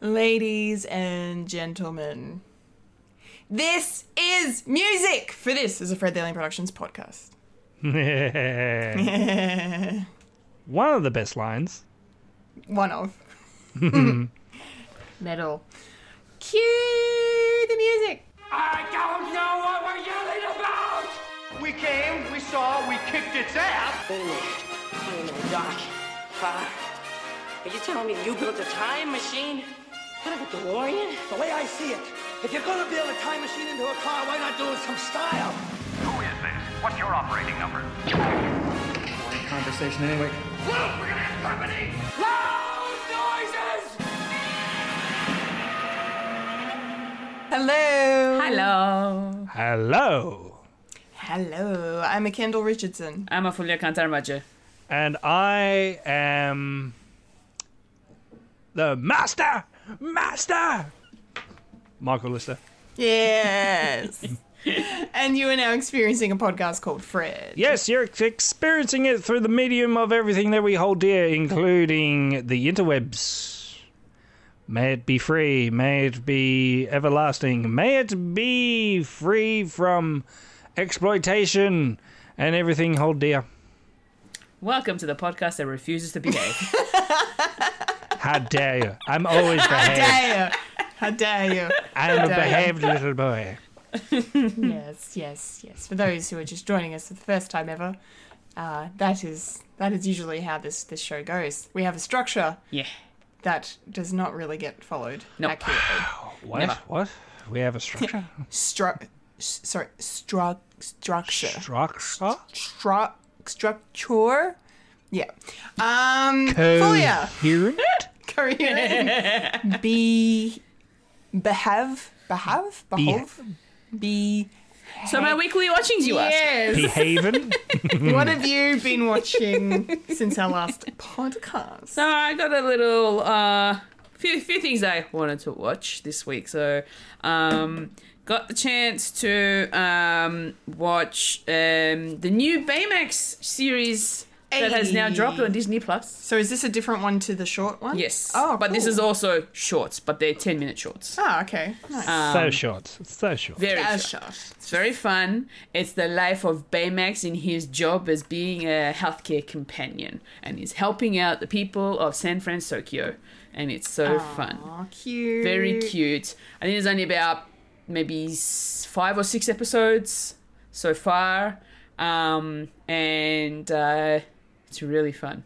Ladies and gentlemen, this is music for this is a Fred the Alien Productions podcast. One of the best lines. One of. Metal. Cue the music. I don't know what we're yelling about! We came, we saw, we kicked its ass! Finished. I'm in the dark. Huh? Are you telling me you built a time machine? Kind of a DeLorean? The way I see it, if you're gonna build a time machine into a car, why not do it with some style? Who is this? What's your operating number? Conversation anyway. Look, we're gonna have company! Loud noises! Hello. Hello. Hello. Hello. I'm a Kendall Richardson. I'm a Fulia Kantarmaja. And I am the master, master, Michael Lister. Yes. and you are now experiencing a podcast called Fred. Yes, you're experiencing it through the medium of everything that we hold dear, including the interwebs. May it be free, may it be everlasting, may it be free from exploitation and everything hold dear. Welcome to the podcast that refuses to behave. How dare you? I'm always behaved. How dare you? How dare you? I'm a dare you. behaved little boy. yes, yes, yes. For those who are just joining us for the first time ever, uh, that is that is usually how this this show goes. We have a structure yeah. that does not really get followed Nope. accurately. What? Never. What? We have a structure? Stru- s- sorry, stru- structure. Structure? Stru- structure. Yeah. Um. Fulia. Coherent? Korean. Be. Behave. Behave. Behave. Be. So my weekly watchings, you ask. Yes. Behaving? what have you been watching since our last podcast? So I got a little uh few few things I wanted to watch this week. So um got the chance to um watch um the new Baymax series that has now dropped on Disney Plus. So is this a different one to the short one? Yes. Oh, but this is also shorts, but they're 10 minute shorts. Oh, okay. Nice. so short. It's so short. Very Yeah, short. short. It's very fun. It's the life of Baymax in his job as being a healthcare companion, and he's helping out the people of San Francisco, and it's so fun. Aw, cute. Very cute. I think there's only about maybe five or six episodes so far, um, and uh, it's really fun.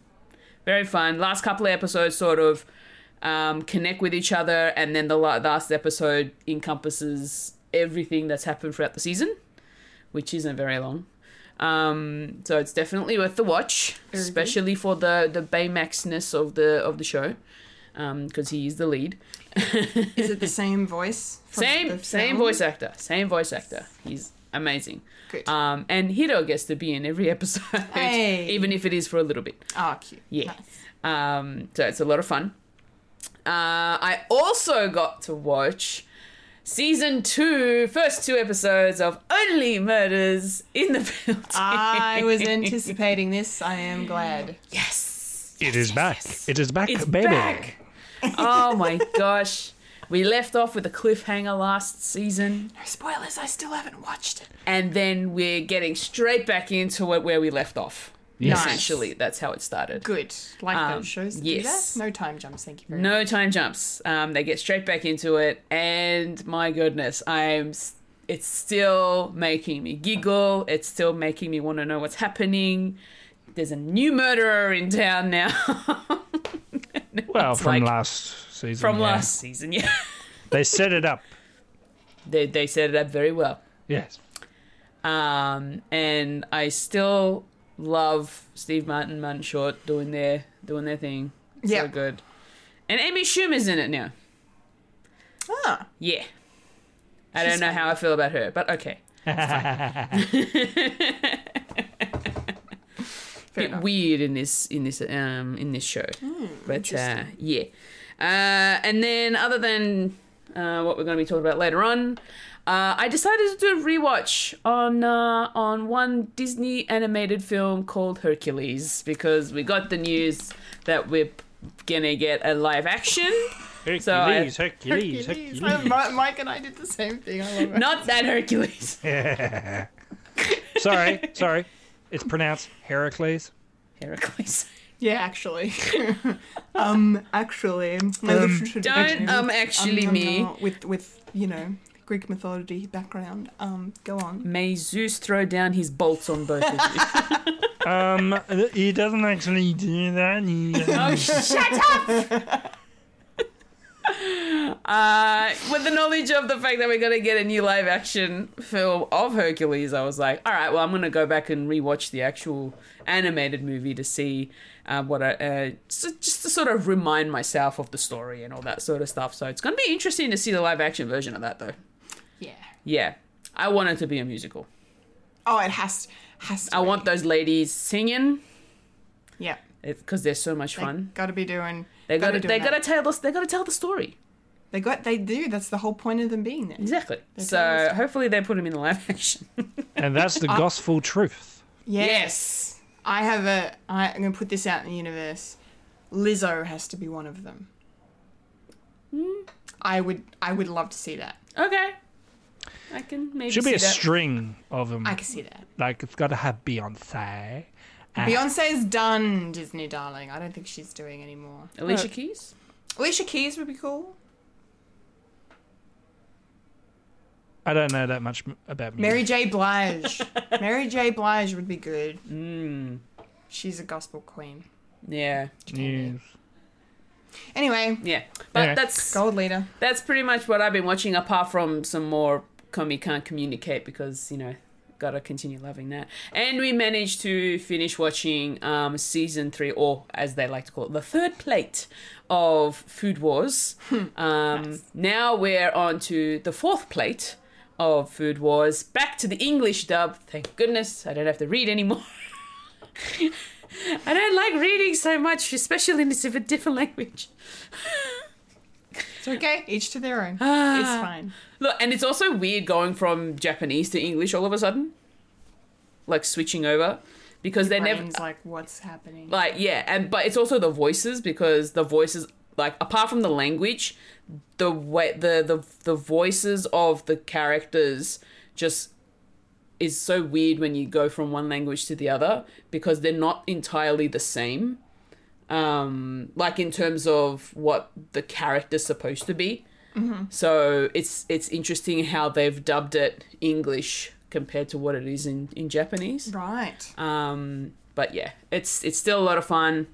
Very fun. Last couple of episodes sort of um, connect with each other, and then the last episode encompasses everything that's happened throughout the season, which isn't very long. Um, so it's definitely worth the watch, good. especially for the the Baymaxness of the of the show, because he is the lead. Is it the same voice? Same same voice actor, same voice actor. He's amazing. Good. Um, and Hiro gets to be in every episode, Hey. even if it is for a little bit. Ah, cute. Yeah. Nice. Um, so it's a lot of fun. Uh, I also got to watch season two, first two episodes of Only Murders in the Building. I was anticipating this. I am glad. yes, It is back. It is back, it's baby. back. oh my gosh. We left off with a cliffhanger last season, No spoilers. I still haven't watched it. and then we're getting straight back into it where we left off. Yes. Essentially, that's how it started. Good. Like Um, those shows. yes. Do that. No time jumps. Thank you very No much. No time jumps. Um, they get straight back into it, and my goodness, I'm. s- It's still making me giggle. It's still making me want to know what's happening. There's a new murderer in town now. Well, from like- last season. from yeah. last season. Yeah, They set it up. they they set it up very well. Yes. Um, and I still love Steve Martin, Martin Short doing their doing their thing. Yeah. So good. And Amy Schumer's in it now. Ah, Yeah. I She's don't know fun. how I feel about her, but okay. fair bit enough. weird in this in this um in this show. but uh, yeah. Uh, and then other than uh, what we're going to be talking about later on, uh, I decided to do a rewatch on uh, on one Disney animated film called Hercules because we got the news that we're gonna get a live action Hercules, So I- Hercules, Hercules. Hercules. Mike and I did the same thing. I love. Not that Hercules. sorry, sorry. It's pronounced Heracles. Heracles. Yeah, actually. um, actually, my literature Don't degree, um actually um, me. with with you know Greek mythology background. Um, go on. May Zeus throw down his bolts on both of you. Um, he doesn't actually do that. He, oh, shut up! uh, with the knowledge of the fact that we're going to get a new live action film of Hercules, I was like, all right, well, I'm going to go back and rewatch the actual animated movie to see uh, what I, uh, just, just to sort of remind myself of the story and all that sort of stuff. So it's going to be interesting to see the live action version of that, though. Yeah. Yeah, I want it to be a musical. Oh, it has has. To I be. want those ladies singing Yeah. because they're so much They fun. got to be doing. They got to they got to tell us. They got to tell the story. They got. They do. That's the whole point of them being there. Exactly. tell So hopefully they put him in the live action. and that's the gospel truth. Yes. I have a. I, I'm gonna put this out in the universe. Lizzo has to be one of them. Hmm. I would. I would love to see that. okay. I can maybe Should be a that. string of them. I can see that. Like it's got to have Beyonce. and- Beyonce's done Disney, darling. I don't think she's doing anymore. Alicia Keys. Alicia Keys would be cool. I don't know that much about music. Mary J. Blige. Mary J. Blige would be good. Mm. She's a gospel queen. Yeah. Yes. Anyway, Yeah. But Anyway. that's gold leader. that's pretty much what I've been watching. Apart from some more Komi can't communicate because you know gotta continue loving that. And we managed to finish watching um, season three, or as they like to call it, the third plate of Food Wars. um, Now we're on to the fourth plate of Food Wars. Back to the English dub. Thank goodness I don't have to read anymore. I don't like reading so much, especially in this a different language. It's okay. Each to their own. Ah. it's fine. Look, and it's also weird going from Japanese to English all of a sudden, like switching over, because they're never like, what's happening? like yeah, and but it's also the voices because the voices like apart from the language, the way the the the voices of the characters just is so weird when you go from one language to the other because they're not entirely the same. Um, like in terms of what the character's supposed to be. So it's it's interesting how they've dubbed it English compared to what it is in, in Japanese. right. Um, but yeah, it's it's still a lot of fun,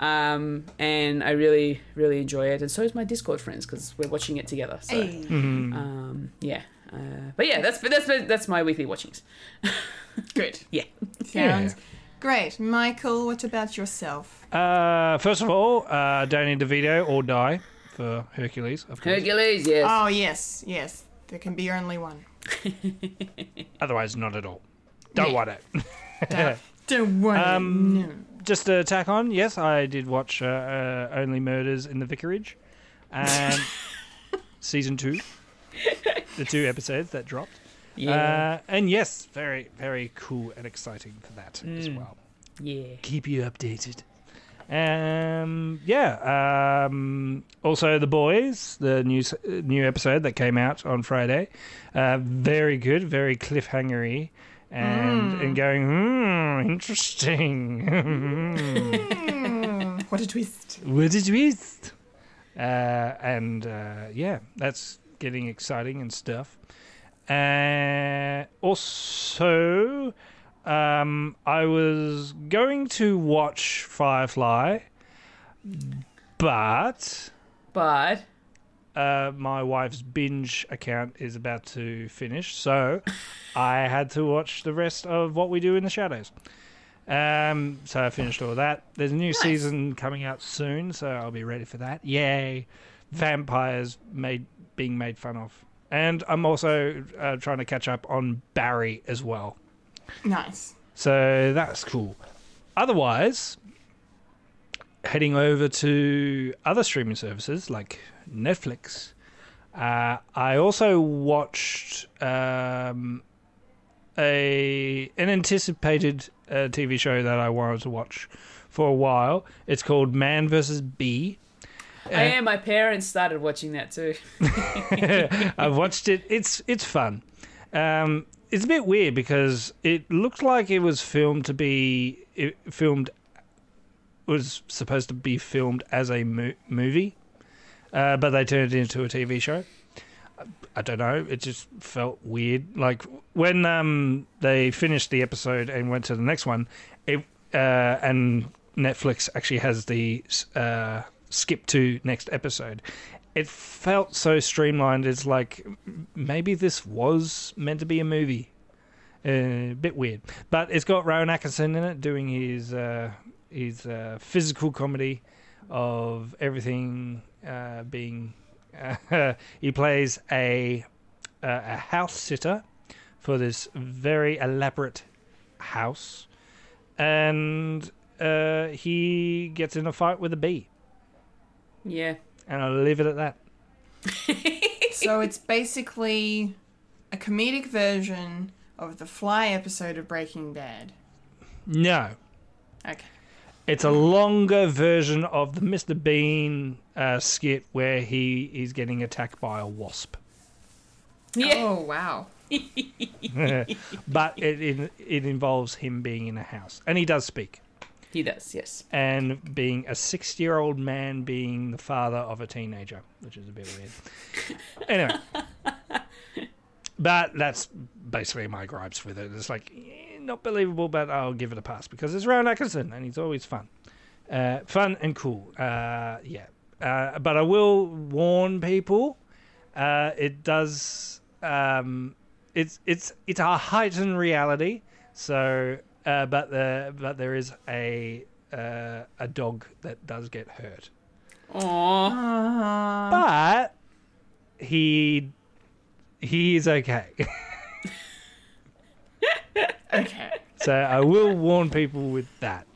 um, and I really really enjoy it. And so is my Discord friends because we're watching it together. So Hey. um, yeah, uh, but yeah, that's that's that's my weekly watchings. Good. Yeah, Sounds great. Michael, what about yourself? Uh, first of all, uh, Danny DeVito or die for Hercules, of course. Hercules. Yes. Oh, yes, yes. There can be only one. Otherwise, not at all. Don't Yeah. want it. Don't, don't worry. Um, no. Just to tack on, yes, I did watch uh, uh, Only Murders in the Vicarage, and season two, the two episodes that dropped. yeah. Uh, and yes, very, very cool and exciting for that as Mm. well. yeah. Keep you updated. Um, yeah. Um, also, the boys, the new uh, new episode that came out on Friday, uh, very good, very cliffhangery, and and going, hmm, interesting. What a twist. what a twist! Uh, and uh, yeah, that's getting exciting and stuff. Uh, also, um, I was going to watch Firefly, but But uh, my wife's binge account is about to finish, so I had to watch the rest of What We Do in the Shadows. Um, so I finished all that. There's a new season coming out soon, so I'll be ready for that. Yay! Vampires made being made fun of, and I'm also uh, trying to catch up on Barry as well. Nice. So that's cool. Otherwise, heading over to other streaming services like Netflix, uh, I also watched um, a an anticipated uh, TV show that I wanted to watch for a while. It's called Man vs. Bee. I am. My parents started watching that too. I've watched it. It's it's fun. Um, it's a bit weird because it looked like it was filmed to be filmed was supposed to be filmed as a mo- movie, uh, but they turned it into a TV show. I don't know. It just felt weird. Like when um, they finished the episode and went to the next one, it uh, and Netflix actually has the uh, skip to next episode. It felt so streamlined. It's like maybe this was meant to be a movie. Uh, a bit weird, but it's got Rowan Atkinson in it doing his uh, his uh, physical comedy of everything uh, being. Uh, he plays a uh, a house sitter for this very elaborate house, and uh, he gets in a fight with a bee, Yeah. and I'll leave it at that. So it's basically a comedic version of the Fly episode of Breaking Bad. No, Okay. It's a longer version of the Mr. Bean uh, skit where he is getting attacked by a wasp. Yeah. Oh wow. but it, it it involves him being in a house, and he does speak, He does. Yes. and being a sixty-year-old man being the father of a teenager, which is a bit weird. anyway, but that's basically my gripes with it. It's like not believable, but I'll give it a pass because it's Rowan Atkinson, and he's always fun, uh, fun and cool. Uh, yeah, uh, but I will warn people. Uh, it does. Um, it's it's it's a heightened reality. So, uh, but the but there is a uh, a dog that does get hurt, Aww. but he he is okay. Okay. so I will warn people with that.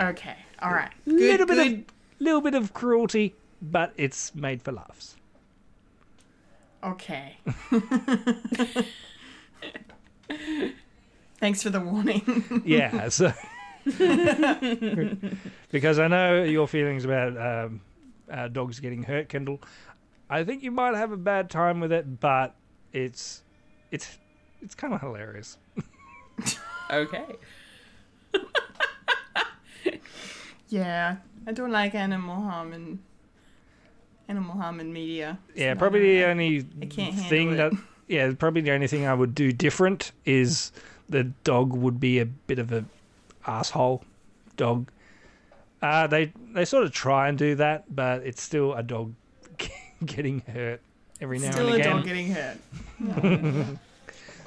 Okay. All right. Little Good. bit Good. of little bit of cruelty, but it's made for laughs. Okay. Thanks for the warning. Yeah, so because I know your feelings about um, uh, dogs getting hurt, Kendall. I think you might have a bad time with it, but it's it's it's kind of hilarious. Okay. yeah. I don't like animal harm and animal harm in media. Yeah, probably the only I can't thing it. that yeah, probably the only thing I would do different is the dog would be a bit of a asshole dog. Uh, they they sort of try and do that, but it's still a dog getting hurt every now Still and a dog getting hurt.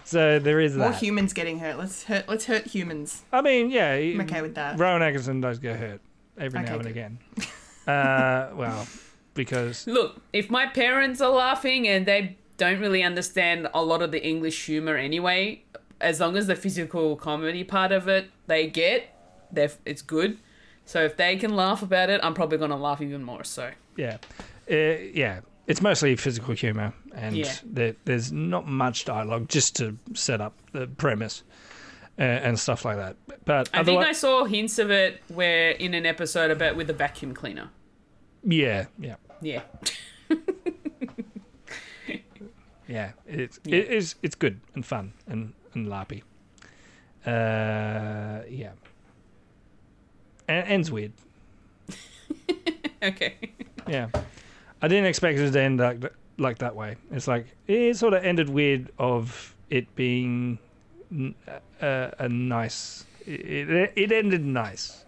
So there is Or that. humans getting hurt. Let's hurt. Let's hurt humans. I mean, yeah, I'm okay with that. Rowan Atkinson does get hurt every Okay, now and good. again. Uh, well, because Look, if my parents are laughing and they don't really understand a lot of the English humor anyway, as long as the physical comedy part of it they get, they're, it's good. So if they can laugh about it, I'm probably gonna laugh even more. So yeah, uh, yeah, it's mostly physical humor, and Yeah. there, there's not much dialogue just to set up the premise uh, and stuff like that. But I think I saw hints of it where in an episode about with a vacuum cleaner. yeah, yeah, Yeah. yeah, it's it is it's good and fun and and larpy. Uh, yeah, and ends weird. okay. Yeah, I didn't expect it to end like th- like that way. It's like it sort of ended weird of it being a nice. It, it, ended nice.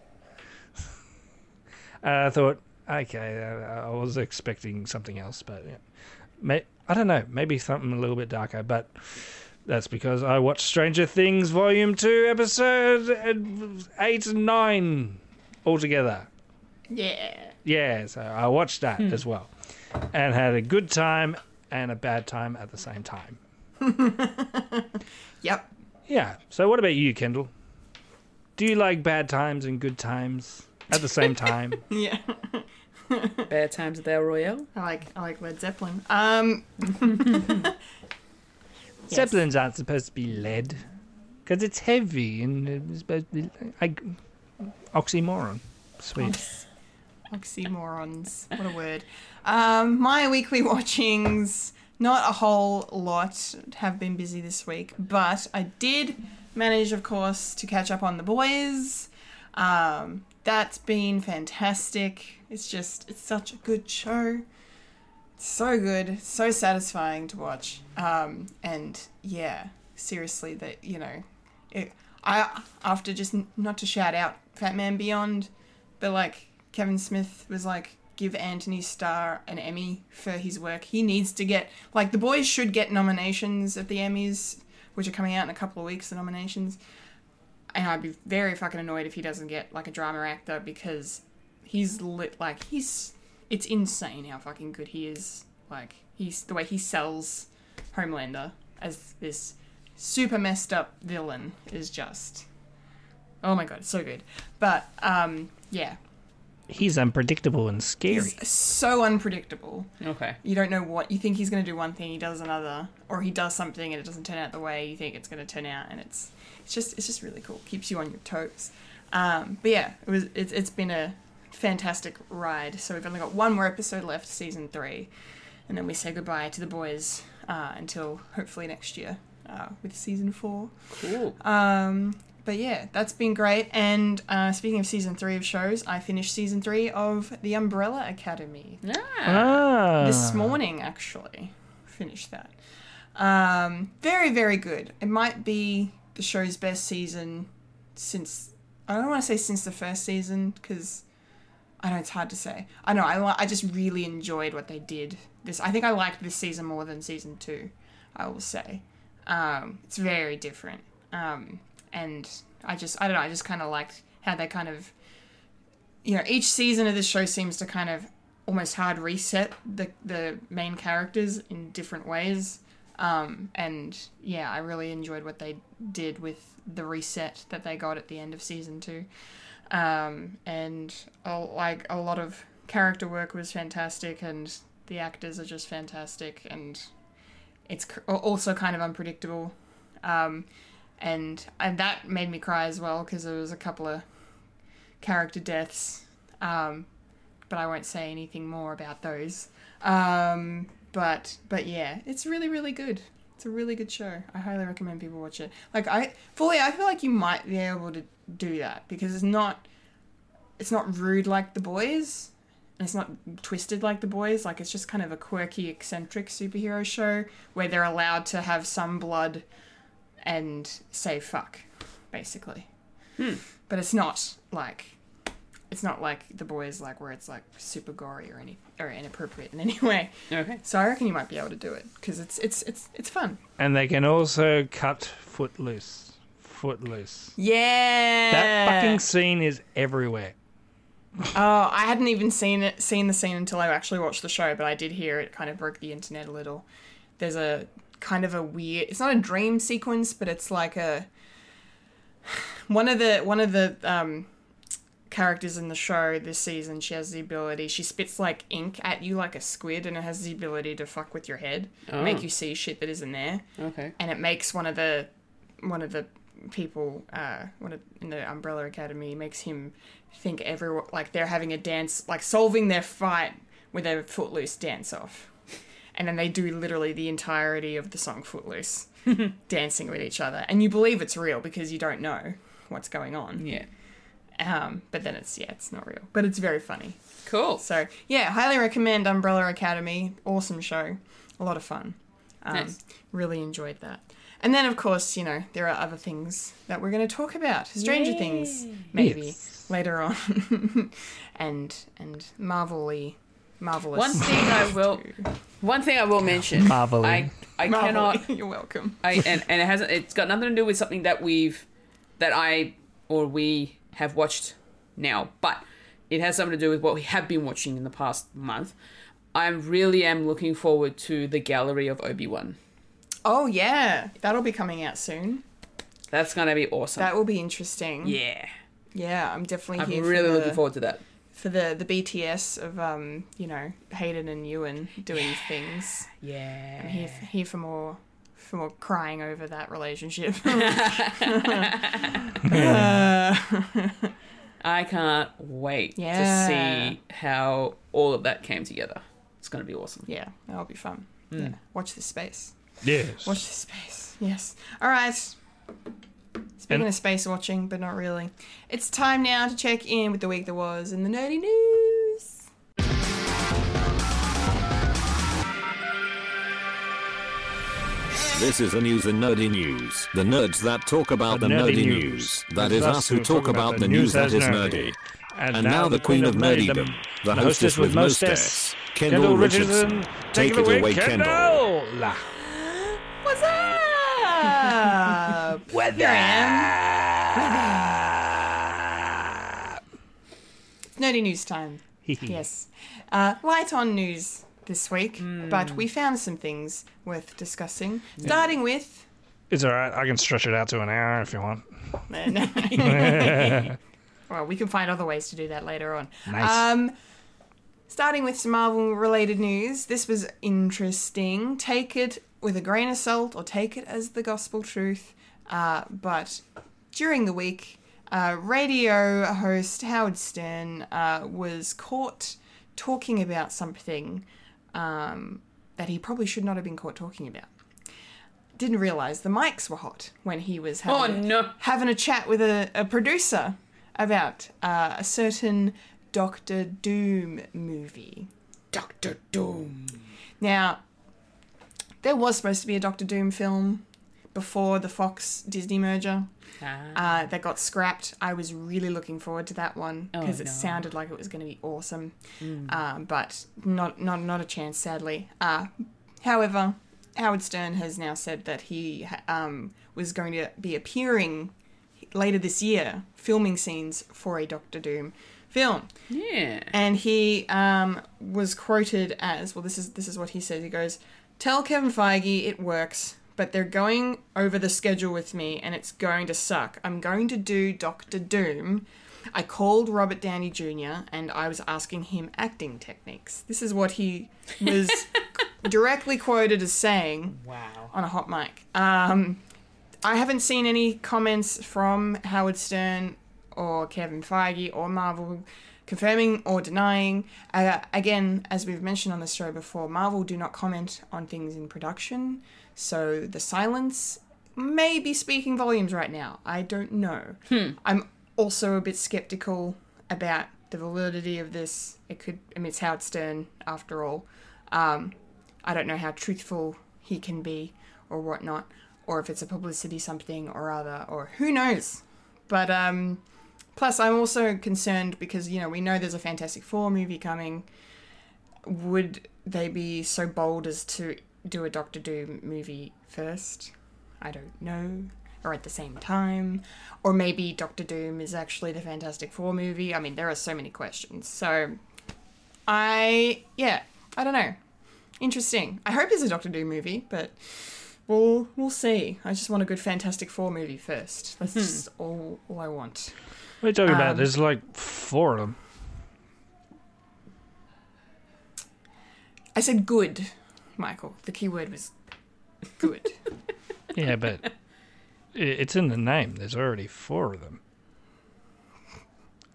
and I thought, okay, I, was expecting something else, but yeah. May, I don't know, maybe something a little bit darker, but that's because I watched Stranger Things Volume Two, Episode uh, Eight and Nine altogether. Yeah. Yeah, so I watched that Hmm. as well, and had a good time and a bad time at the same time. Yep. Yeah. So what about you, Kendall? Do you like bad times and good times at the same time? Yeah. Bad times at the El Royale. I like I like Led Zeppelin. Um. Zeppelins aren't supposed to be lead because it's heavy and it's supposed to be I, oxymoron. Sweet. Oxymorons. What a word. Um, my weekly watchings, not a whole lot, have been busy this week, but I did manage, of course, to catch up on The Boys. Um, that's been fantastic. It's just, it's such a good show. So good, so satisfying to watch. Um, and yeah, seriously, that, you know, it, I, after just, n- not to shout out Fatman Beyond, but like Kevin Smith was like, give Anthony Starr an Emmy for his work. He needs to get like the boys should get nominations at the Emmys, which are coming out in a couple of weeks. The nominations, and I'd be very fucking annoyed if he doesn't get like a drama actor because he's lit like he's it's insane how fucking good he is. Like he's the way he sells Homelander as this super messed up villain is just oh my god, so good. But um yeah, He's unpredictable and scary. he's so unpredictable. Okay. You don't know what you think he's going to do one thing, he does another, or he does something and it doesn't turn out the way you think it's going to turn out, and it's it's just it's just really cool. Keeps you on your toes. Um, but yeah, it was it's it's been a fantastic ride. So we've only got one more episode left, season three, and then we say goodbye to the boys uh, until hopefully next year uh, with season four. Cool. Um, but yeah, that's been great. And uh, speaking of season three of shows, I finished season three of The Umbrella Academy yeah. Ah. this morning actually finished that um very very good it might be the show's best season since i don't want to say since the first season because i know it's hard to say i know I, I just really enjoyed what they did this i think i liked this season more than season two i will say um it's very different um and i just i don't know i just kind of liked how they kind of you know, each season of this show seems to kind of almost hard reset the the main characters in different ways. Um, and yeah, I really enjoyed what they did with the reset that they got at the end of season two. Um, and a, like a lot of character work was fantastic, and the actors are just fantastic, and it's also kind of unpredictable. Um, and and that made me cry as well because there was a couple of character deaths, um, but I won't say anything more about those. Um, but but yeah, it's really really good. It's a really good show. I highly recommend people watch it. Like I fully, I feel like you might be able to do that because it's not it's not rude like the boys. And it's not twisted like the boys. Like it's just kind of a quirky, eccentric superhero show where they're allowed to have some blood and say fuck, basically hmm. but it's not like it's not like the boys like where it's like super gory or any or inappropriate in any way. Okay. So I reckon you might be able to do it because it's it's it's it's fun. And they can also cut Footloose. Footloose. Yeah. That fucking scene is everywhere. Oh, I hadn't even seen it seen the scene until I actually watched the show, but I did hear it kind of broke the internet a little. There's a kind of a weird it's not a dream sequence, but it's like a one of the one of the um characters in the show this season she has the ability she spits like ink at you like a squid and it has the ability to fuck with your head make you see shit that isn't there. Okay. and it makes one of the one of the people uh one of in the umbrella academy makes him think everyone like they're having a dance like solving their fight with a footloose dance off and then they do literally the entirety of the song footloose dancing with each other. And you believe it's real because you don't know what's going on. Yeah. um but then it's yeah it's not real. But it's very funny. Cool. so yeah highly recommend umbrella academy. Awesome show. A lot of fun. Um, Nice. really enjoyed that. And then of course you know there are other things that we're going to talk about. Stranger things maybe Yes. later on. And and marvelly marvelous One thing I will, one thing I will mention. Marvelly. I I Marvelly. cannot. you're welcome I and, and it hasn't. It's got nothing to do with something that we've, that I or we have watched now, but it has something to do with what we have been watching in the past month. I really am looking forward to the Gallery of Obi Wan. oh yeah that'll be coming out soon That's gonna be awesome. that will be interesting yeah, yeah i'm definitely I'm here really for the, looking forward to that. For the the bts of um you know hayden and ewan doing things Yeah. I'm here, here for more for more crying over that relationship. Uh, I can't wait Yeah. to see how all of that came together. It's going to be awesome. Yeah, that'll be fun. Hmm. Yeah. Watch this space. Yes. Watch this space. Yes. All right. Speaking And- of space watching, but not really, it's time now to check in with the week that was in the nerdy news. This is the news in nerdy news. The nerds that talk about The the, nerdy nerdy, news. news. That is us who talk about the news news that's nerdy. nerdy. And now the queen of nerdydom, the hostess with most S, Kendall Richardson. Take it away, Kendall. Kendall. What's up? Here I am. It's nerdy news time. yes. Uh, light on news this week, but we found some things worth discussing. Starting with. It's all right. I can stretch it out to an hour if you want. well, we can find other ways to do that later on. Nice. Um, starting with some Marvel related news. This was interesting. Take it with a grain of salt or take it as the gospel truth. Uh, but during the week, uh, radio host Howard Stern uh, was caught talking about something um, that he probably should not have been caught talking about. Didn't realize the mics were hot when he was having, Oh, no. having a chat with a, a producer about uh, a certain Doctor Doom movie. Doctor Doom. Now, there was supposed to be a Doctor Doom film before the Fox Disney merger. Uh, that got scrapped. I was really looking forward to that one because it no. sounded like it was going to be awesome, um, but not not not a chance, sadly. Uh, however, Howard Stern has now said that he um, was going to be appearing later this year, filming scenes for a Doctor Doom film Yeah. and he um, was quoted as well. This is this is what he says. He goes, "Tell Kevin Feige it works, but they're going over the schedule with me, and it's going to suck. I'm going to do Doctor Doom." I called Robert Downey Jr. and I was asking him acting techniques. This is what he was directly quoted as saying Wow. on a hot mic. Um, I haven't seen any comments from Howard Stern or Kevin Feige or Marvel confirming or denying. Uh, again, as we've mentioned on the show before, Marvel do not comment on things in production, so the silence may be speaking volumes right now. I don't know. I'm also a bit skeptical about the validity of this. It could, I mean, it's Howard Stern after all. Um, I don't know how truthful he can be or whatnot, or if it's a publicity something or other, or who knows. But um, plus, I'm also concerned because you know we know there's a Fantastic Four movie coming. Would they be so bold as to do a Doctor Doom movie first? I don't know. Or at the same time, or maybe Doctor Doom is actually the Fantastic Four movie. I mean, there are so many questions. So, I yeah, I don't know. Interesting. I hope there's a Doctor Doom movie, but we'll we'll see. I just want a good Fantastic Four movie first. That's just all, all I want. What are you talking about? Um, There's like four of them. I said good, Michael. The key word was good. Yeah, but it's in the name. There's already four of them.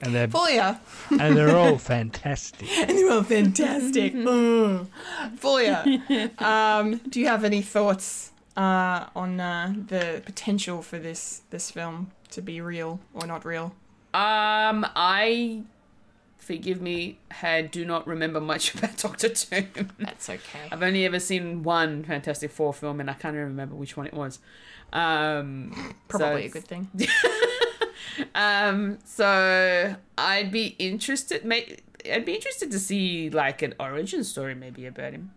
And they're Fulia. and they're all fantastic. And they were fantastic. Mm. Fulia. Um, do you have any thoughts uh, on uh, the potential for this this film to be real or not real? Um, I forgive me, had do not remember much about Doctor Doom. That's okay. I've only ever seen one Fantastic Four film, and I can't even remember which one it was. Um, so Probably a good thing. Um, so I'd be interested. May, I'd be interested to see like an origin story, maybe about him.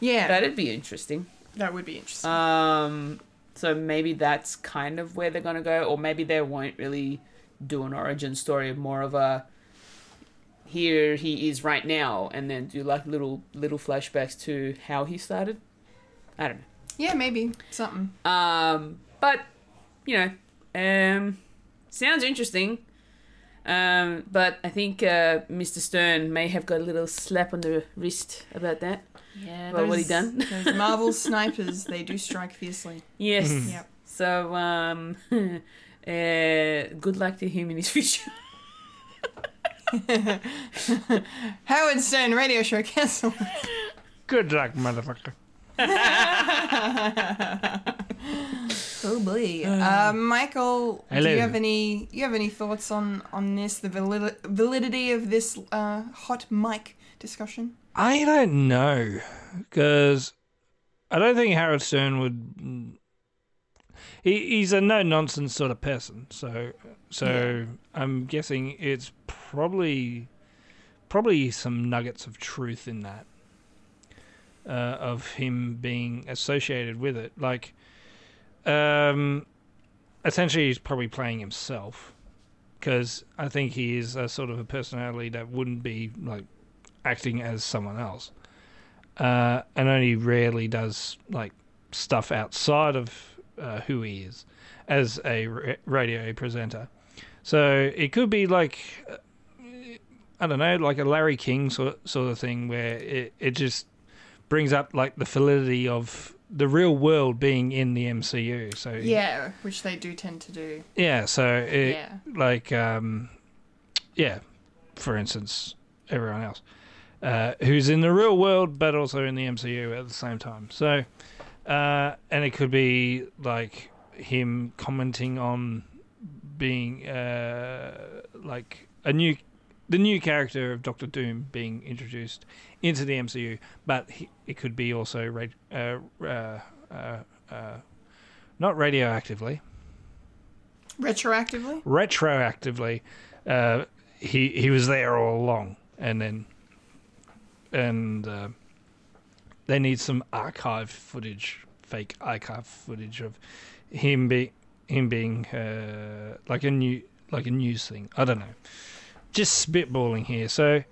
Yeah, That'd be interesting. that would be interesting. Um, so maybe that's kind of where they're gonna go, or maybe they won't really do an origin story. More of a here he is right now, and then do like little little flashbacks to how he started. I don't know. yeah, maybe something. Um, but you know, um, sounds interesting. Um, but I think uh, Mr. Stern may have got a little slap on the wrist about that. Yeah, Well, what he done? those Marvel snipers, they do strike fiercely. Yes. Yep. So, um, uh, good luck to him in his future. Howard Stern radio show cancelled. Good luck, motherfucker. Oh boy, uh, Michael, do you have any you have any thoughts on on this the valid- validity of this uh, hot mic discussion? I don't know because I don't think Howard Stern would. He, he's a no nonsense sort of person, so so I'm guessing it's probably probably some nuggets of truth in that uh, of him being associated with it. Like, um, essentially, he's probably playing himself because I think he is a sort of a personality that wouldn't be like acting as someone else, uh, and only rarely does like stuff outside of uh, who he is as a radio presenter. So it could be like uh, I don't know, like a Larry King sort sort of thing, where it it just brings up like the validity of the real world being in the MCU. So Yeah, which they do tend to do. yeah, so it, Yeah. like um, yeah, for instance, everyone else uh, who's in the real world but also in the MCU at the same time. So, uh, and it could be like him commenting on being uh, like a new the new character of Doctor Doom being introduced into the MCU, but he, it could be also ra- uh, uh, uh, uh, not radioactively Retroactively? retroactively, uh, he he was there all along, and then and uh, they need some archive footage, fake archive footage of him be him being uh, like a new like a news thing. I don't know, just spitballing here. So.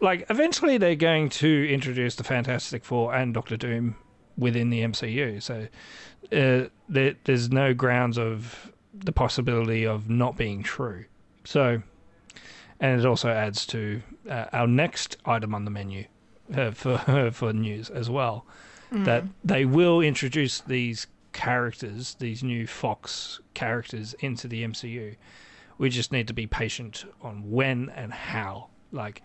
Like eventually, they're going to introduce the Fantastic Four and Doctor Doom within the MCU. So uh, there, there's no grounds of the possibility of not being true. So, and it also adds to uh, our next item on the menu uh, for for news as well that they will introduce these characters, these new Fox characters, into the MCU. We just need to be patient on when and how. Like,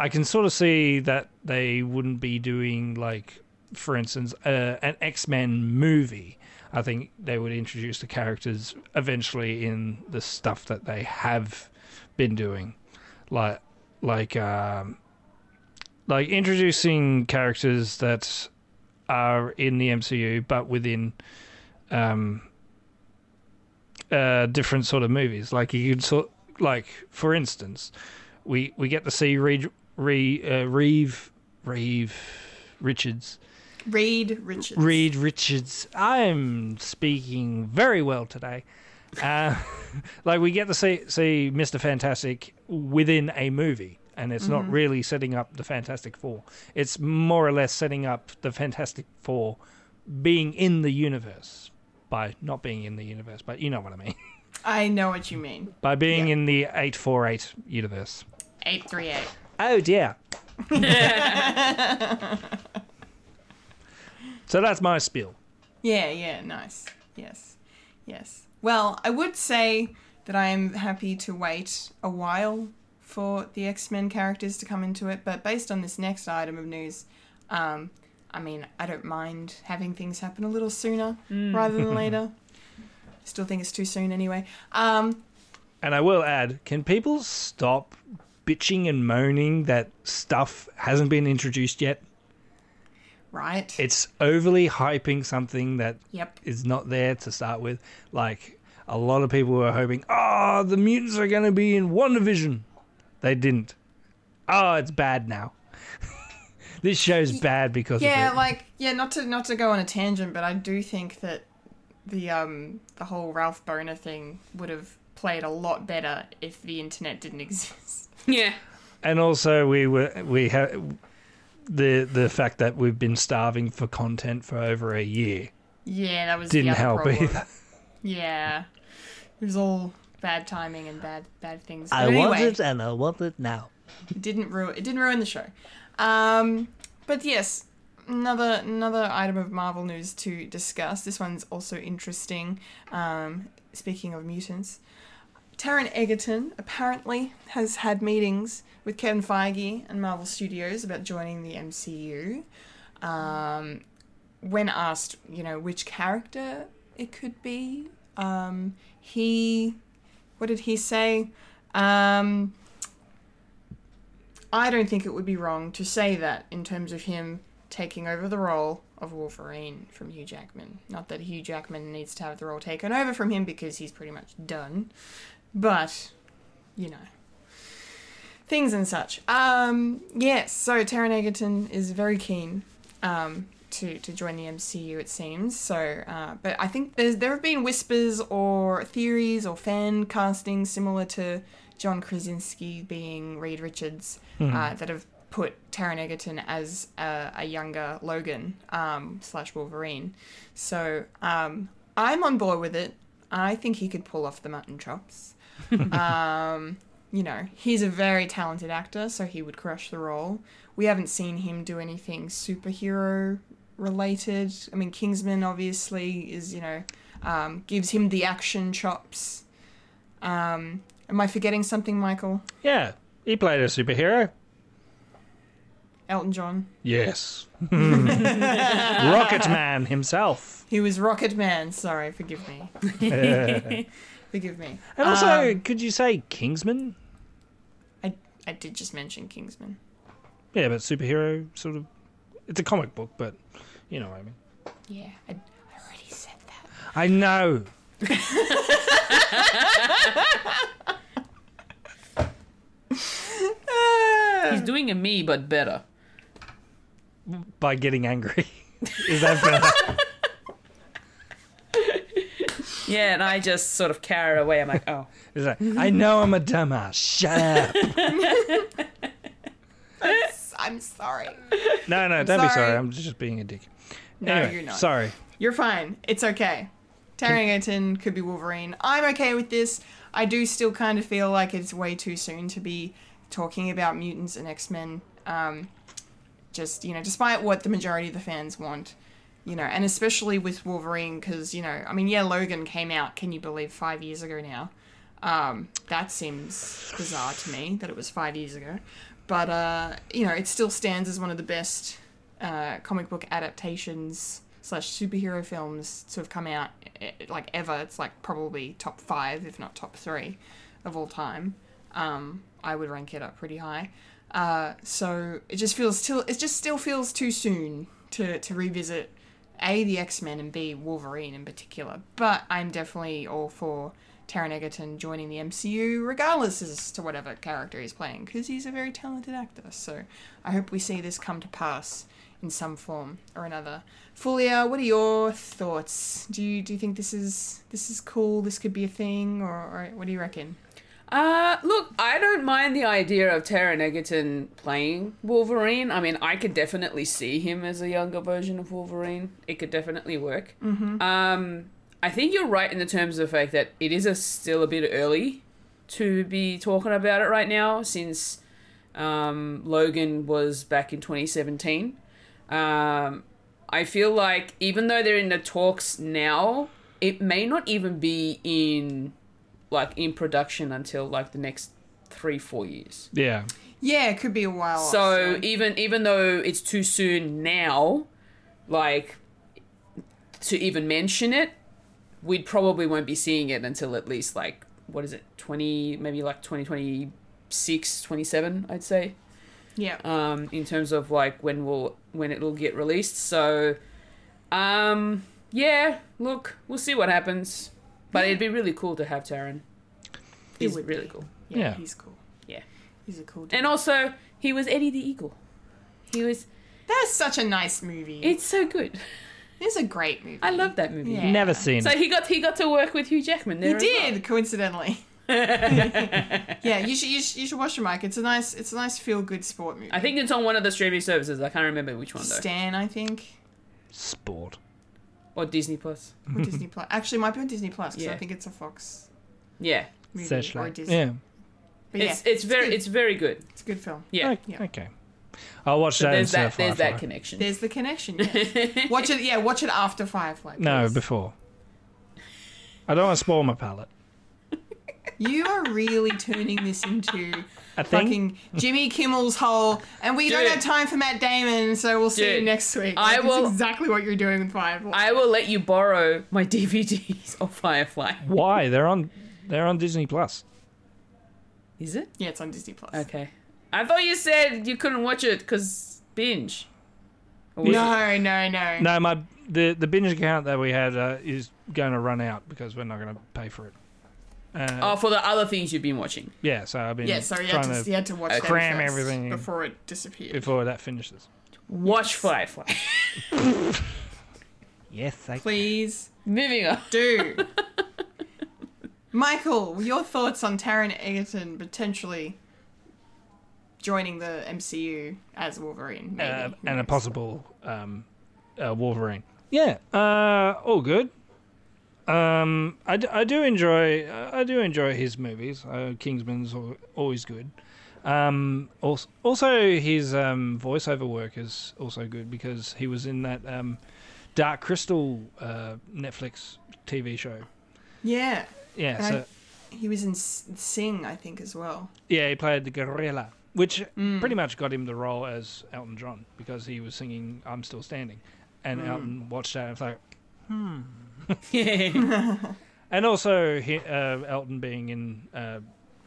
I can sort of see that they wouldn't be doing like, for instance, uh, an X Men movie. I think they would introduce the characters eventually in the stuff that they have been doing, like like um, like introducing characters that are in the MCU but within um, uh, different sort of movies. Like you could sort like for instance, we we get to see Reed, Reed, uh, Reeve Reeve Richards. Reed Richards. Reed Richards. I'm speaking very well today. Uh, like we get to see see Mr. Fantastic within a movie, and it's not mm-hmm. really setting up the Fantastic Four. It's more or less setting up the Fantastic Four being in the universe by not being in the universe, but you know what I mean. I know what you mean. by being Yeah. in the eight four eight universe. 838. Oh dear. so that's my spiel. Yeah, yeah, nice. Yes, yes. Well, I would say that I am happy to wait a while for the X Men characters to come into it, but based on this next item of news, um, I mean, I don't mind having things happen a little sooner rather than later. Still think it's too soon anyway. Um, And I will add, can people stop bitching and moaning that stuff hasn't been introduced yet? right. It's overly hyping something that Yep. is not there to start with. Like a lot of people were hoping, oh, the mutants are going to be in WandaVision. They didn't. Oh, it's bad now. this show's bad because Yeah, of it. like yeah, not to not to go on a tangent, but I do think that the um the whole Ralph Bohner thing would have played a lot better if the internet didn't exist. Yeah. and also we were we have the the fact that we've been starving for content for over a year Yeah, that was didn't the other help problem. either. Yeah, it was all bad timing and bad bad things. I But want it and I want it now. it didn't ruin it didn't ruin the show. Um, but yes, another another item of Marvel news to discuss. This one's also interesting. Um, speaking of mutants, Taron Egerton apparently has had meetings with Kevin Feige and Marvel Studios about joining the MCU. Um, when asked, you know, which character it could be, um, he, what did he say? Um, I don't think it would be wrong to say that in terms of him taking over the role of Wolverine from Hugh Jackman. Not that Hugh Jackman needs to have the role taken over from him because he's pretty much done, but you know things and such. Um, yes, so Taron Egerton is very keen um, to to join the MCU. It seems so, uh, but I think there's there have been whispers or theories or fan castings similar to John Krasinski being Reed Richards uh, that have put Taron Egerton as a, a younger Logan um, slash Wolverine. So um, I'm on board with it. I think he could pull off the mutton chops. um, you know, he's a very talented actor, so he would crush the role. We haven't seen him do anything superhero related. I mean, Kingsman obviously is, you know, um, gives him the action chops. Um, am I forgetting something, Michael? Yeah, he played a superhero. Elton John. Yes. Rocket Man himself. He was Rocket Man. Sorry, forgive me. Forgive me. And also, Um, could you say Kingsman? I, I did just mention Kingsman. Yeah, but superhero sort of. It's a comic book, but you know what I mean. Yeah, I, I already said that. I know. He's doing a me, but better. By getting angry. Is that better? Yeah, and I just sort of carry it away. I'm like, oh. Is that, I know I'm a dumbass. Shut up. I'm sorry. No, no, don't be sorry. sorry. I'm just being a dick. No, Anyway, you're not. Sorry. You're fine. It's okay. Taron Egerton could be Wolverine. I'm okay with this. I do still kind of feel like it's way too soon to be talking about mutants and X Men. Um, just you know, despite what the majority of the fans want, you know, and especially with Wolverine, because you know, I mean, yeah, Logan came out. Can you believe five years ago now? Um, that seems bizarre to me that it was five years ago, but uh, you know, it still stands as one of the best uh, comic book adaptations slash superhero films to have come out eh, like ever. It's like probably top five, if not top three, of all time. Um, I would rank it up pretty high. Uh, so it just feels still it just still feels too soon to to revisit a the X Men and b Wolverine in particular. But I'm definitely all for Taron Egerton joining the MCU, regardless as to whatever character he's playing, because he's a very talented actor. So I hope we see this come to pass in some form or another. Fulia, what are your thoughts? Do you do you think this is this is cool? This could be a thing, or, or what do you reckon? Uh, look, I don't mind the idea of Taron Egerton playing Wolverine. I mean, I could definitely see him as a younger version of Wolverine. It could definitely work. Mm-hmm. Um, I think you're right in the terms of the fact that it is a, still a bit early to be talking about it right now, since um, Logan was back in 2017. Um, I feel like even though they're in the talks now, it may not even be in like in production until like the next three four years. Yeah. Yeah, it could be a while. off, So even even though it's too soon now, like to even mention it, we probably won't be seeing it until at least like what is it 20 maybe like 2026 27 i'd say yeah, um in terms of like when we'll when it'll get released so um yeah look we'll see what happens but it'd be really cool to have Taron. He's would really be. cool. yeah, Yeah. he's cool. Yeah. He's a cool dude. And also, he was Eddie the Eagle. He was. That's such a nice movie. It's so good. it's a great movie. I love that movie. Yeah. Never seen So he got he got to work with Hugh Jackman there. You as did, well. coincidentally. yeah, you should, you should you should watch it, Mike. It's a nice it's a nice feel good sport movie. I think it's on one of the streaming services. I can't remember which one though. Stan, I think, Sport. Or Disney Plus. or Disney Plus. Actually, it might be on Disney Plus because I think it's a Fox Yeah. movie or Searchlight. Disney. Yeah. But yeah, It's it's very good. it's very good. it's a good film. Yeah. Okay. Yeah. okay. I'll watch So that there's that of there's that connection. There's the connection. Yes. watch it. Yeah, watch it after Firefly. No, before. I don't want to spoil my palate. You are really turning this into A fucking Jimmy Kimmel's hole, and we don't have time for Matt Damon, so we'll see you next week. I Like, will- That's exactly what you're doing with Firefly. I will let you borrow my DVDs of Firefly. Why? They're on. They're on Disney Plus. Is it? yeah, it's on Disney Plus. Okay. I thought you said you couldn't watch it because binge. Or was it- No, no, no. No, my the the binge account that we had uh, is going to run out because we're not going to pay for it. Uh, Oh, for the other things you've been watching. yeah, so I've been Yeah, so you had, to, to you had to watch them cram first everything before it disappeared. before that finishes. Watch Firefly. Yes, I Please Moving on. do. Michael, your thoughts on Taron Egerton potentially joining the MCU as Wolverine? Maybe. uh, Who and a possible um, uh, Wolverine. Yeah, uh, all good. Um, I, I do enjoy I do enjoy his movies. Uh, Kingsman's always good. Um, also, also his um, voiceover work is also good because he was in that um, Dark Crystal uh, Netflix TV show. Yeah, Yeah, And so he was in Sing, I think, as well. yeah, he played the gorilla, which Mm. pretty much got him the role as Elton John because he was singing "I'm Still Standing," and Mm. Elton watched that and was like, Yeah. and also he, uh, Elton being in uh,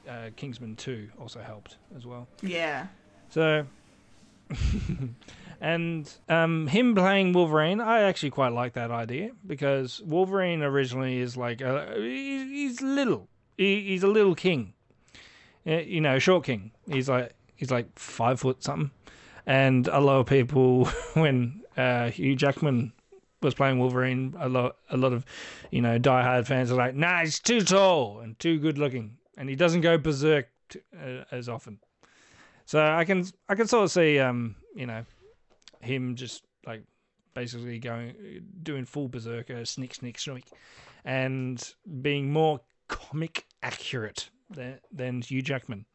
uh, Kingsman Two also helped as well. Yeah. So, and um, him playing Wolverine, I actually quite like that idea because Wolverine originally is like a, he- he's little, he, he's a little king, Uh, you know, short king. He's like he's like five foot something, and a lot of people when uh, Hugh Jackman was playing Wolverine, a lot a lot of you know diehard fans are like, nah, he's too tall and too good looking, and he doesn't go berserk t- uh, as often. So I can I can sort of see um you know him just like basically going doing full berserker snick snick snick and being more comic accurate than, than Hugh Jackman.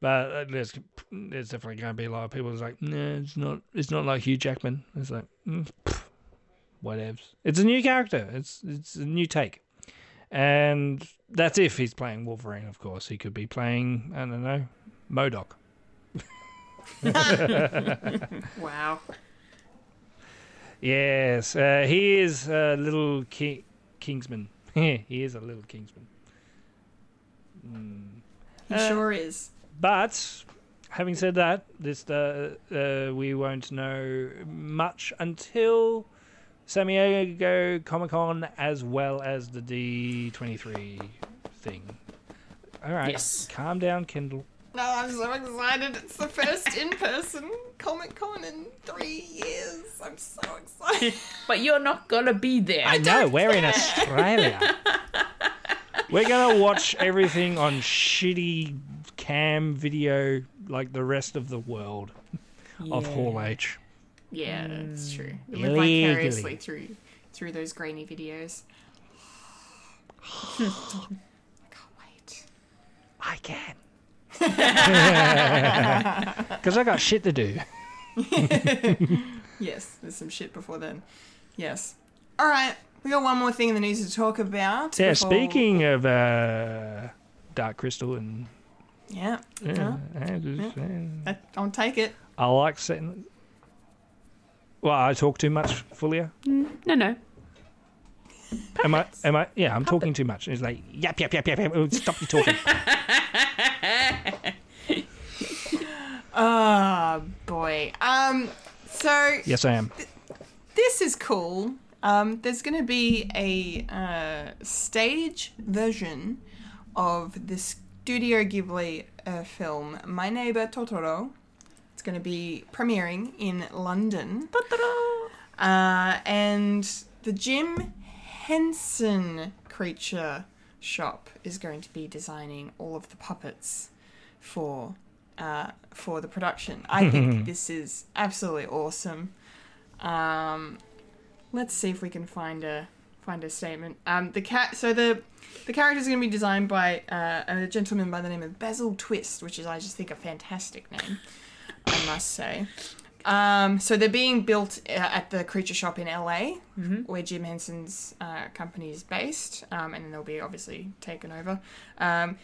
But uh, there's there's definitely going to be a lot of people who's like, no, it's not it's not like Hugh Jackman. It's like, mm, pff, whatevs. It's a new character. It's it's a new take, and that's if he's playing Wolverine. Of course, he could be playing I don't know, MODOK. Wow. Yes, uh, he is a little ki- Kingsman. he is a little Kingsman. He Uh, sure is. But having said that, this uh, uh, we won't know much until San Diego Comic Con as well as the D twenty three thing. All right, Yes. calm down, Kendall. No, I'm so excited. It's the first in person Comic Con in three years. I'm so excited. But you're not gonna be there. I know we're in Australia. we're gonna watch everything on shitty cam video like the rest of the world of Hall H. Yeah, that's true. We Mm. live vicariously through through those grainy videos. I can't wait. I can. Because I got shit to do. Yes, there's some shit before then. Yes. All right, we got one more thing in the news to talk about. Yeah, before- speaking of uh, Dark Crystal and. Yeah, Yeah, I just saying. I, I'll take it. I like setting. Well, I talk too much, Fulia. No, no. Am I? Am I? Yeah, I'm talking too much. It's like yap yap yap yap. yap. Oh, Stop you talking. Oh boy. Um. So yes, I am. this is cool. Um, there's going to be a uh, stage version of the Studio Ghibli uh, film My Neighbor Totoro. It's going to be premiering in London. Uh, and the Jim Henson Creature Shop is going to be designing all of the puppets for uh, for the production. I think this is absolutely awesome. Um, let's see if we can find a find a statement. Um, the cat. So the the character is going to be designed by uh, a gentleman by the name of Basil Twist, which is I just think a fantastic name. I must say. Um, so they're being built uh, at the Creature Shop in LA, Mm-hmm. where Jim Henson's uh, company is based, um, and then they'll be obviously taken over. Um,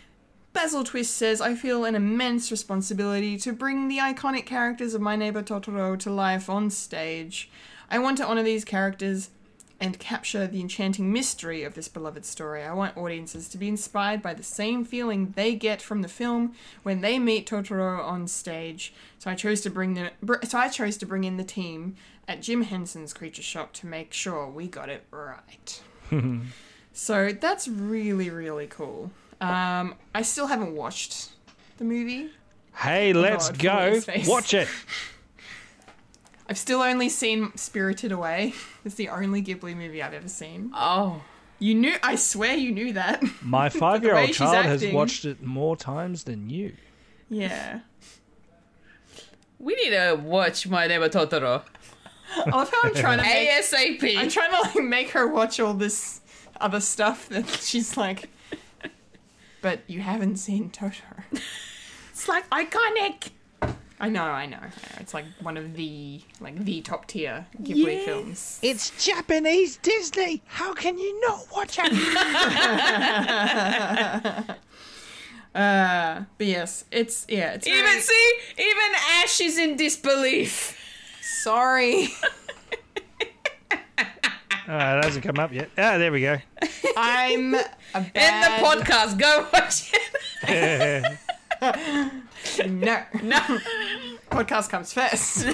Basil Twist says, I feel an immense responsibility to bring the iconic characters of My Neighbor Totoro to life on stage. I want to honor these characters and capture the enchanting mystery of this beloved story. I want audiences to be inspired by the same feeling they get from the film when they meet Totoro on stage. So I chose to bring the br- so I chose to bring in the team at Jim Henson's Creature Shop to make sure we got it right. so that's really really cool. Um, I still haven't watched the movie. Hey, let's God, go. Watch it. I've still only seen Spirited Away. It's the only Ghibli movie I've ever seen. Oh, You knew, I swear you knew that. My five-year-old she's child has watched it more times than you. yeah. we need to watch My Neighbor Totoro I love how I'm trying to make, I'm trying to like make her watch all this other stuff that she's like. But you haven't seen Totoro. It's like iconic. I know, I know, I know. It's like one of the like the top tier Ghibli Yes. films. It's Japanese Disney. How can you not watch it? Uh, but yes, it's yeah, it's Even very- see, even Ash is in disbelief. sorry. Oh, it hasn't come up yet. Ah, there we go. I'm a In the podcast, go watch it. No, No, podcast comes first.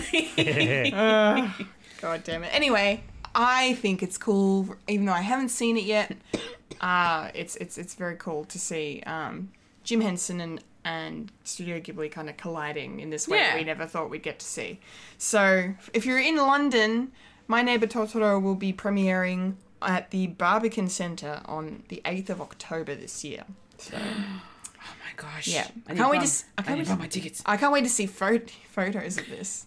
Uh, God damn it. Anyway, I think it's cool, even though I haven't seen it yet. Uh, it's it's it's very cool to see um, Jim Henson and and Studio Ghibli kind of colliding in this way that we never thought we'd get to see. So if you're in London, My Neighbor Totoro will be premiering at the Barbican Centre on the 8th of October this year. So gosh. Yeah. I Can't wait to to s- I can't wait to my tickets. I can't wait to see pho- photos of this,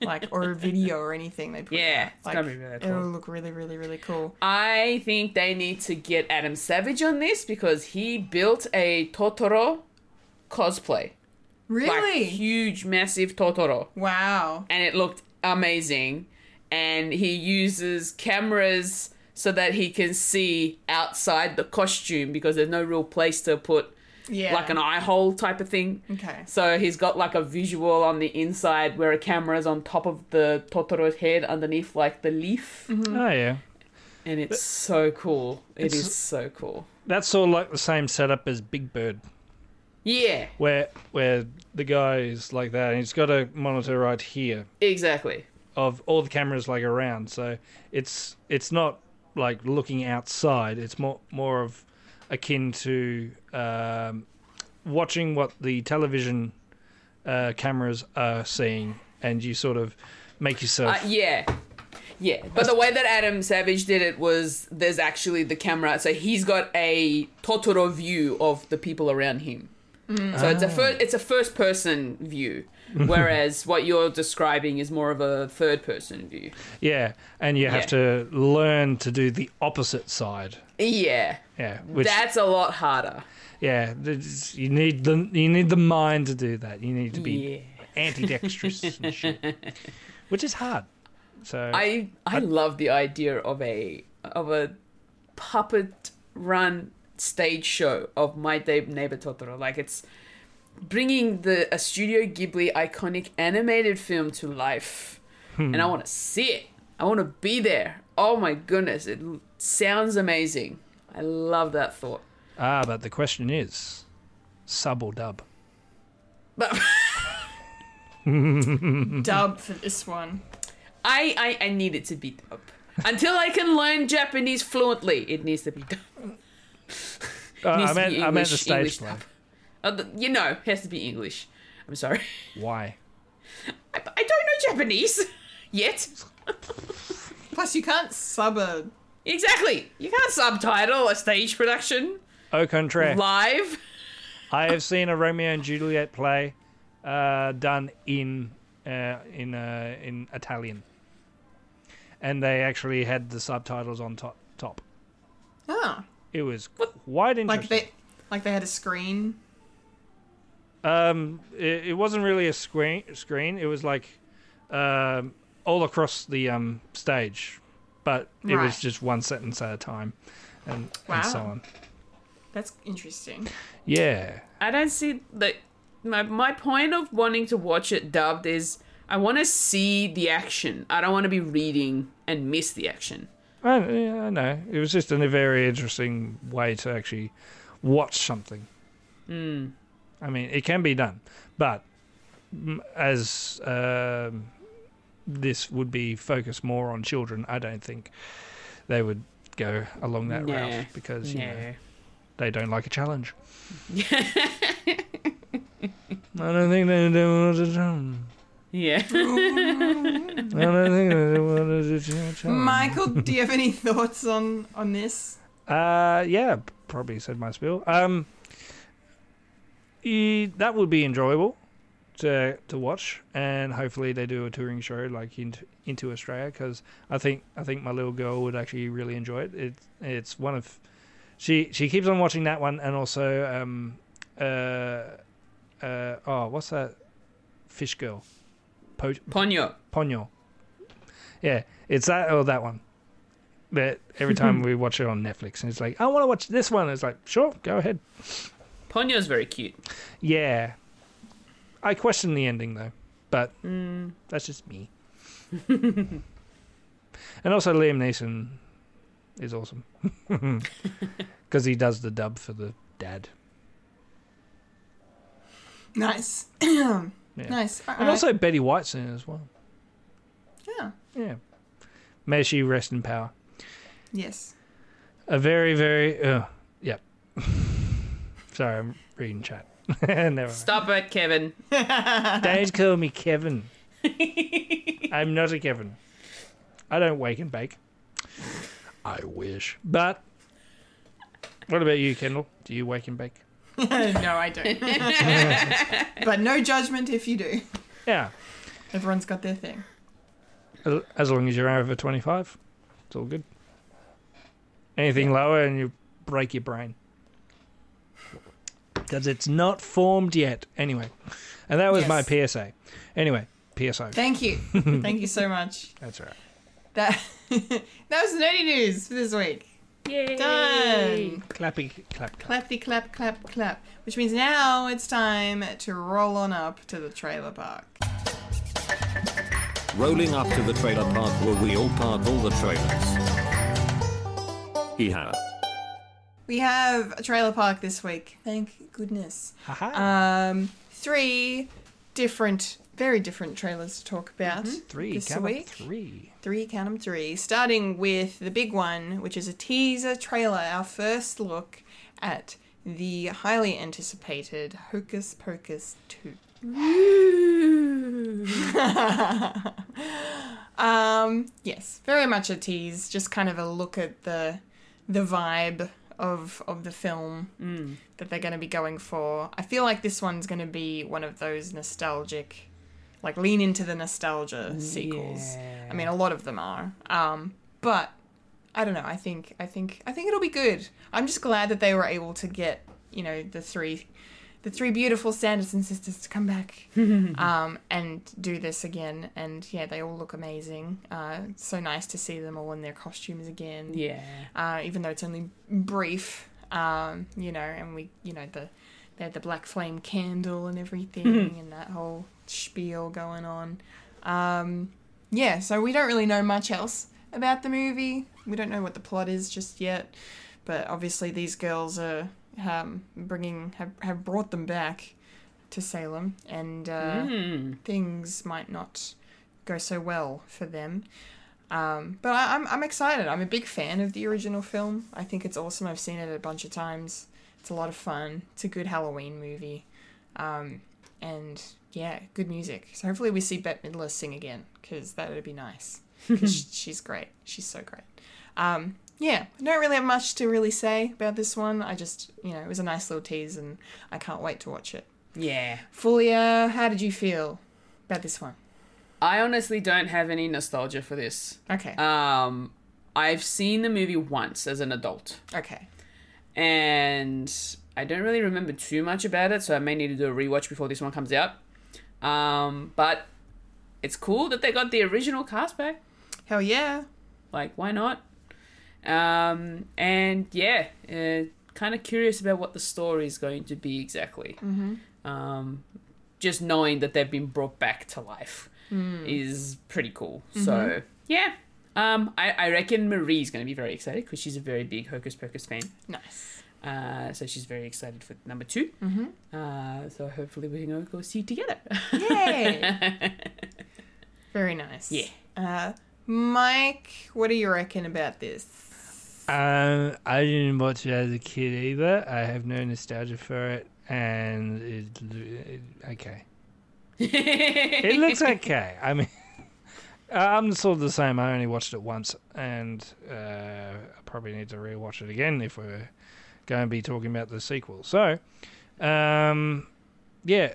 like or a video or anything they put. Yeah, out. it's like, gonna be really cool. It'll look really, really, really cool. I think they need to get Adam Savage on this because he built a Totoro cosplay. Like Really? huge, massive Totoro. wow. and it looked amazing. And he uses cameras so that he can see outside the costume because there's no real place to put Yeah. like an eye hole type of thing. Okay. So he's got like a visual on the inside where a camera is on top of the Totoro's head underneath like the leaf. Mm-hmm. Oh yeah. And it's so cool. It It's- so cool. That's sort of like the same setup as Big Bird, Yeah, where where the guy is like that, and he's got a monitor right here exactly. of all the cameras like around. So it's it's not like looking outside. It's more more of akin to um, watching what the television uh, cameras are seeing, and you sort of make yourself. Uh, yeah. Yeah, but the way that Adam Savage did it was there's actually the camera, so he's got a Totoro view of the people around him. Mm. So it's a ah. first, it's a first person view, whereas what you're describing is more of a third person view. yeah, and you have Yeah. to learn to do the opposite side. Yeah, Yeah, which that's a lot harder. yeah, you need the you need the mind to do that. You need to be Yeah. antidextrous and shit, which is hard. So I I love the idea of a of a puppet run stage show of My Day Neighbor Totoro. Like it's bringing the a Studio Ghibli iconic animated film to life, and I want to see it. I want to be there. Oh my goodness, it sounds amazing. I love that thought. ah, but the question is, sub or dub? But Dub for this one. I, I I need it to be dub. Until I can learn Japanese fluently, it needs to be dub. Uh, I meant be I meant the English- stage English play. Uh, you know, it has to be English. I'm sorry. Why? I, I don't know Japanese yet. Plus, you can't sub a. Exactly. You can't subtitle a stage production Au contraire, live. I have seen a Romeo and Juliet play uh, done in uh, in uh, in Italian, and they actually had the subtitles on top. Top. Ah, It was quite like they, like they had a screen. Um, it, it wasn't really a screen. Screen. It was like um, all across the um, stage, but it Right. was just one sentence at a time, and, and so on. That's interesting. Yeah, I don't see the my my point of wanting to watch it dubbed is I want to see the action. I don't want to be reading and miss the action. I, yeah, I know. It was just in a very interesting way to actually watch something. I mean, it can be done, but mm, as um, this would be focused more on children, I don't think they would go along that Nah. route because you know, they don't like a challenge. I don't think they do want to challenge. Yeah. I don't think they do want to challenge. Michael, do you have any thoughts on on this? Uh, yeah, probably said my spiel. Um, that would be enjoyable to to watch, and hopefully they do a touring show like into into Australia because I think I think my little girl would actually really enjoy it. It it's one of she she keeps on watching that one, and also um uh uh oh what's that fish girl po- Ponyo. Ponyo. Yeah, it's that or that one. That every time we watch it on Netflix, and it's like, I want to watch this one. It's like, sure, go ahead. Ponyo's very cute. Yeah, I question the ending though, but hmm. that's just me. and also, Liam Neeson is awesome because he does the dub for the dad. Nice. Yeah. nice. And also Betty White's in it as well. yeah. Yeah, may she rest in power. Yes. A very, very, uh, yep. Sorry, I'm reading chat. Never mind. Stop it, Kevin. Don't call me Kevin. I'm not a Kevin. I don't wake and bake. I wish. But what about you, Kendall? Do you wake and bake? no, I don't. but no judgment if you do. Yeah. Everyone's got their thing. As- As long as you're over 25, it's all good. Anything lower and you break your brain. Because it's not formed yet. Anyway. And that was Yes. my PSA. Anyway, PSO. Thank you. Thank you so much. That's all right. That that was nerdy news for this week. Yay. Done. Clappy clap. Clappy clap clap clap. Which means now it's time to roll on up to the trailer park. Rolling up to the trailer park where we all park all the trailers. Hee-haw. We have a trailer park this week. Thank goodness. Haha. Um, three different, very different trailers to talk about three. this count 'em, week. Three. Three, count 'em three. Starting with the big one, which is a teaser trailer, our first look at the highly anticipated Hocus Pocus 2. um, yes, very much a tease, just kind of a look at the the vibe of of the film that they're going to be going for. I feel like this one's going to be one of those nostalgic like lean into the nostalgia sequels. I mean, a lot of them are. Um, but I don't know. I think I think I think it'll be good. I'm just glad that they were able to get you know the three the three beautiful Sanderson sisters to come back um, and do this again. And yeah, they all look amazing. Uh, so nice to see them all in their costumes again Yeah. uh, even though it's only brief, um, you know, and we, you know, the they had the black flame candle and everything, and that whole spiel going on. Um, yeah, so we don't really know much else about the movie. We don't know what the plot is just yet, but obviously these girls are um, bringing have have brought them back to Salem, and uh, things might not go so well for them. Um, but I, I'm I'm excited. I'm a big fan of the original film. I think it's awesome. I've seen it a bunch of times. It's a lot of fun. It's a good Halloween movie, um, and yeah, good music. So hopefully we see Bette Midler sing again because that would be nice. she's great. She's so great. Um, yeah, I don't really have much to really say about this one. I just you know it was a nice little tease, and I can't wait to watch it. Yeah. Fulia, how did you feel about this one? I honestly don't have any nostalgia for this. Okay. Um, I've seen the movie once as an adult, okay. and I don't really remember too much about it, so I may need to do a rewatch before this one comes out. Um, but it's cool that they got the original cast back. Hell yeah. Like, why not? Um, and yeah, uh, kind of curious about what the story is going to be exactly. Mm-hmm. Um, just knowing that they've been brought back to life is pretty cool. So yeah, um, I, I reckon Marie's going to be very excited because she's a very big Hocus Pocus fan. Nice. Uh, so she's very excited for number 2 Mm-hmm. Uh, so hopefully we can go see it together. Yay. Very nice. Yeah. Uh, Mike, what do you reckon about this? Um, I didn't watch it as a kid either. I have no nostalgia for it, and it, it okay. it looks okay. I mean, I'm sort of the same. I only watched it once, and uh, I probably need to rewatch it again if we're going to be talking about the sequel. So, um, yeah,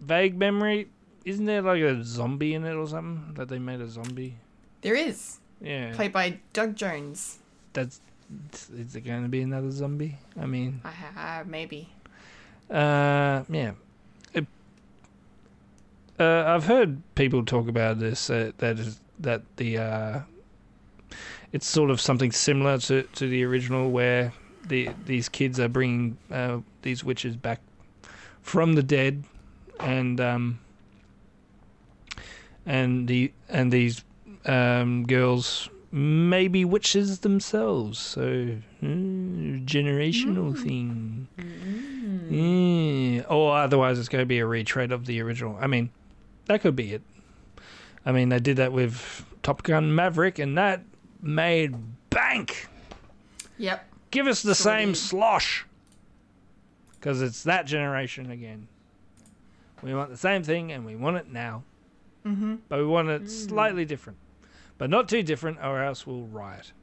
vague memory. Isn't there like a zombie in it or something that they made a zombie? There is. Yeah, Played by Doug Jones. that's. Is it going to be another zombie? I mean, Uh, maybe. Uh, yeah. It, uh, I've heard people talk about this. Uh, that is that the uh, it's sort of something similar to, to the original, where the these kids are bringing uh, these witches back from the dead, and um, and the and these um, girls may be witches themselves. So mm, generational thing. Yeah. Or otherwise, it's going to be a retread of the original. I mean, that could be it. I mean, they did that with Top Gun Maverick, and that made bank. Yep. Give us the Sure same slosh. Because it's that generation again. We want the same thing, and we want it now. Mm-hmm. But we want it slightly different. But not too different, or else we'll riot.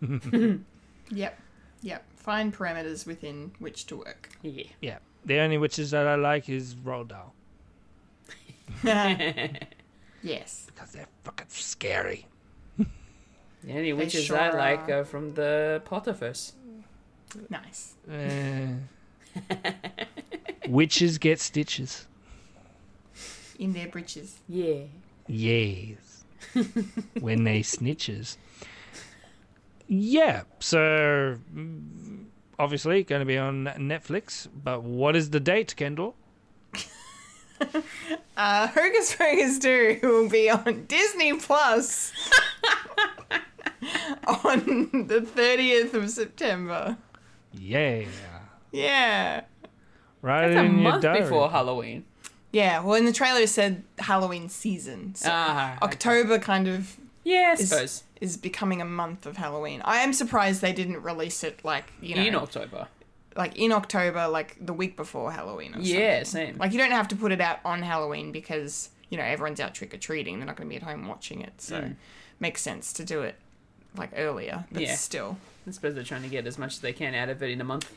Yep. Yep. Find parameters within which to work. yeah. Yeah. The only witches that I like is Roald Dahl. Yes. Because they're fucking scary. The only witches sure I like are. are from the Potterverse. Nice. Uh, witches get stitches. In their breeches. Yeah. Yes. when they snitches. Yeah, so mm, obviously going to be on Netflix, but what is the date, Kendall? Uh, Hocus Pocus 2 will be on Disney Plus on the 30th of September. Yeah. Yeah. Right It's a in your month diary. before Halloween. Yeah, well, in the trailer it said Halloween season. So Ah, okay. October kind of Yeah, I is, suppose. is becoming a month of Halloween. I am surprised they didn't release it like, you know, In October. like in October, like the week before Halloween or Yeah, something. same. Like you don't have to put it out on Halloween because, you know, everyone's out trick or treating. They're not going to be at home watching it. So makes sense to do it like earlier. But Yeah. still. I suppose they're trying to get as much as they can out of it in a month.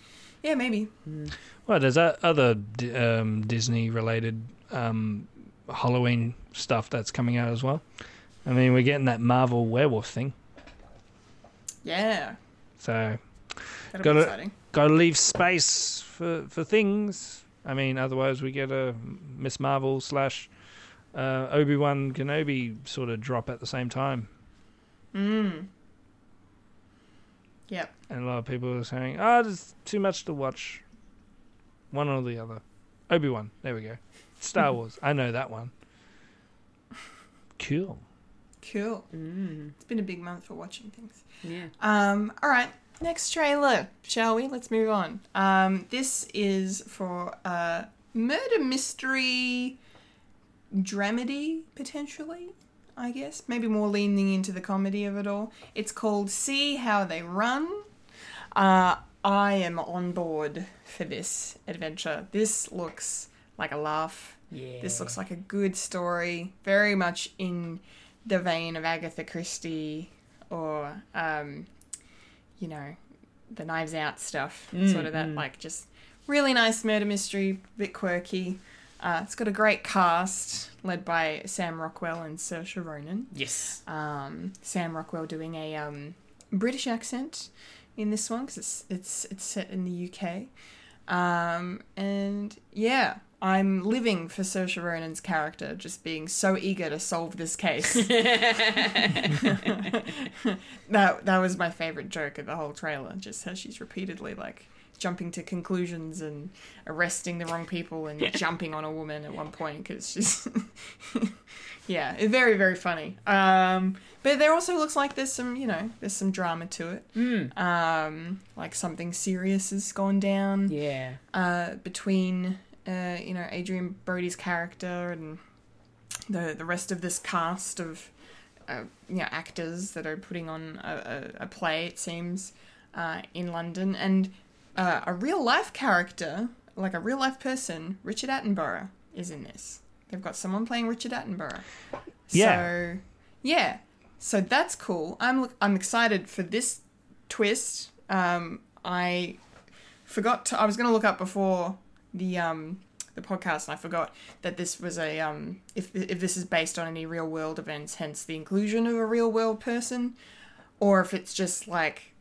Yeah, maybe. Well, there's other um, Disney-related um, Halloween stuff that's coming out as well. I mean, we're getting that Marvel werewolf thing, Yeah. so That'll Got be it. exciting. got to leave space for for things. I mean, otherwise we get a Ms. Marvel slash uh, Obi Wan Kenobi sort of drop at the same time, Mm. Yep. and a lot of people are saying, "Ah, there's too much to watch." One or the other. Obi Wan. There we go. Star Wars. I know that one. Cool. Cool. It's been a big month for watching things. Yeah. Um, all right, next trailer, shall we? Let's move on. Um, this is for a murder mystery dramedy, potentially, I guess. Maybe more leaning into the comedy of it all. It's called See How They Run. Uh, I am on board for this adventure. This looks like a laugh. Yeah. This looks like a good story, very much in the vein of Agatha Christie or, um, you know, the Knives Out stuff. sort of that, like, just really nice murder mystery, bit quirky. Uh, it's got a great cast led by Sam Rockwell and Saoirse Ronan. Yes. Um, Sam Rockwell doing a um, British accent in this one because it's it's it's set in the UK. Um, and yeah, I'm living for Saoirse Ronan's character, just being so eager to solve this case. that that was my favorite joke of the whole trailer. Just how she's repeatedly like jumping to conclusions and arresting the wrong people and jumping on a woman at one point because she's yeah, very very funny. Um, but there also looks like there's some you know there's some drama to it. Um, like something serious has gone down Yeah. uh, between uh, you know Adrien Brody's character and the the rest of this cast of uh, you know actors that are putting on a, a, a play. It seems uh, in London and uh, a real life character, like a real life person, Richard Attenborough is in this. They've got someone playing Richard Attenborough. Yeah. So yeah, so that's cool. I'm I'm excited for this twist. Um, I forgot to, I was going to look up before the um the podcast and I forgot that this was a um if if this is based on any real world events hence the inclusion of a real world person or if it's just like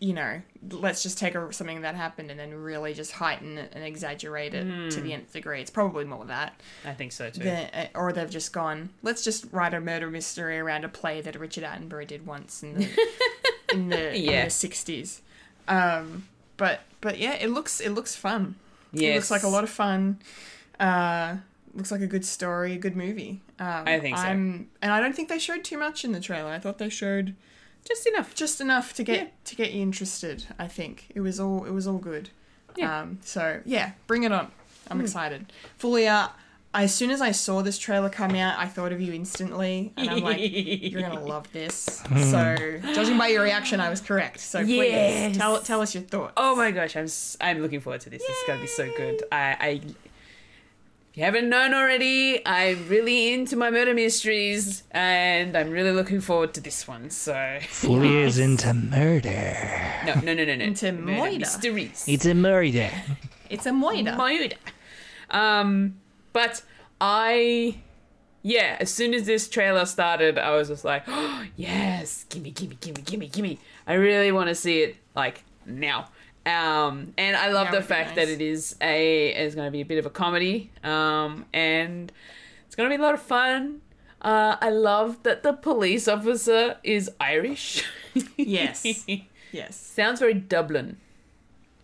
you know let's just take a, something that happened and then really just heighten it and exaggerate it to the nth degree. It's probably more that I think so too. the, uh, or they've just gone let's just write a murder mystery around a play that Richard Attenborough did once in the in the, in the 60s um but but yeah it looks it looks fun. It looks like a lot of fun. Uh looks like a good story a good movie. Um, I think so. I'm, and I don't think they showed too much in the trailer. I thought they showed Just enough. just enough to get Yeah. to get you interested I think it was all it was all good Yeah. um so yeah bring it on I'm Hmm. excited Fulia as soon as I saw this trailer come out I thought of you instantly and I'm like you're gonna love this so judging by your reaction I was correct so please tell tell us your thoughts Oh my gosh, I'm s- I'm looking forward to this. It's gonna be so good. I, I if you haven't known already, I'm really into my murder mysteries, and I'm really looking forward to this one. So Fully is into murder. no, no, no, no, no. Into murder murder. mysteries. It's a murder. it's a moida Murder. Um, but I, yeah, as soon as this trailer started, I was just like, oh, yes, gimme, gimme, gimme, gimme, gimme. I really want to see it like now. Um, and I love That the fact nice. that it is a it's going to be a bit of a comedy. Um, and it's going to be a lot of fun. Uh, I love that the police officer is Irish. yes yes Sounds very Dublin.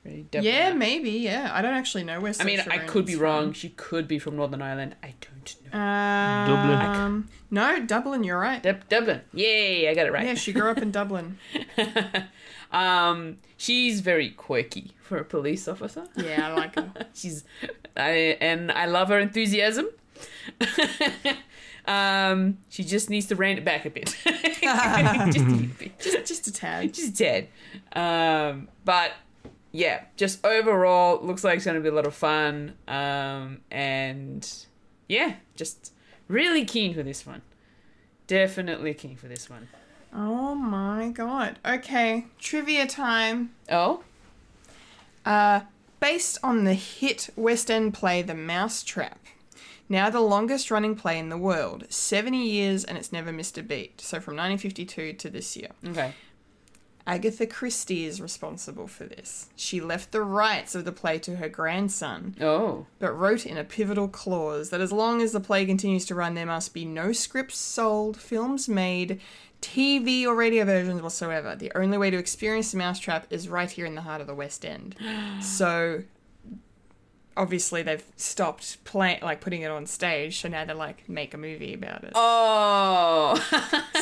Very Dublin. yeah maybe yeah I don't actually know where I mean, Saoirse I could be Ronan's wrong. She could be from Northern Ireland. I don't know. Um, no, Dublin. You're right. Dub- Dublin. Yay, I got it right. Yeah, she grew up in Dublin. um, she's very quirky for a police officer. Yeah, I like her. She's, I and I love her enthusiasm. um, she just needs to rein it back a bit. just. Just, just a tad. just a tad. Um, but yeah, just overall looks like it's going to be a lot of fun. Um, and yeah, just really keen for this one. Definitely keen for this one. Oh my god. Okay, trivia time. Oh, Uh, based on the hit West End play The Mousetrap, now the longest running play in the world, 70 years and it's never missed a beat. So from 1952 to this year. okay. Agatha Christie is responsible for this. She left the rights of the play to her grandson, Oh, but wrote in a pivotal clause that as long as the play continues to run, there must be no scripts sold, films made, TV or radio versions whatsoever. The only way to experience the Mousetrap is right here in the heart of the West End. so obviously they've stopped playing, like putting it on stage. So now they're like, make a movie about it. oh,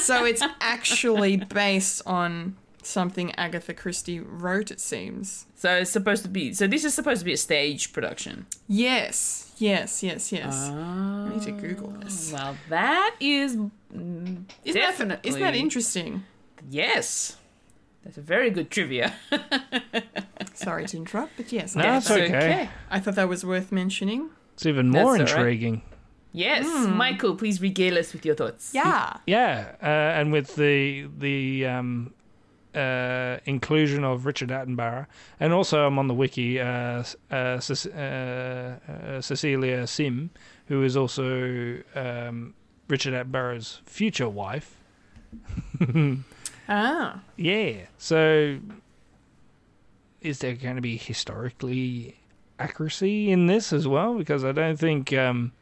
So it's actually based on something Agatha Christie wrote. It seems. so it's supposed to be. So this is supposed to be a stage production. Yes, yes, yes, yes. I need to Google this. Well, that is mm, Isn't definitely that, isn't that interesting? Yes, that's a very good trivia. Sorry to interrupt, but yes, I, No, thought it's that- okay. I thought that was worth mentioning. It's even more That's all right. intriguing. Yes, Michael, please regale us with your thoughts. Yeah. Yeah, uh, and with the the um, uh, inclusion of Richard Attenborough, and also I'm on the wiki, uh, uh, Cec- uh, uh, Cecilia Sim, who is also um, Richard Attenborough's future wife. Ah. Yeah, so is there going to be historically accuracy in this as well because I don't think um,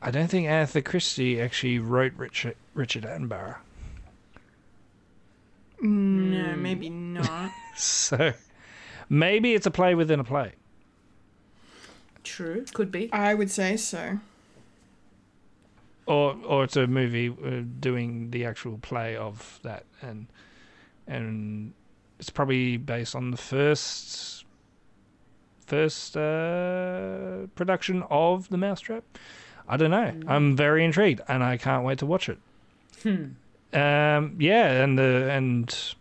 I don't think Agatha Christie actually wrote Richard Richard Attenborough. No, maybe not. So maybe it's a play within a play. True. Could be. I would say so. or or it's a movie uh, doing the actual play of that and and it's probably based on the first first uh, production of the mousetrap i don't know i'm very intrigued and i can't wait to watch it um yeah and the and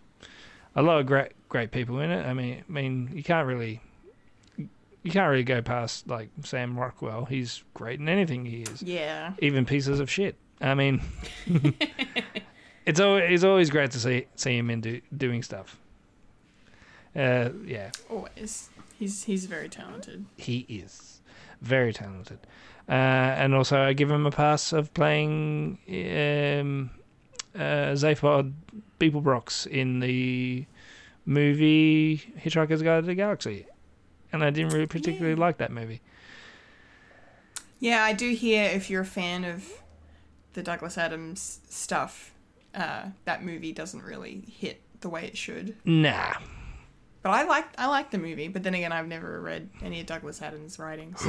a lot of great great people in it i mean i mean you can't really you can't really go past like sam rockwell he's great in anything he is Yeah. even pieces of shit. I mean, it's always it's always great to see see him in do, doing stuff. Uh, yeah, Always. He's he's very talented. he is very talented, uh, and also I give him a pass of playing um, uh, Zaphod Beeblebrox in the movie Hitchhiker's Guide to the Galaxy, and I didn't really particularly like that movie. Yeah, I do hear if you're a fan of the Douglas Adams stuff, uh, that movie doesn't really hit the way it should. Nah, But I like I like the movie. But then again, I've never read any of Douglas Adams' writings.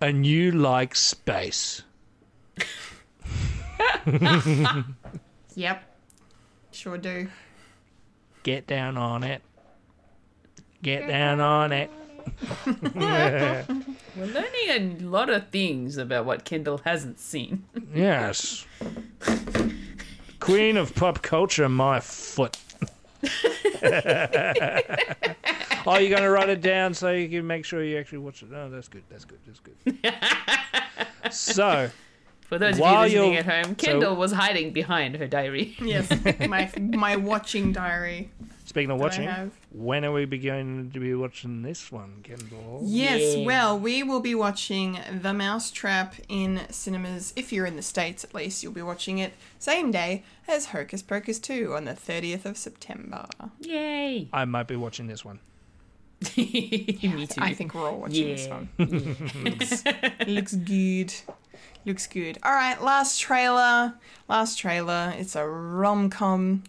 and you like space. yep, sure do. Get down on it. Get down on it. We're learning a lot of things about what Kendall hasn't seen. Yes. Queen of pop culture, my foot. oh, you're going to write it down so you can make sure you actually watch it. Oh, that's good. That's good. That's good. so, For those While of you listening you're- at home, so- Kendall was hiding behind her diary. Yes, my my watching diary. speaking of watching, when are we going to be watching this one, Kendall? Yes, Yeah. well, we will be watching The Mousetrap in cinemas. If you're in the States, at least, you'll be watching it same day as Hocus Pocus 2 on the 30th of September. Yay! I might be watching this one. Me too. I think we're all watching this Yeah. one. looks, looks good. Looks good. All right, last trailer. Last trailer. It's a rom com,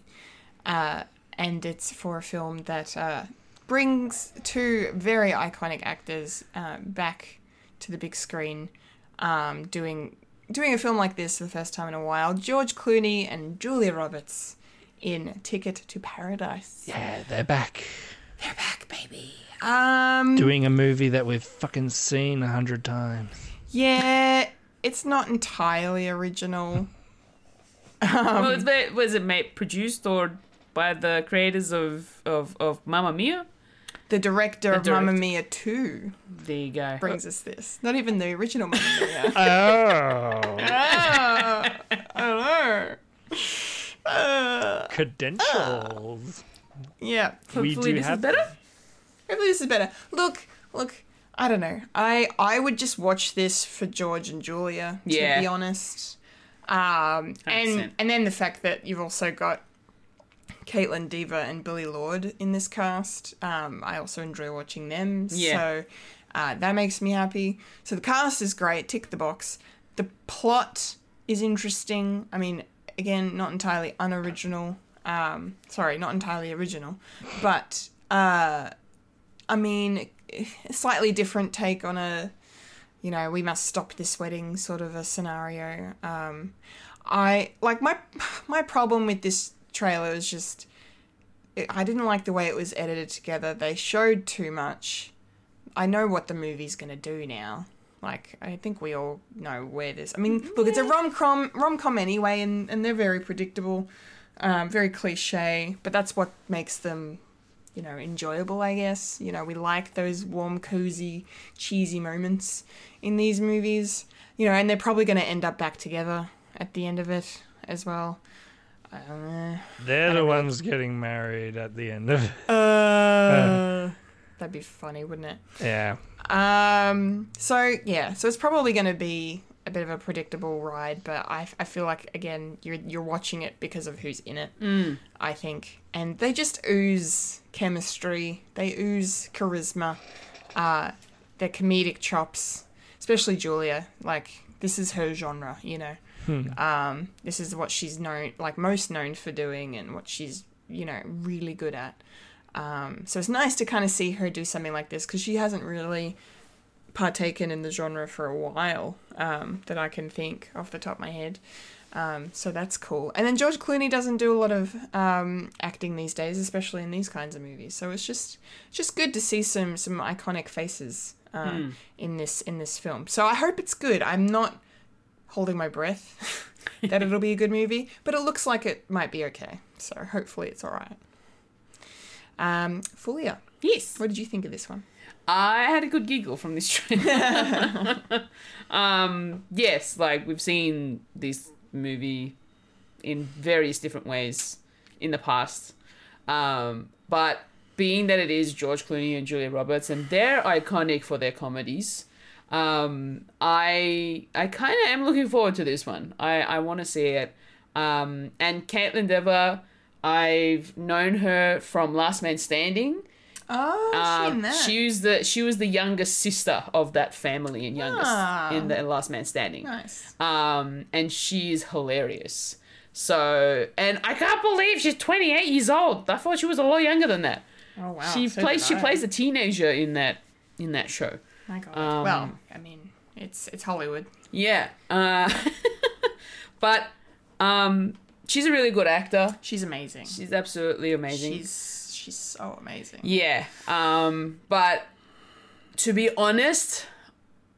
uh, and it's for a film that uh, brings two very iconic actors uh, back to the big screen, um, doing doing a film like this for the first time in a while. George Clooney and Julia Roberts in Ticket to Paradise. Yeah, they're back. They're back, baby. Um, Doing a movie that we've fucking seen a hundred times. Yeah, it's not entirely original. well, it's made, was it made produced or by the creators of of of Mamma Mia? The director The of Mamma Mia 2 There you go. brings us this. Not even the original Mamma Mia. Oh, I don't know. Uh, credentials. yeah, we Hopefully do this have is better. hopefully this is better. Look, look, I don't know. I I would just watch this for George and Julia, to Yeah. be honest. Um, and and then the fact that you've also got Kaitlyn Dever and Billie Lourd in this cast. Um, I also enjoy watching them. Yeah. So uh, that makes me happy. So the cast is great. Tick the box. The plot is interesting. I mean, again, not entirely unoriginal. Um, sorry, not entirely original, but uh, I mean, slightly different take on a, you know, we must stop this wedding sort of a scenario. Um, I like my my problem with this trailer is just I didn't like the way it was edited together. They showed too much. I know what the movie's gonna do now. Like I think we all know where this. I mean, look, it's a rom com rom com anyway, and and they're very predictable, um, very cliche. But that's what makes them you know, enjoyable, I guess. You know, we like those warm, cozy, cheesy moments in these movies. You know, and they're probably going to end up back together at the end of it as well. Uh, They're the ones getting married at the end of it. uh, that'd be funny, wouldn't it? Yeah. Um, so yeah, so it's probably going to be a bit of a predictable ride, but I, I feel like again you're you're watching it because of who's in it. Mm. I think, and they just ooze chemistry. They ooze charisma. Uh, their comedic chops, especially Julia. Like this is her genre, you know. Um, this is what she's known, like most known for doing, and what she's you know really good at. Um, so it's nice to kind of see her do something like this because she hasn't really partaken in the genre for a while um, that I can think off the top of my head. Um, so that's cool. And then George Clooney doesn't do a lot of um, acting these days, especially in these kinds of movies. So it's just just good to see some some iconic faces uh, in this in this film. So I hope it's good. I'm not holding my breath that it'll be a good movie, but it looks like it might be okay. So hopefully it's all right. Um, Fulia, Yes. what did you think of this one? I had a good giggle from this trailer. um, yes, like we've seen this movie in various different ways in the past. Um, but being that it is George Clooney and Julia Roberts and they're iconic for their comedies, um, I I kind of am looking forward to this one. I, I want to see it. Um, and Kaitlyn Dever, I've known her from Last Man Standing. Oh, Um, she was the she was the youngest sister of that family and youngest Ah. in the Last Man Standing. nice. Um, and she's hilarious. So, and I can't believe she's 28 years old. I thought she was a lot younger than that. Oh wow. she so plays she plays a teenager in that in that show. My God. um, well, I mean, it's it's Hollywood. Yeah. Uh, but um, she's a really good actor. She's amazing. She's absolutely amazing. She's she's so amazing. Yeah. Um, but to be honest,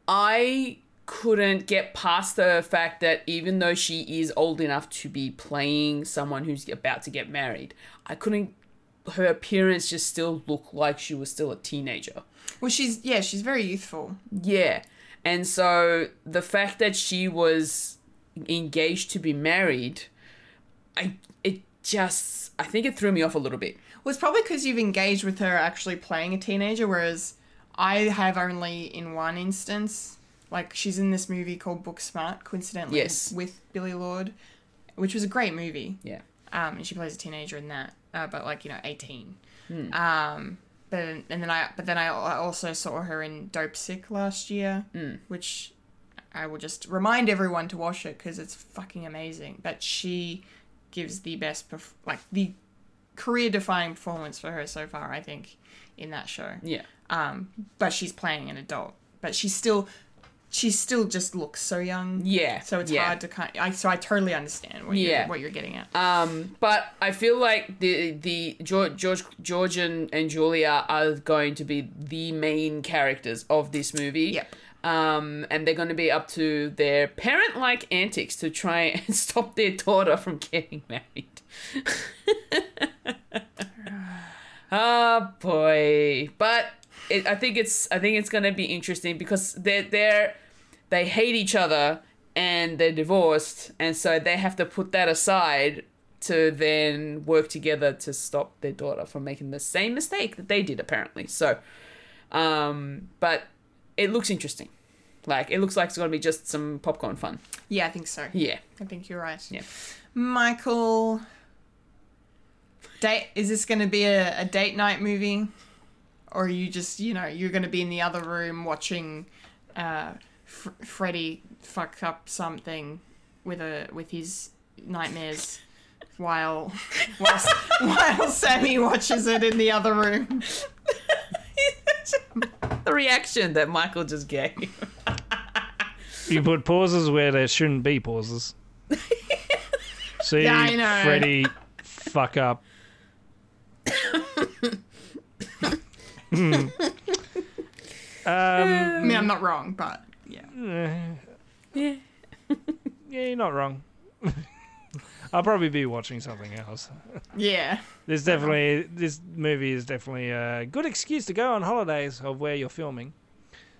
I couldn't get past the fact that even though she is old enough to be playing someone who's about to get married, I couldn't. Her appearance just still looked like she was still a teenager. Well, she's yeah, she's very youthful. Yeah. And so the fact that she was engaged to be married, I it just I think it threw me off a little bit. It's probably because you've engaged with her actually playing a teenager, whereas I have only in one instance. Like she's in this movie called Booksmart, coincidentally, Yes. with Billie Lourd, which was a great movie. Yeah. um, and she plays a teenager in that, uh, but like you know, eighteen. Hmm. Um, but and then I but then I also saw her in Dopesick last year, Hmm. which I will just remind everyone to watch it because it's fucking amazing. But she gives the best, perf- like the career-defining performance for her so far, I think, in that show. Yeah. Um, but she's playing an adult, but she's still. She still just looks so young. Yeah, So it's yeah. hard to kind. Of, I, so I totally understand what Yeah. you're, what you're getting at. Um, but I feel like the the George George, George and, and Julia are going to be the main characters of this movie. Yep. Um, and they're going to be up to their parent-like antics to try and stop their daughter from getting married. oh boy! But it, I think it's I think it's going to be interesting because they're they're they hate each other and they're divorced, and so they have to put that aside to then work together to stop their daughter from making the same mistake that they did apparently. So, um, but it looks interesting. Like it looks like it's going to be just some popcorn fun. Yeah, I think so. Yeah, I think you're right. yeah. Michael, date is this going to be a, a date night movie, or are you just you know you're going to be in the other room watching uh, F- Freddy fuck up something with a with his nightmares while while, while Sammy watches it in the other room. The reaction that Michael just gave. You put pauses where there shouldn't be pauses. See Yeah, I know. Freddy fuck up. um, I mean, I'm not wrong, but yeah. Yeah. yeah, you're not wrong. I'll probably be watching something else. Yeah. There's definitely this movie is definitely a good excuse to go on holidays of where you're filming.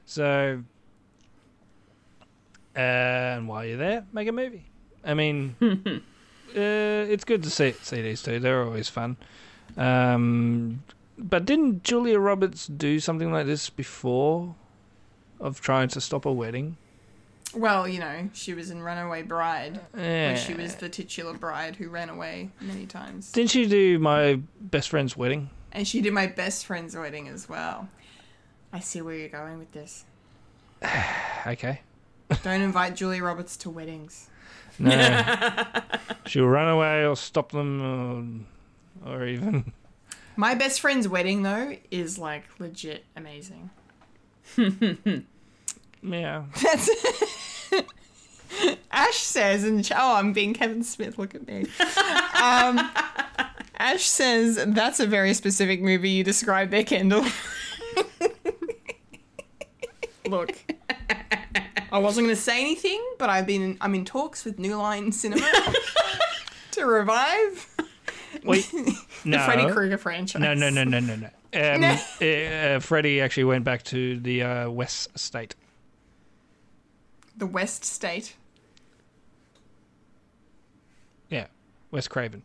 So, uh, and while you're there, make a movie. I mean, uh, it's good to see see these two. They're always fun. Um, but didn't Julia Roberts do something like this before, of trying to stop a wedding? Well, you know, she was in Runaway Bride, Yeah. where she was the titular bride who ran away many times. Didn't you do my best friend's wedding? And she did my best friend's wedding as well. I see where you're going with this. Okay. Don't invite Julia Roberts to weddings. No. She'll run away or stop them or, or even. My best friend's wedding, though, is like legit amazing. Yeah. That's. Ash says, and oh, I'm being Kevin Smith. Look at me. Um, Ash says that's a very specific movie you described there, Kendall. Look, I wasn't going to say anything, but I've been I'm in talks with New Line Cinema to revive Wait. the No. Freddy Krueger franchise. No, no, no, no, no, no. Um, uh, uh, Freddie actually went back to the uh, West State. The West State. Yeah. Wes Craven.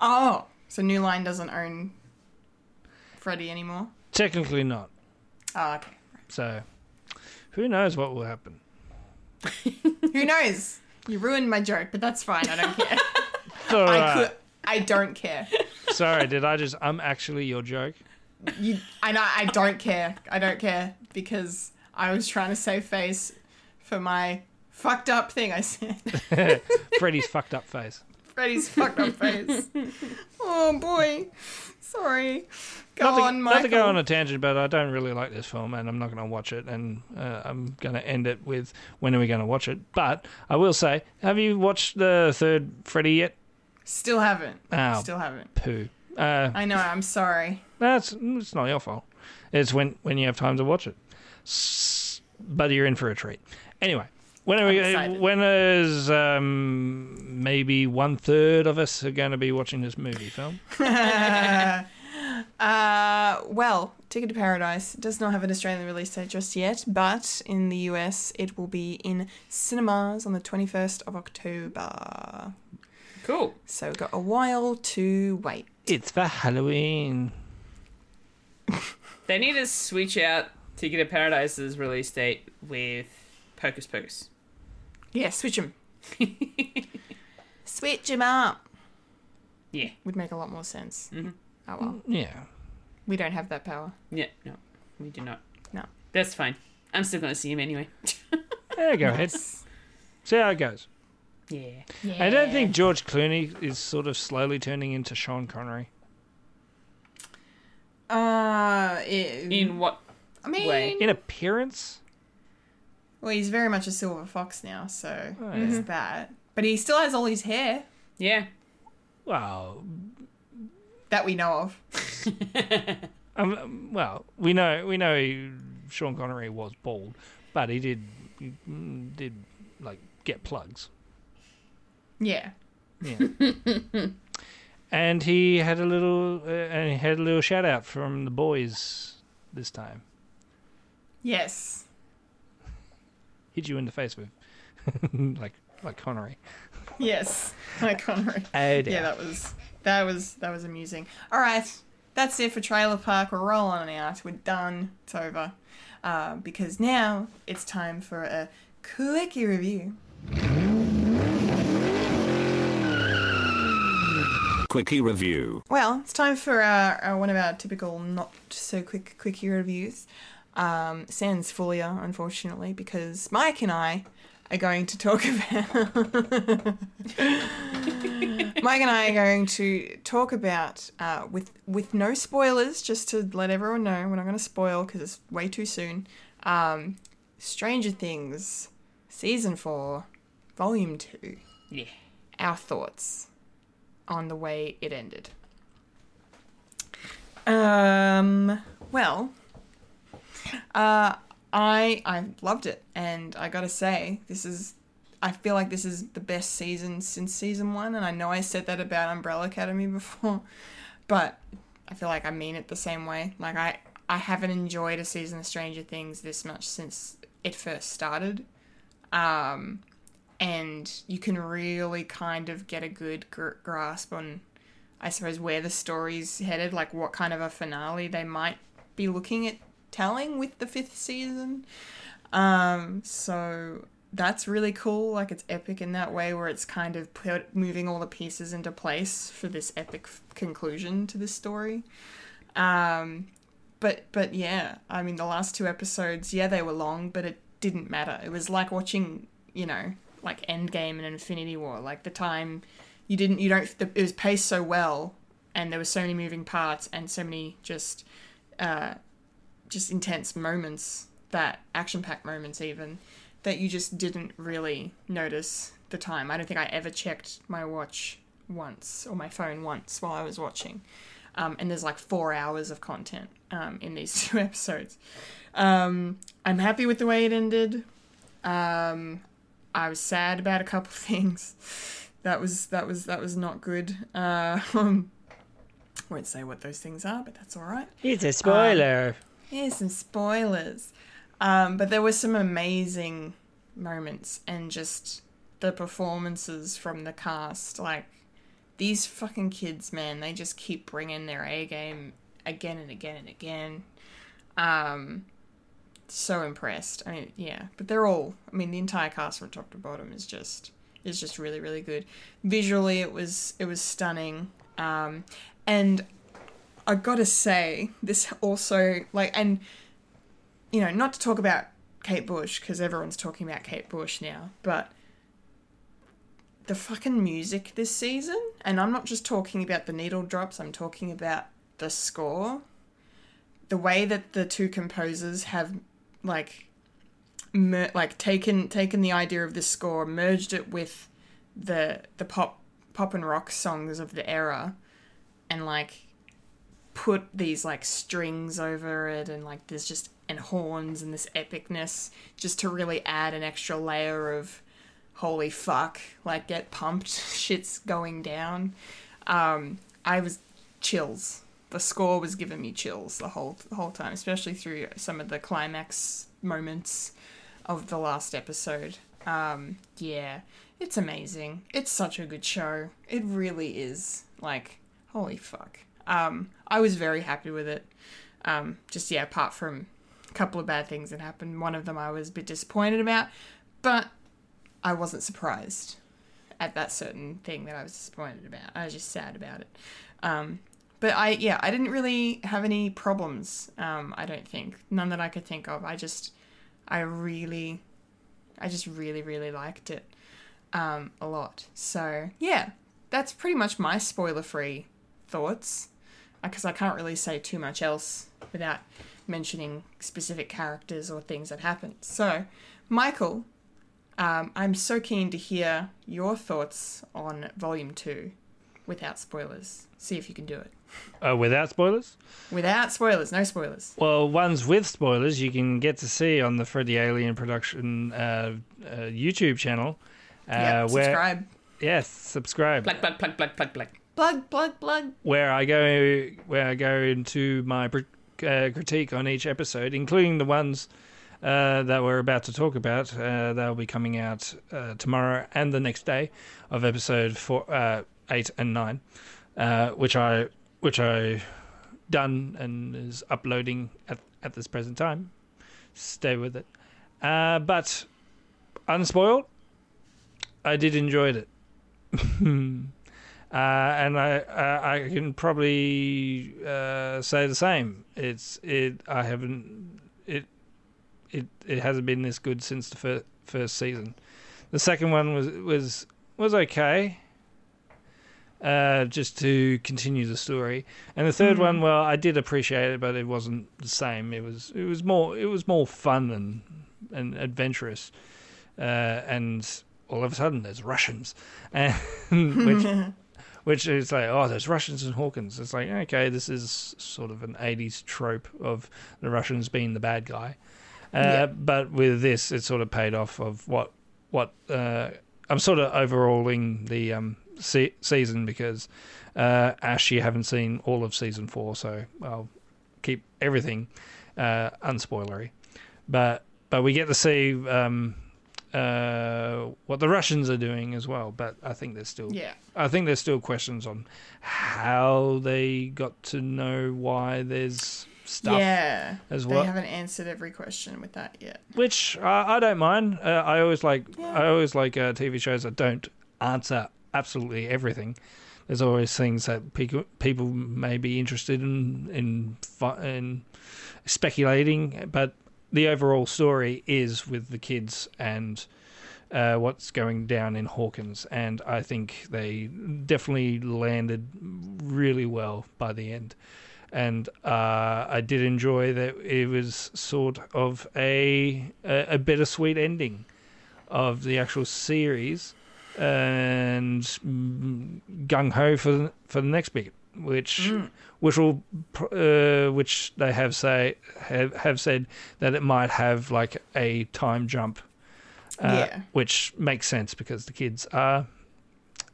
Oh, so New Line doesn't own Freddy anymore. Technically not. Oh, okay. So, who knows what will happen? Who knows? You ruined my joke, but that's fine. I don't care. I right. could. I don't care. Sorry, did I just um actually your joke? You. I know. I don't care. I don't care because I was trying to save face for my fucked up thing. I said Freddie's fucked up face. Freddy's fucked up face. Oh boy. Sorry. Go not to, on, not to go on a tangent, but I don't really like this film, and I'm not going to watch it. And uh, I'm going to end it with when are we going to watch it? But I will say, have you watched the third Freddy yet? Still haven't. Oh. Still haven't. Poo. Uh, I know. I'm sorry. that's it's not your fault. It's when when you have time to watch it. S- But you're in for a treat. Anyway, when are we? I'm excited. When is um, maybe one third of us are going to be watching this movie film? Uh, well, Ticket to Paradise does not have an Australian release date just yet, but in the US it will be in cinemas on the 21st of October. Cool. So we've got a while to wait. It's for Halloween. They need to switch out Ticket to Paradise's release date with Hocus Pocus. Yeah, switch them. switch them up. Yeah. Would make a lot more sense. Mm-hmm. Oh well, Yeah. we don't have that power. Yeah, no, we do not. No. That's fine. I'm still going to see him anyway. Yeah, go ahead. See how it goes. yeah. I don't think George Clooney is sort of slowly turning into Sean Connery. Uh, it, In what? I mean, way? In appearance? well, he's very much a silver fox now, so Oh, there's that. But he still has all his hair Yeah. Well, that we know of. um, well, we know we know he, Sean Connery was bald, but he did he, mm, did like get plugs. Yeah. Yeah. and he had a little uh, and he had a little shout out from the boys this time. Yes. Hit you in the face with like like Connery. Yes. Like Connery. Oh, dear. Yeah, that was that was that was amusing. All right, that's it for Trailer Park. We're rolling out. We're done. It's over. Uh, because now it's time for a quickie review. Quickie review. Well, it's time for our, our one of our typical not so quick quickie reviews. Um, sans Folia, unfortunately, because Mike and I are going to talk about. Mike and I are going to talk about uh, with with no spoilers, just to let everyone know we're not going to spoil because it's way too soon. Um, Stranger Things, season four, volume two. Yeah. Our thoughts on the way it ended. Um. Well. Uh, I I loved it, and I gotta say, this is. I feel like this is the best season since season one, and I know I said that about Umbrella Academy before, but I feel like I mean it the same way. Like I I haven't enjoyed a season of Stranger Things this much since it first started. Um, and you can really kind of get a good gr- grasp on, I suppose, where the story's headed, like what kind of a finale they might be looking at telling with the fifth season. Um, so that's really cool. Like it's epic in that way, where it's kind of put, moving all the pieces into place for this epic f- conclusion to this story. Um, but but yeah, I mean the last two episodes, yeah, they were long, but it didn't matter. It was like watching, you know, like Endgame and Infinity War. Like the time you didn't, you don't. It was paced so well, and there were so many moving parts and so many just, uh, just intense moments that action-packed moments even that you just didn't really notice the time. I don't think I ever checked my watch once or my phone once while I was watching. Um, and there's like four hours of content um, in these two episodes. Um, I'm happy with the way it ended. Um, I was sad about a couple things. That was that was that was not good. Uh, won't say what those things are, but that's all right. It's a spoiler. Here's some spoilers. Um, but there were some amazing moments and just the performances from the cast. Like, these fucking kids, man, they just keep bringing their A game again and again and again. Um, so impressed. I mean, yeah, but they're all. I mean, the entire cast from top to bottom is just is just really really good. Visually, it was it was stunning. Um, and I gotta say, this also like and you know not to talk about Kate Bush because everyone's talking about Kate Bush now, but the fucking music this season, and I'm not just talking about the needle drops, I'm talking about the score. The way that the two composers have like mer- like taken taken the idea of the score, merged it with the the pop pop and rock songs of the era and like put these like strings over it and like there's just and horns and this epicness just to really add an extra layer of holy fuck like get pumped shit's going down. Um i was chills. The score was giving me chills the whole the whole time especially through some of the climax moments of the last episode. Um yeah it's amazing. It's such a good show. It really is like holy fuck um i was very happy with it um just yeah apart from a couple of bad things that happened one of them i was a bit disappointed about but I wasn't surprised at that certain thing that I was disappointed about. I was just sad about it. Um, but I, yeah, I didn't really have any problems. Um, I don't think none that I could think of. I just, I really, I just really, really liked it um, a lot. So yeah, that's pretty much my spoiler-free thoughts, because I can't really say too much else without mentioning specific characters or things that happened. So, Michael, um, I'm so keen to hear your thoughts on Volume 2 without spoilers. See if you can do it. Uh, without spoilers? Without spoilers, no spoilers. Well, ones with spoilers you can get to see on the Freddy Alien Production uh, uh, YouTube channel. Uh, yeah, where, subscribe. Yes, subscribe. Plug, plug, plug, plug, plug, plug. Plug, plug, plug. Where I go, where I go into my uh, critique on each episode, including the ones uh, that we're about to talk about. Uh, they'll be coming out uh, tomorrow and the next day of episode four, uh, eight and nine, uh, which I which I done and is uploading at at this present time. Stay with it, but unspoiled. I did enjoy it. Uh, and I, I I can probably uh, say the same. It's it. I haven't it it it hasn't been this good since the fir- first season. The second one was was was okay. Uh, just to continue the story, and the 3rd one, well, I did appreciate it, but it wasn't the same. It was it was more it was more fun and and adventurous, uh, and all of a sudden there's Russians, and which which is like oh there's Russians and Hawkins. It's like okay, this is sort of an '80s trope of the Russians being the bad guy. Uh, Yeah. But with this, it sort of paid off of what what uh, I'm sort of overhauling the um, se- season because uh, Ash, you haven't seen all of season four, so I'll keep everything uh, unspoilery. But but we get to see um, uh, what the Russians are doing as well. But I think there's still Yeah. I think there's still questions on how they got to know why there's stuff yeah, as well. they haven't answered every question with that yet. which uh, I don't mind. Uh, I always like Yeah. I always like uh, TV shows that don't answer absolutely everything. There's always things that people people may be interested in in in speculating, but the overall story is with the kids and uh, what's going down in Hawkins, and I think they definitely landed really well by the end. And uh, I did enjoy that it was sort of a a, a bittersweet ending of the actual series, and gung ho for for the next bit, which which will uh, which they have say have, have said that it might have like a time jump, uh, Yeah. which makes sense because the kids are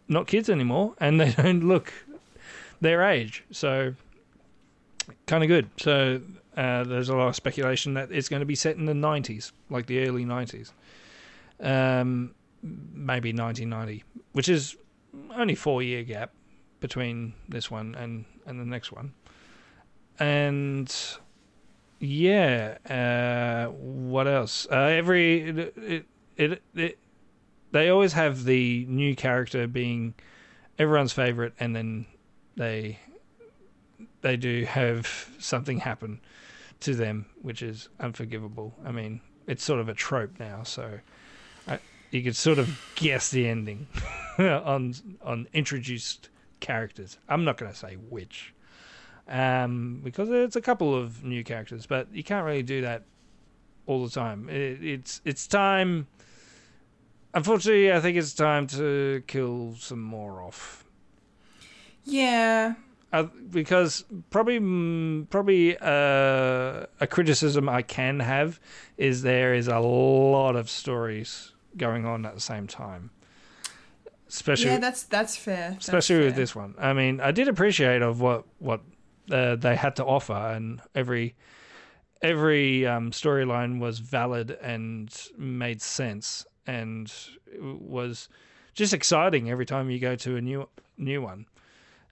not kids anymore and they don't look their age, so kind of good. So uh, there's a lot of speculation that it's going to be set in the 90s, like the early 90s, um, maybe 1990, which is only four year gap between this one and and the next one, and yeah, uh, what else? Uh, every it, it, it, it they always have the new character being everyone's favorite, and then they they do have something happen to them, which is unforgivable. I mean, it's sort of a trope now, so I, you could sort of guess the ending on on introduced characters. I'm not going to say which, um, because it's a couple of new characters, but you can't really do that all the time. It, it's it's time. Unfortunately, I think it's time to kill some more off. Yeah, Uh, because probably mm, probably uh, a criticism I can have is there is a lot of stories going on at the same time, especially yeah, that's that's fair. That's especially with fair. this one. I mean, I did appreciate of what what uh, they had to offer, and every every um, storyline was valid and made sense, and was just exciting every time you go to a new new one.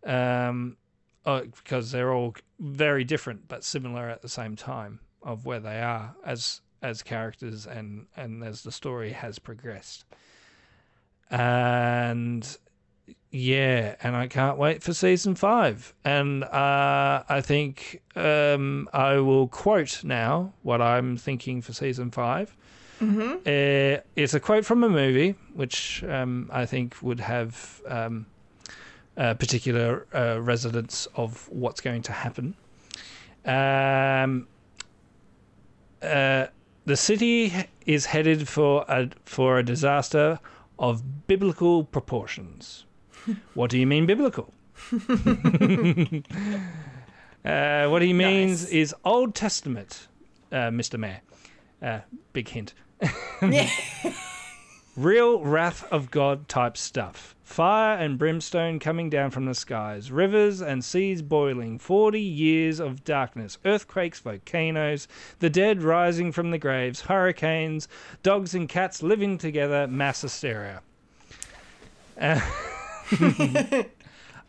Um, uh, because they're all very different but similar at the same time of where they are as as characters and and as the story has progressed. And yeah, and I can't wait for season five. And uh, I think um, I will quote now what I'm thinking for season 5 Mm-hmm. Uh, it's a quote from a movie, which um, I think would have um, a particular uh, resonance of what's going to happen. Um, uh, the city is headed for a for a disaster of biblical proportions. what do you mean biblical? uh, what he means Nice. is Old Testament, uh, Mr. Mayor. Uh, big hint. Real wrath of God type stuff. Fire and brimstone coming down from the skies, rivers and seas boiling, 40 years of darkness, earthquakes, volcanoes, the dead rising from the graves, hurricanes, dogs and cats living together, mass hysteria. Uh,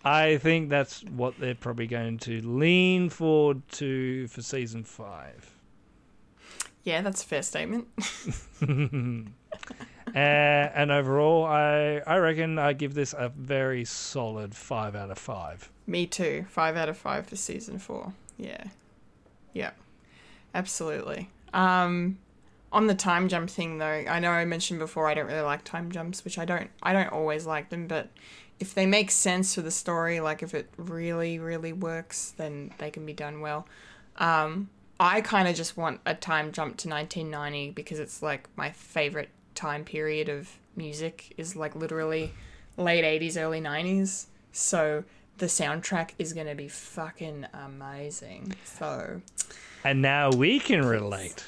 I think that's what they're probably going to lean forward to for season five. yeah, that's a fair statement. Uh, and overall, I I reckon I give this a very solid five out of five. Me too. Five out of five for season four. Yeah. Yeah. Absolutely. Um on the time jump thing though, I know I mentioned before I don't really like time jumps, which I don't I don't always like them, but if they make sense for the story, like if it really, really works, then they can be done well. Um I kind of just want a time jump to 1990 because it's like my favorite time period of music is like literally late 80s, early 90s. So the soundtrack is going to be fucking amazing. So, And now we can relate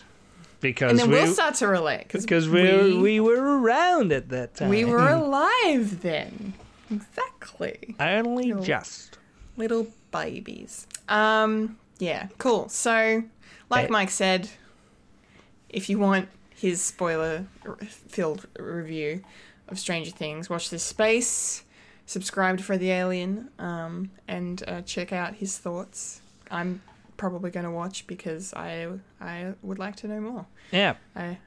because and then we we'll start to relate because we we were around at that time. we were alive then. Exactly. only just. little babies. Um, yeah, cool. So, like. Mike said, if you want his spoiler filled review of Stranger Things, watch this space, subscribe to For the Alien, um, and uh, check out his thoughts. I'm probably going to watch because I I would like to know more. Yeah. I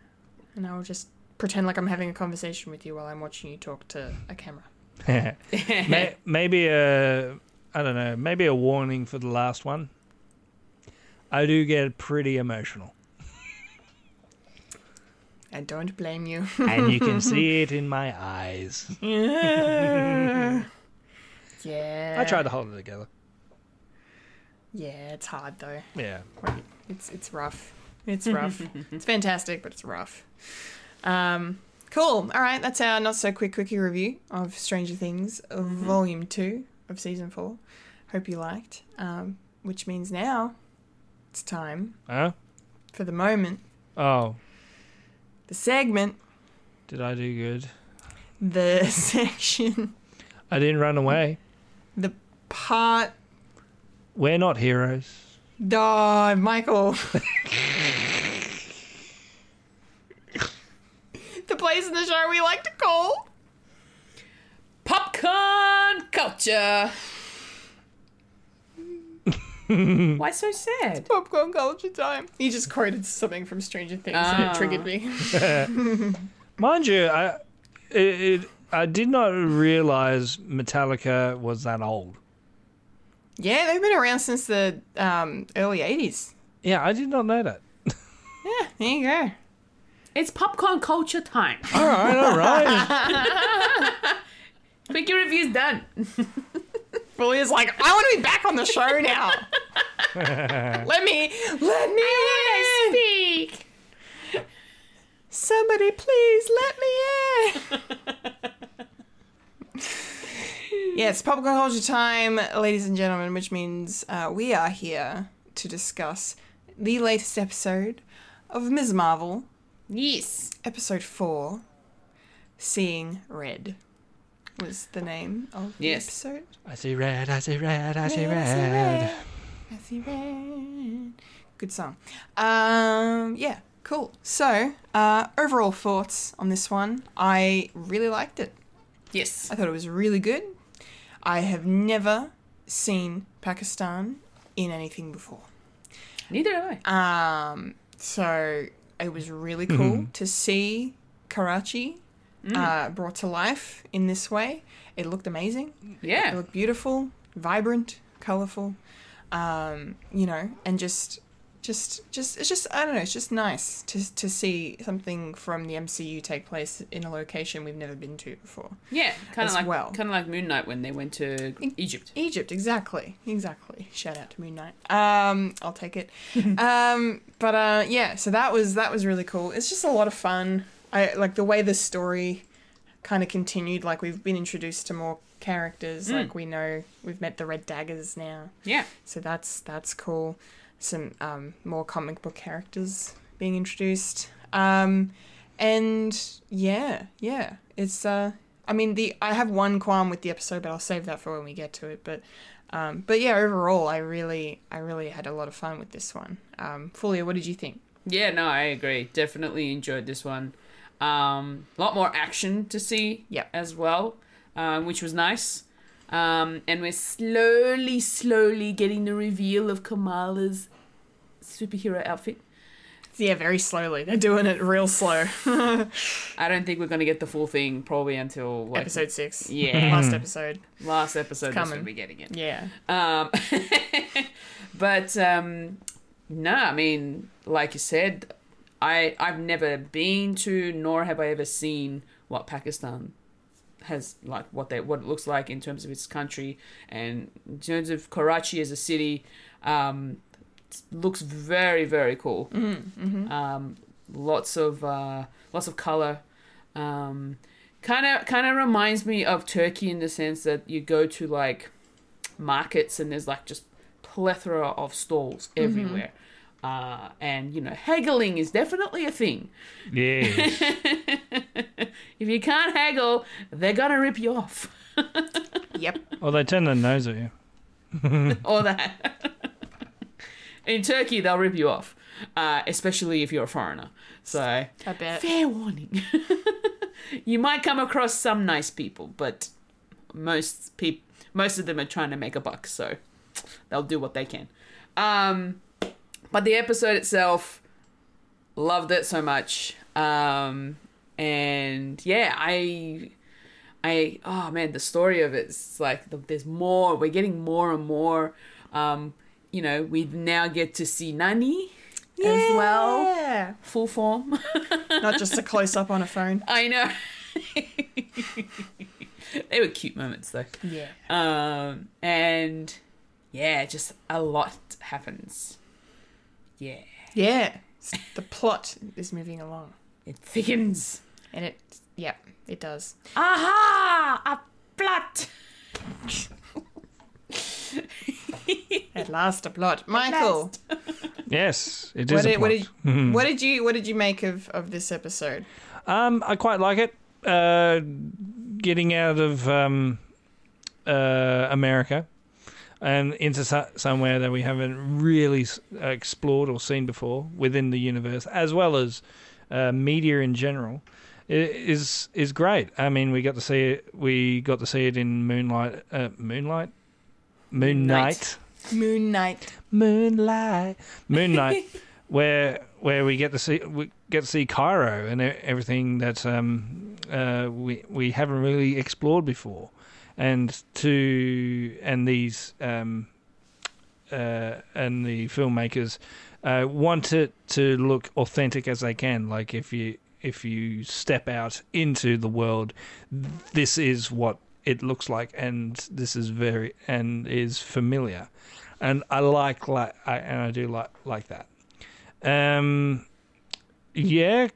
and I'll just pretend like I'm having a conversation with you while I'm watching you talk to a camera. May- maybe a I don't know, maybe a warning for the last one. I do get pretty emotional, I don't blame you. and you can see it in my eyes. yeah. I try to hold it together. Yeah, it's hard though. Yeah. It's it's rough. It's rough. it's fantastic, but it's rough. Um, cool. All right, that's our not so quick quickie review of Stranger Things, of Volume Two of Season Four. Hope you liked. Um, which means now it's time Huh? for the moment, Oh, the segment, did I do good? the section, I didn't run away. the part. We're not heroes. Oh, Michael. the place in the show we like to call. Popcorn culture. Why so sad? Popcorn culture time. He just quoted something from Stranger Things and Ah. it triggered me. Mind you, I it, it, I did not realize Metallica was that old. yeah, they've been around since the um, early 80s. Yeah, I did not know that. Yeah, there you go. It's popcorn culture time. All right, all right. Quick your review's done. Is like, I want to be back on the show now. let me, let me in. Speak. Somebody please let me in. yes, popcorn culture time, ladies and gentlemen, which means uh, we are here to discuss the latest episode of Ms. Marvel, Yes. episode four, Seeing Red. Was the name of the Yes. episode? I see red, I see red, I see I see red. I see red. Good song. Um, yeah, cool. So, uh, overall thoughts on this one. I really liked it. Yes. I thought it was really good. I have never seen Pakistan in anything before. Neither have I. Um, so it was really cool to see Karachi uh, brought to life in this way. It looked amazing. It yeah. looked beautiful, vibrant, colorful. Um, you know, and just, just, just, it's just, I don't know, it's just nice to to see something from the MCU take place in a location we've never been to before. Yeah. Kind of like well. kind of like Moon Knight when they went to Egypt. Egypt, exactly, exactly. Shout out to Moon Knight. Um, I'll take it. um, but uh, yeah, so that was that was really cool. It's just a lot of fun. I like the way the story kind of continued. Like we've been introduced to more characters. Like we know we've met the Red Daggers now, Yeah. so that's that's cool. Some um, more comic book characters being introduced. Um, and yeah, yeah, it's uh, I mean the I have one qualm with the episode, but I'll save that for when we get to it. But um, but yeah, overall, I really I really had a lot of fun with this one. Um, Fulia, what did you think? Yeah, no, I agree. Definitely enjoyed this one. Um, a lot more action to see Yep. as well, um, which was nice. Um, and we're slowly, slowly getting the reveal of Kamala's superhero outfit. Yeah, very slowly. They're doing it real slow. I don't think we're going to get the full thing probably until like, episode six. Yeah. last episode. last episode. That's coming. we're getting it. Yeah, Um, but um, no, I mean, like you said, I I've never been to, nor have I ever seen what Pakistan has like what they what it looks like in terms of its country and in terms of Karachi as a city. Um, looks very very cool. Um, lots of uh, lots of color. Um, kind of kind of reminds me of Turkey in the sense that you go to like markets and there's like just plethora of stalls everywhere. Uh, and you know, haggling is definitely a thing. Yes. If you can't haggle, they're gonna rip you off. yep. Well, they turn their nose at you. or that. In Turkey, they'll rip you off, uh, especially if you're a foreigner. So, I bet. fair warning. you might come across some nice people, but most people, most of them are trying to make a buck, so they'll do what they can. Um, but the episode itself, loved it so much. Um, and yeah, I, I, oh man, the story of it's like the, there's more. We're getting more and more. Um, you know, we now get to see Nani as well, Yeah. full form. Not just a close up on a phone. I know. they were cute moments though. Yeah. Um, and yeah, just a lot happens. Yeah, Yeah. The plot is moving along. it thickens. And it, yeah, it does. Aha! A plot. At last, a plot. Michael, Yes, it is what a did, what did, what did you what did you make of, of this episode? Um, I quite like it. Uh, getting out of um, uh, America and into so- somewhere that we haven't really s- explored or seen before within the universe, as well as uh, media in general, is is great. I mean, we got to see it. We got to see it in Moonlight. Uh, Moonlight. Moon Knight. Moon Knight. Moonlight, Moon Moonlight, where where we get to see we get to see Cairo and everything that um uh we we haven't really explored before, and to and these um uh and the filmmakers uh want it to look authentic as they can. Like if you if you step out into the world, this is what it looks like, and this is very and is familiar and I like like I, and I do like like that. Um, yeah,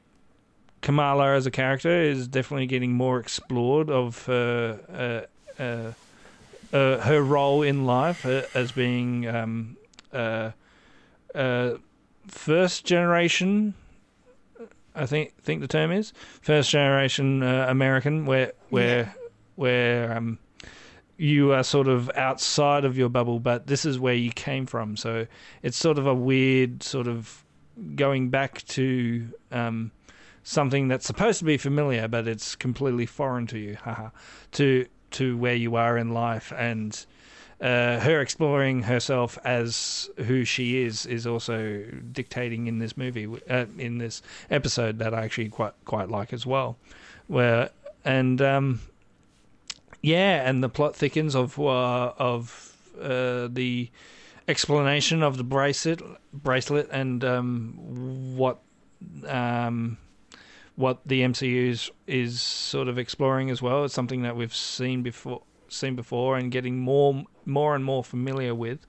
Kamala as a character is definitely getting more explored of her uh, uh, her role in life uh, as being um, uh, uh, first generation. I think think the term is first generation uh, American, where where where um, you are sort of outside of your bubble, but this is where you came from. So it's sort of a weird sort of going back to um, something that's supposed to be familiar, but it's completely foreign to you. Haha. to to where you are in life, and uh, her exploring herself as who she is is also dictating in this movie, uh, in this episode that I actually quite quite like as well. Where and um, yeah, and the plot thickens of uh, of uh, the explanation of the bracelet bracelet and um, what um, what the MCU is, sort of exploring as well. It's something that we've seen before seen before and getting more more and more familiar with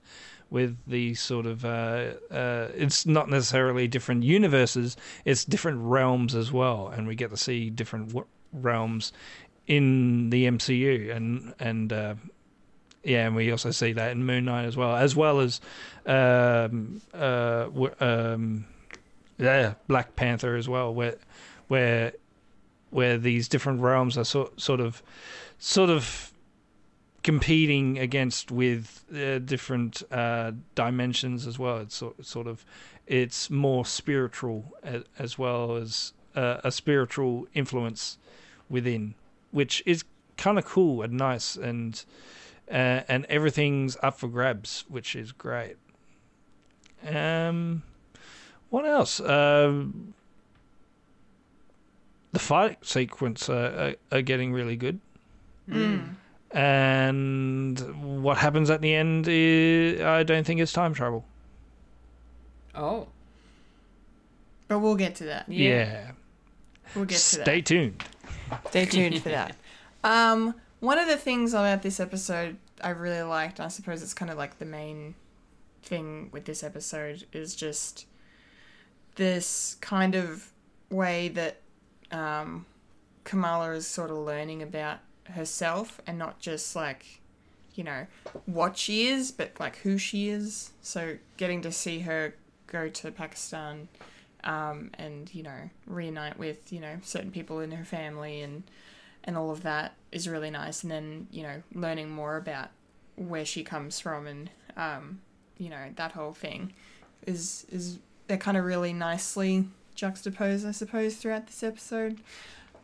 with the sort of uh, uh, it's not necessarily different universes it's different realms as well and we get to see different w- realms in the MCU and and uh, yeah, and we also see that in Moon Knight as well, as well as um, uh, um, yeah, Black Panther as well, where where where these different realms are sort sort of sort of competing against with uh, different uh, dimensions as well. It's sort sort of it's more spiritual as, as well as uh, a spiritual influence within, which is kind of cool and nice and uh, and everything's up for grabs, which is great. Um, what else? Um, the fight sequence are, are, are getting really good. And what happens at the end is, I don't think it's time travel. Oh, But we'll get to that. Yeah. We'll get to that. Stay tuned. Stay tuned for that. Um, one of the things about this episode I really liked, I suppose it's kind of like the main thing with this episode, is just this kind of way that um, Kamala is sort of learning about herself and not just like, you know, what she is, but like who she is. So getting to see her go to Pakistan um, and, you know, reunite with, you know, certain people in her family and and all of that is really nice. And then, you know, learning more about where she comes from and, um, you know, that whole thing is, is they're kind of really nicely juxtaposed, I suppose, throughout this episode.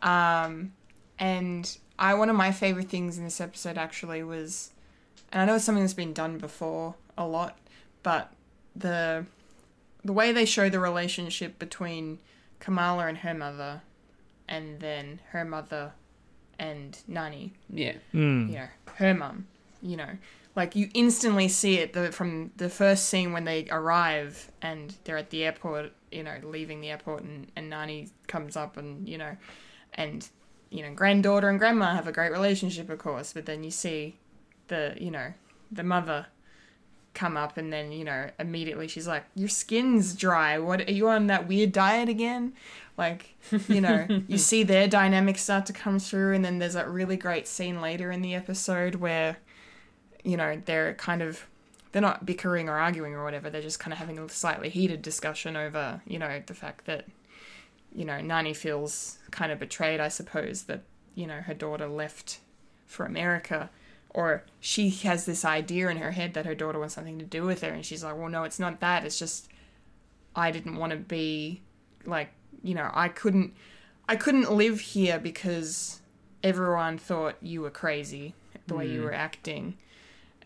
Um, and I, one of my favorite things in this episode actually was, and I know it's something that's been done before a lot, but the the way they show the relationship between Kamala and her mother, and then her mother and Nani. Yeah. Hmm. You know, her mum. You know, like you instantly see it the, from the first scene when they arrive and they're at the airport. You know, leaving the airport, and and Nani comes up, and you know, and you know, granddaughter and grandma have a great relationship, of course. But then you see the you know the mother come up and then you know immediately she's like your skin's dry what are you on that weird diet again like you know you see their dynamics start to come through and then there's that really great scene later in the episode where you know they're kind of they're not bickering or arguing or whatever they're just kind of having a slightly heated discussion over you know the fact that you know nani feels kind of betrayed i suppose that you know her daughter left for america or she has this idea in her head that her daughter wants something to do with her and she's like well no it's not that it's just i didn't want to be like you know i couldn't i couldn't live here because everyone thought you were crazy the way you mm. were acting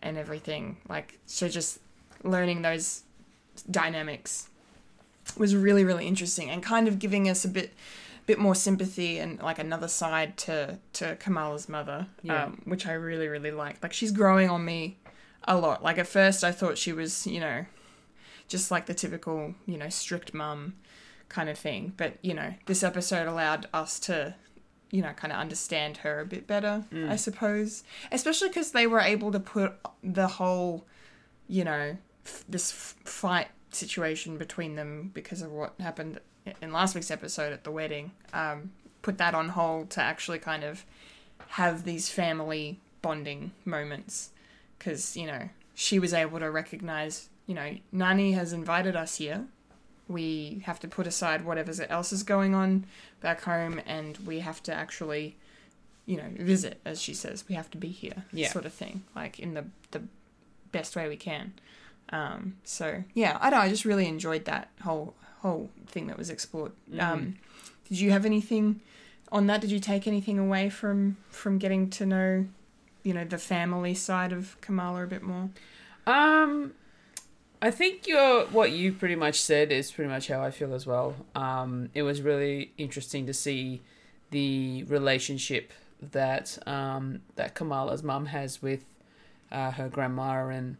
and everything like so just learning those dynamics was really really interesting and kind of giving us a bit bit more sympathy and like another side to to Kamala's mother, Yeah. um, which I really really liked. Like she's growing on me a lot. Like at first I thought she was you know just like the typical you know strict mum kind of thing, but you know this episode allowed us to you know kind of understand her a bit better, I suppose. Especially because they were able to put the whole you know f- this f- fight situation between them because of what happened in last week's episode at the wedding um, put that on hold to actually kind of have these family bonding moments. Because you know she was able to recognize you know nani has invited us here we have to put aside whatever else is going on back home and we have to actually you know visit as she says we have to be here Yeah. sort of thing like in the the best way we can um, so yeah, I don't. I just really enjoyed that whole whole thing that was explored. Um, did you have anything on that? Did you take anything away from from getting to know, you know, the family side of Kamala a bit more? Um, I think your what you pretty much said is pretty much how I feel as well. Um, it was really interesting to see the relationship that um, that Kamala's mum has with uh, her grandma, and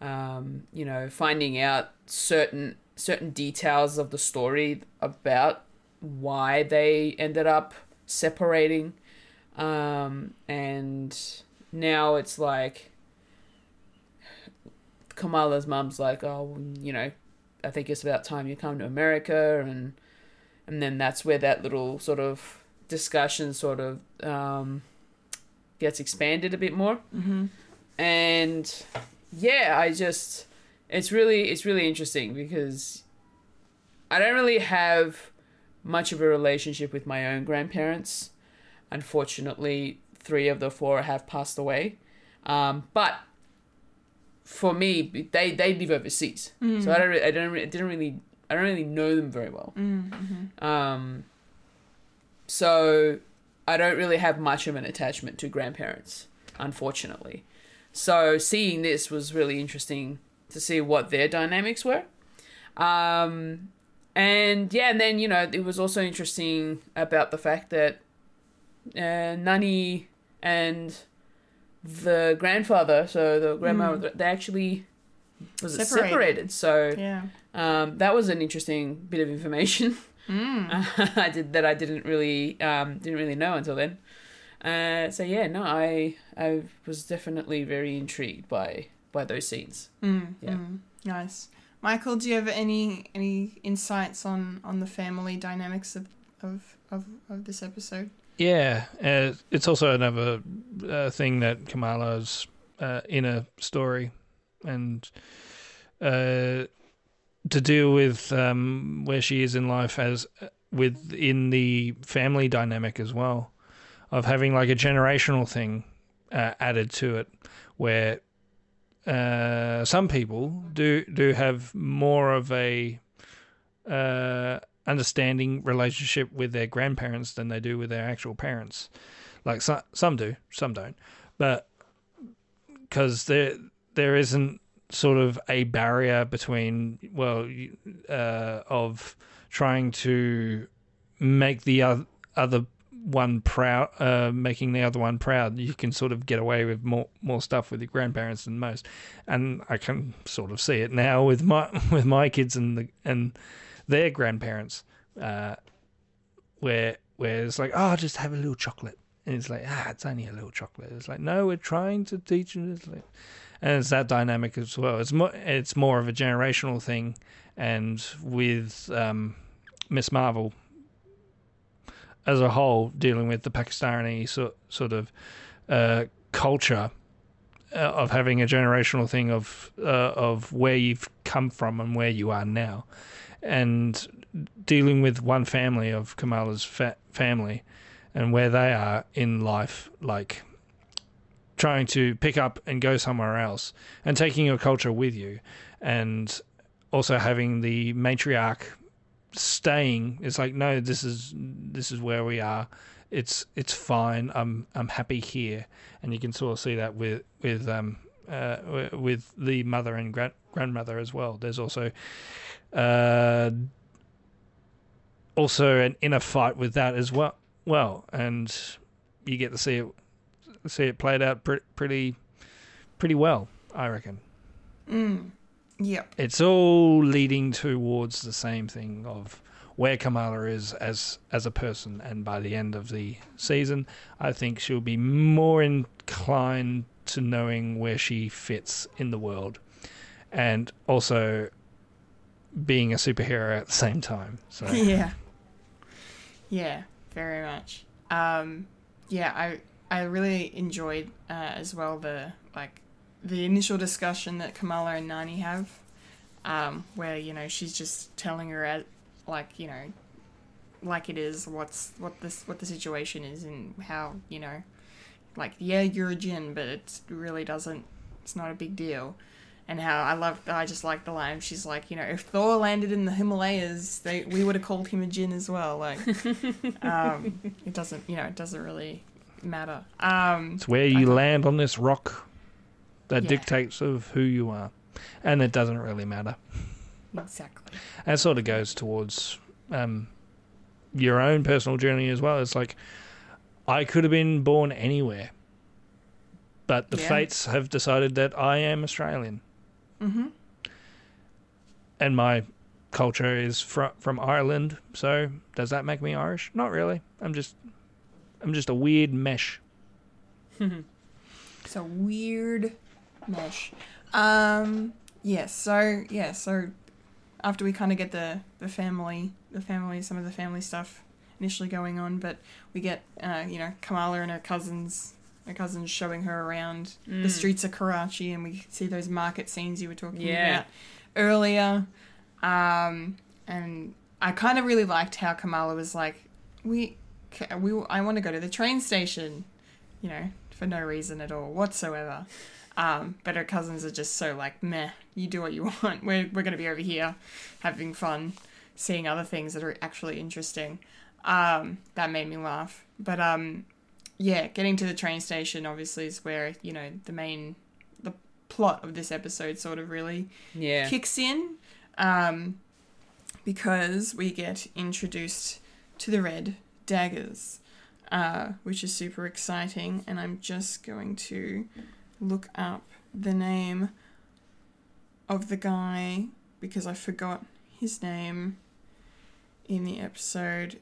um, you know, finding out certain certain details of the story about why they ended up separating, um, and now it's like Kamala's mum's like, oh, you know, I think it's about time you come to America, and and then that's where that little sort of discussion sort of um, gets expanded a bit more. Mm-hmm. And yeah, I just it's really it's really interesting because I don't really have much of a relationship with my own grandparents. Unfortunately, three of the four have passed away. Um, but for me, they they live overseas, so I don't I don't I didn't really I don't really know them very well. Um, so I don't really have much of an attachment to grandparents, unfortunately. So seeing this was really interesting to see what their dynamics were. Um, and yeah, and then you know it was also interesting about the fact that uh, Nani and the grandfather, so the grandma, they actually was it Separated. separated. So Yeah. um, that was an interesting bit of information. I did that I didn't really um, didn't really know until then. Uh, so yeah, no, I I was definitely very intrigued by by those scenes. yeah. Nice. Michael, do you have any any insights on on the family dynamics of of of, of this episode? Yeah, uh, it's also another uh, thing that Kamala's uh, inner story, and uh, to deal with um, where she is in life as uh, within the family dynamic as well, of having like a generational thing uh, added to it, where some people do do have more of a understanding relationship with their grandparents than they do with their actual parents. Like some some do, some don't, but because there there isn't sort of a barrier between well uh, of trying to make the oth- other one proud uh, making the other one proud. You can sort of get away with more more stuff with your grandparents than most. And i can sort of see it now with my with my kids and the and their grandparents uh, where where it's like oh just have a little chocolate. And it's like ah it's only a little chocolate. It's like no we're trying to teach you it's like and it's that dynamic as well. It's more it's more of a generational thing, and with um, Ms. Marvel as a whole dealing with the Pakistani sort sort of uh, culture uh, of having a generational thing of uh, of where you've come from and where you are now, and dealing with one family of Kamala's fa- family and where they are in life, like trying to pick up and go somewhere else and taking your culture with you and also having the matriarch staying. It's like no this is this is where we are. It's it's fine. I'm i'm happy here. And you can sort of see that with with um uh with the mother and grand, grandmother as well. There's also uh also an inner fight with that as well well and you get to see it see it played out pre- pretty pretty well i reckon. Yep. it's all leading towards the same thing of where Kamala is as as a person, and by the end of the season, I think she'll be more inclined to knowing where she fits in the world, and also being a superhero at the same time. So Yeah. Yeah, very much. Um, yeah, I I really enjoyed uh, as well the like the initial discussion that Kamala and Nani have, um, where you know she's just telling her at like you know, like it is what's what this what the situation is and how you know, like yeah you're a jinn but it really doesn't it's not a big deal. And how I love, I just like the line. She's like, you know, if Thor landed in the Himalayas, they we would have called him a jinn as well. Like, um, it doesn't, you know, it doesn't really matter. Um, it's where you land on this rock that Yeah. dictates of who you are, and it doesn't really matter. exactly. that sort of goes towards um, your own personal journey as well. It's like I could have been born anywhere, but the Yeah. fates have decided that I am Australian. Mm-hmm. And my culture is from from Ireland, so does that make me Irish? Not really. I'm just I'm just a weird mesh. It's a weird mesh. Um, yes. so yeah. So after we kind of get the the family, the family, some of the family stuff initially going on, but we get uh, you know Kamala and her cousins. Her cousins showing her around the streets of Karachi, and we see those market scenes you were talking Yeah. about earlier. Um, and I kind of really liked how Kamala was like, "We, we, I want to go to the train station," you know, for no reason at all whatsoever. Um, but her cousins are just so like, meh, you do what you want. We're, we're going to be over here having fun, seeing other things that are actually interesting. Um, that made me laugh. But um, yeah, getting to the train station obviously is where, you know, the main, the plot of this episode sort of really Yeah. kicks in um, because we get introduced to the red daggers, uh, which is super exciting. And I'm just going to look up the name of the guy because I forgot his name in the episode.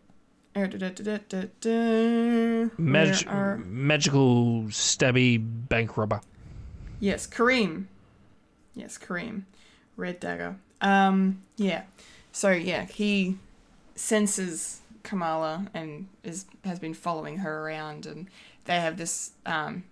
Mag- are- Magical stabby bank robber. Yes, Kareem. Yes, Kareem. Red Dagger. Um, yeah. So yeah, he senses Kamala and is has been following her around and they have this um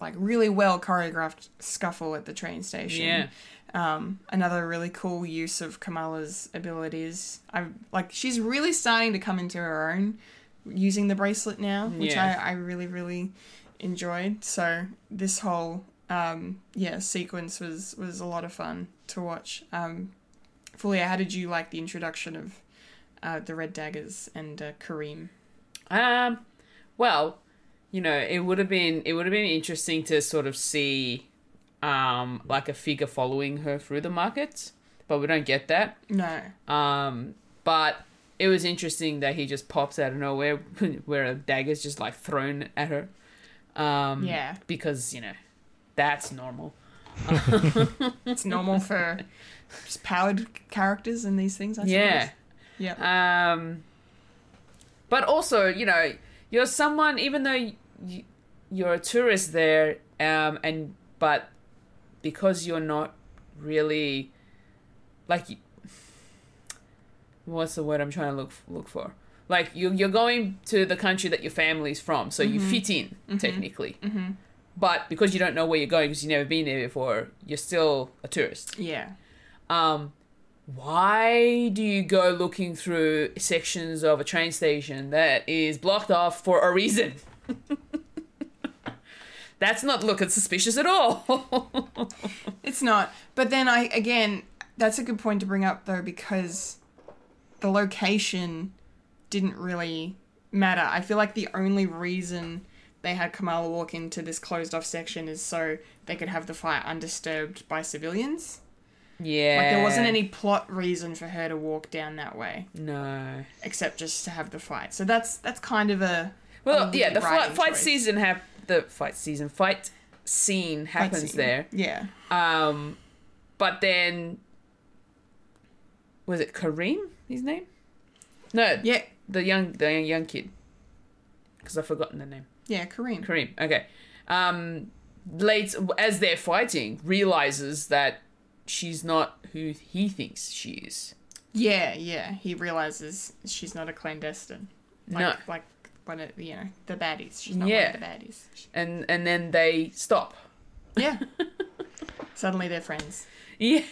like really well choreographed scuffle at the train station. Yeah. Um, another really cool use of Kamala's abilities. I like she's really starting to come into her own using the bracelet now, which Yeah. I, I really, really enjoyed. So this whole um, yeah sequence was was a lot of fun to watch. Um, Fulia, how did you like the introduction of uh, the Red Daggers and uh, Kareem? Um, well, you know, it would have been it would have been interesting to sort of see um, like a figure following her through the markets, but we don't get that. No. Um, but it was interesting that he just pops out of nowhere where a dagger's just like thrown at her. Um, Yeah. Because, you know, that's normal. It's normal for just powered characters in these things, I suppose. Yeah. Yeah. Um, but also, you know, you're someone, even though you, you're a tourist there, um, and but because you're not really like, what's the word I'm trying to look look for? Like you, you're going to the country that your family's from, so you fit in technically. Mm-hmm. But because you don't know where you're going, because you've never been there before, you're still a tourist yeah. um, why do you go looking through sections of a train station that is blocked off for a reason? That's not looking suspicious at all. It's not. But then I again, that's a good point to bring up though because the location didn't really matter. I feel like the only reason they had Kamala walk into this closed off section is so they could have the fight undisturbed by civilians. yeah. Like there wasn't any plot reason for her to walk down that way No. except just to have the fight. So that's that's kind of a Well, yeah, the fight, fight season have the fight season fight scene fight happens scene. there. Yeah. Um, but then was it Kareem? His name? No. Yeah. The young the young, young kid. Because I've forgotten the name. Yeah, Kareem. Kareem. Okay. Um, late as they're fighting, realizes that she's not who he thinks she is. Yeah, yeah. He realizes she's not a clandestine. Like, No. Like one of you know the baddies. She's not Yeah. one of the baddies. And and then they stop. Yeah. Suddenly they're friends. Yeah.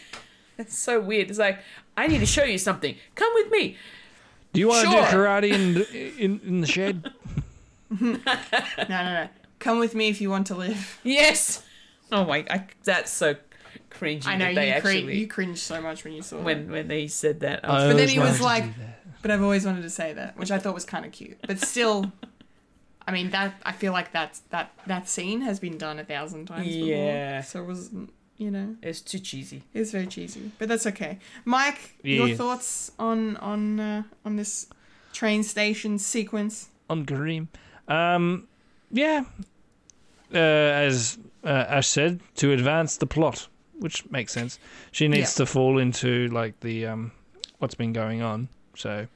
It's so weird. It's like, I need to show you something. Come with me. Do you want to do karate in the, in, in the shed? No, no, no. Come with me if you want to live. Yes. Oh my, I, that's so cringy. I know that you, they cri- actually you cringed so much when you saw when that. when they said that. I I was- But then always he was like, do that. But I've always wanted to say that, which I thought was kind of cute. But still, I mean that I feel like that's that that scene has been done a thousand times Yeah. before. So it was you know it's too cheesy. it's very cheesy, but that's okay. Mike, your thoughts on on uh, on this train station sequence? on Kareem. Um, yeah, uh, as uh, Ash said, to advance the plot, which makes sense. She needs Yeah. to fall into like the um, what's been going on. So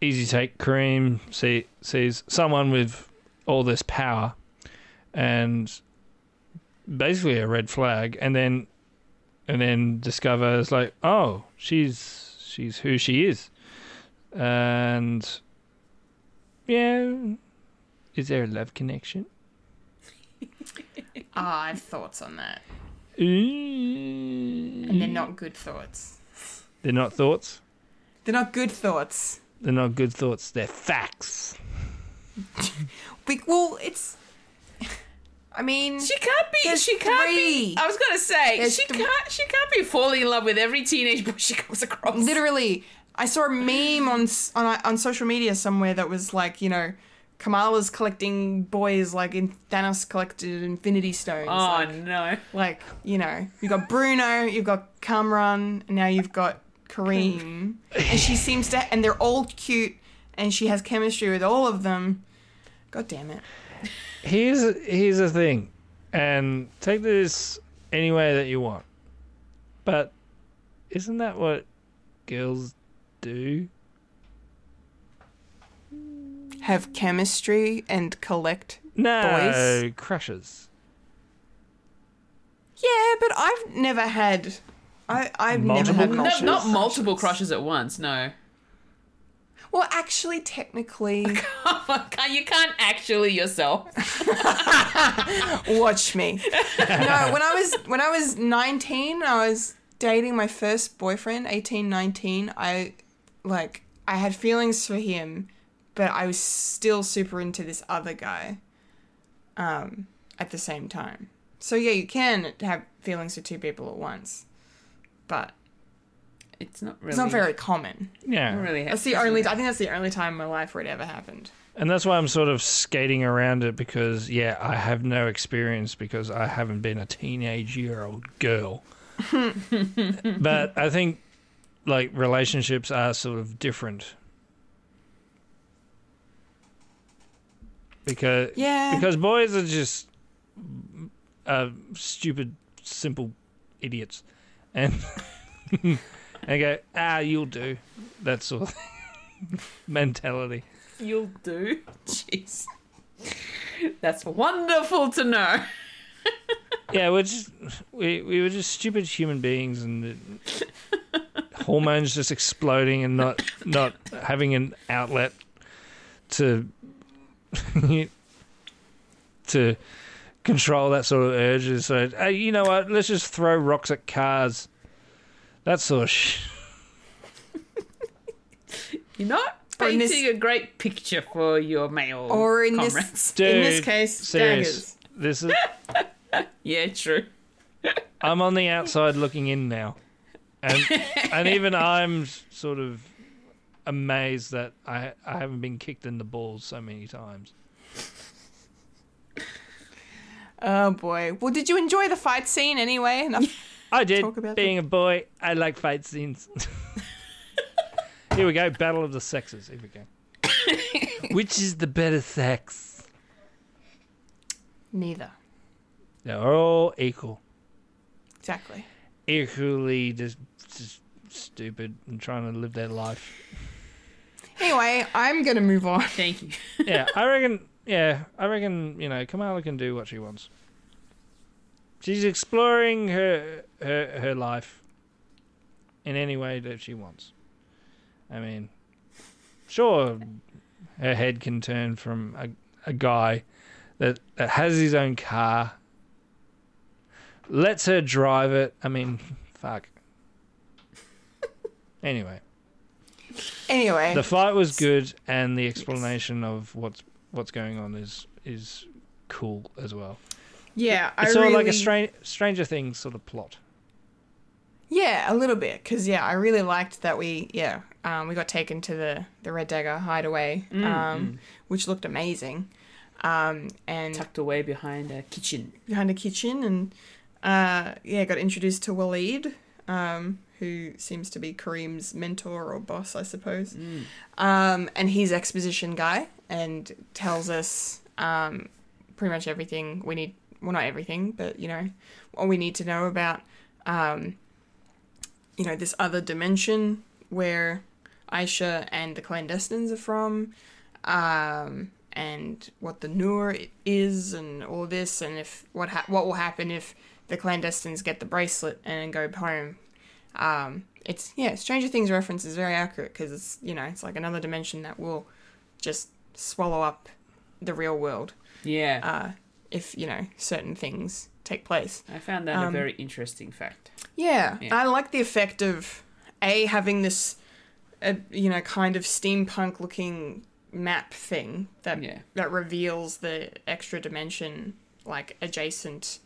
easy take. Kareem see, sees someone with all this power, and basically a red flag, and then and then discovers like, oh, she's she's who she is, and yeah. Is there a love connection? Ah, I have thoughts on that, and they're not good thoughts. They're not thoughts. They're not good thoughts. They're not good thoughts. They're facts. Be- well, it's. I mean, She can't be. She can't three. be. I was gonna say There's she th- can't. She can't be falling in love with every teenage boy she comes across. literally, I saw a meme on on uh, on social media somewhere that was like, you know, Kamala's collecting boys like in Thanos collected Infinity Stones. Oh like, no. like, you know, you've got Bruno, you've got Kamran, and now you've got Kareem, and she seems to, and they're all cute, and she has chemistry with all of them. God damn it! Here's here's the thing, and take this any way that you want. But isn't that what girls do? Have chemistry and collect. No, Boys? crushes. Yeah, but I've never had. I I've Multiple never had No, not multiple crushes at once. No. Well, actually, technically, you can't actually yourself. watch me. No, when I was when I was 19, I was dating my first boyfriend, 18, 19. I like I had feelings for him, but I was still super into this other guy. Um, at the same time. So yeah, you can have feelings for two people at once, but It's not really. it's not very common. Yeah. not really. That's the only. I think that's the only time in my life where it ever happened. And that's why I'm sort of skating around it because, yeah, I have no experience because I haven't been a teenage year old girl. but I think, like, relationships are sort of different. Because, Yeah. because boys are just uh, stupid, simple idiots. And, and go, ah, you'll do. That sort of mentality. You'll do. Jeez. That's wonderful to know. Yeah, we're just we we were just stupid human beings, and hormones just exploding and not not having an outlet to to control that sort of urges. So, uh, hey, you know what? Let's just throw rocks at cars. That sort of sh- You're not painting this- a great picture for your male Or in comrades. this Dude, in this case, serious. daggers. This is. Yeah, true. I'm on the outside looking in now, and and even I'm sort of amazed that I I haven't been kicked in the balls so many times. Oh boy. Well, did you enjoy the fight scene anyway? Enough. I did. Talk about Being a boy, I like fight scenes. Here we go. Battle of the sexes. Here we go. Which is the better sex? Neither. They're all equal, Exactly. equally just, just stupid and trying to live their life. Anyway, I'm gonna move on. Thank you. yeah, I reckon. Yeah, I reckon. You know, Kamala can do what she wants. She's exploring her her her life in any way that she wants. I mean, sure, her head can turn from a a guy that that has his own car, lets her drive it. I mean, fuck. Anyway. Anyway, The fight was good, and the explanation of what's what's going on is is cool as well. yeah, I It's sort really, of like a strange Stranger Things sort of plot. yeah, a little bit, because yeah, I really liked that we yeah um, we got taken to the the Red Dagger hideaway, um, which looked amazing, um, and Tucked away behind a kitchen. behind a kitchen, and uh, yeah, got introduced to Waleed, um, who seems to be Kareem's mentor or boss, I suppose. Um, and he's exposition guy and tells us um, pretty much everything we need. Well, not everything, but you know, what we need to know about, um, you know, this other dimension where Aisha and the clandestines are from, um, and what the Noor is, and all this, and if what ha- what will happen if the clandestines get the bracelet and go home. Um, it's yeah, Stranger Things reference is very accurate because it's you know it's like another dimension that will just swallow up the real world Yeah. uh, if you know certain things take place. I found that a very interesting fact. Yeah, Yeah. I like the effect of a having this, uh, you know, kind of steampunk looking map thing that Yeah. that reveals the extra dimension like adjacent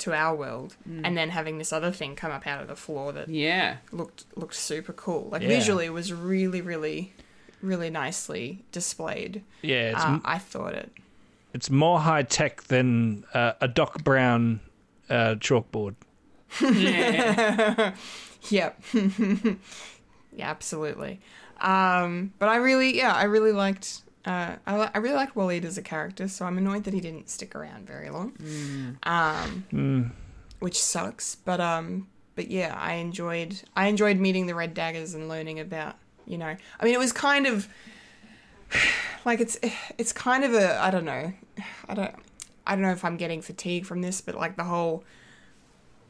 to our world, and then having this other thing come up out of the floor that Yeah. looked looked super cool. Like Yeah. visually, it was really, really, really nicely displayed. Yeah, it's Uh, m I thought it. it's more high tech than uh, a Doc Brown uh, chalkboard. Yep. yeah, absolutely. Um, but I really, yeah, I really liked. Uh, I, I really liked Waleed as a character, so I'm annoyed that he didn't stick around very long. Um, which sucks. But um, but yeah, I enjoyed. I enjoyed meeting the Red Daggers and learning about. You know, I mean, it was kind of like it's it's kind of a I don't know, I don't I don't know if I'm getting fatigue from this, but like the whole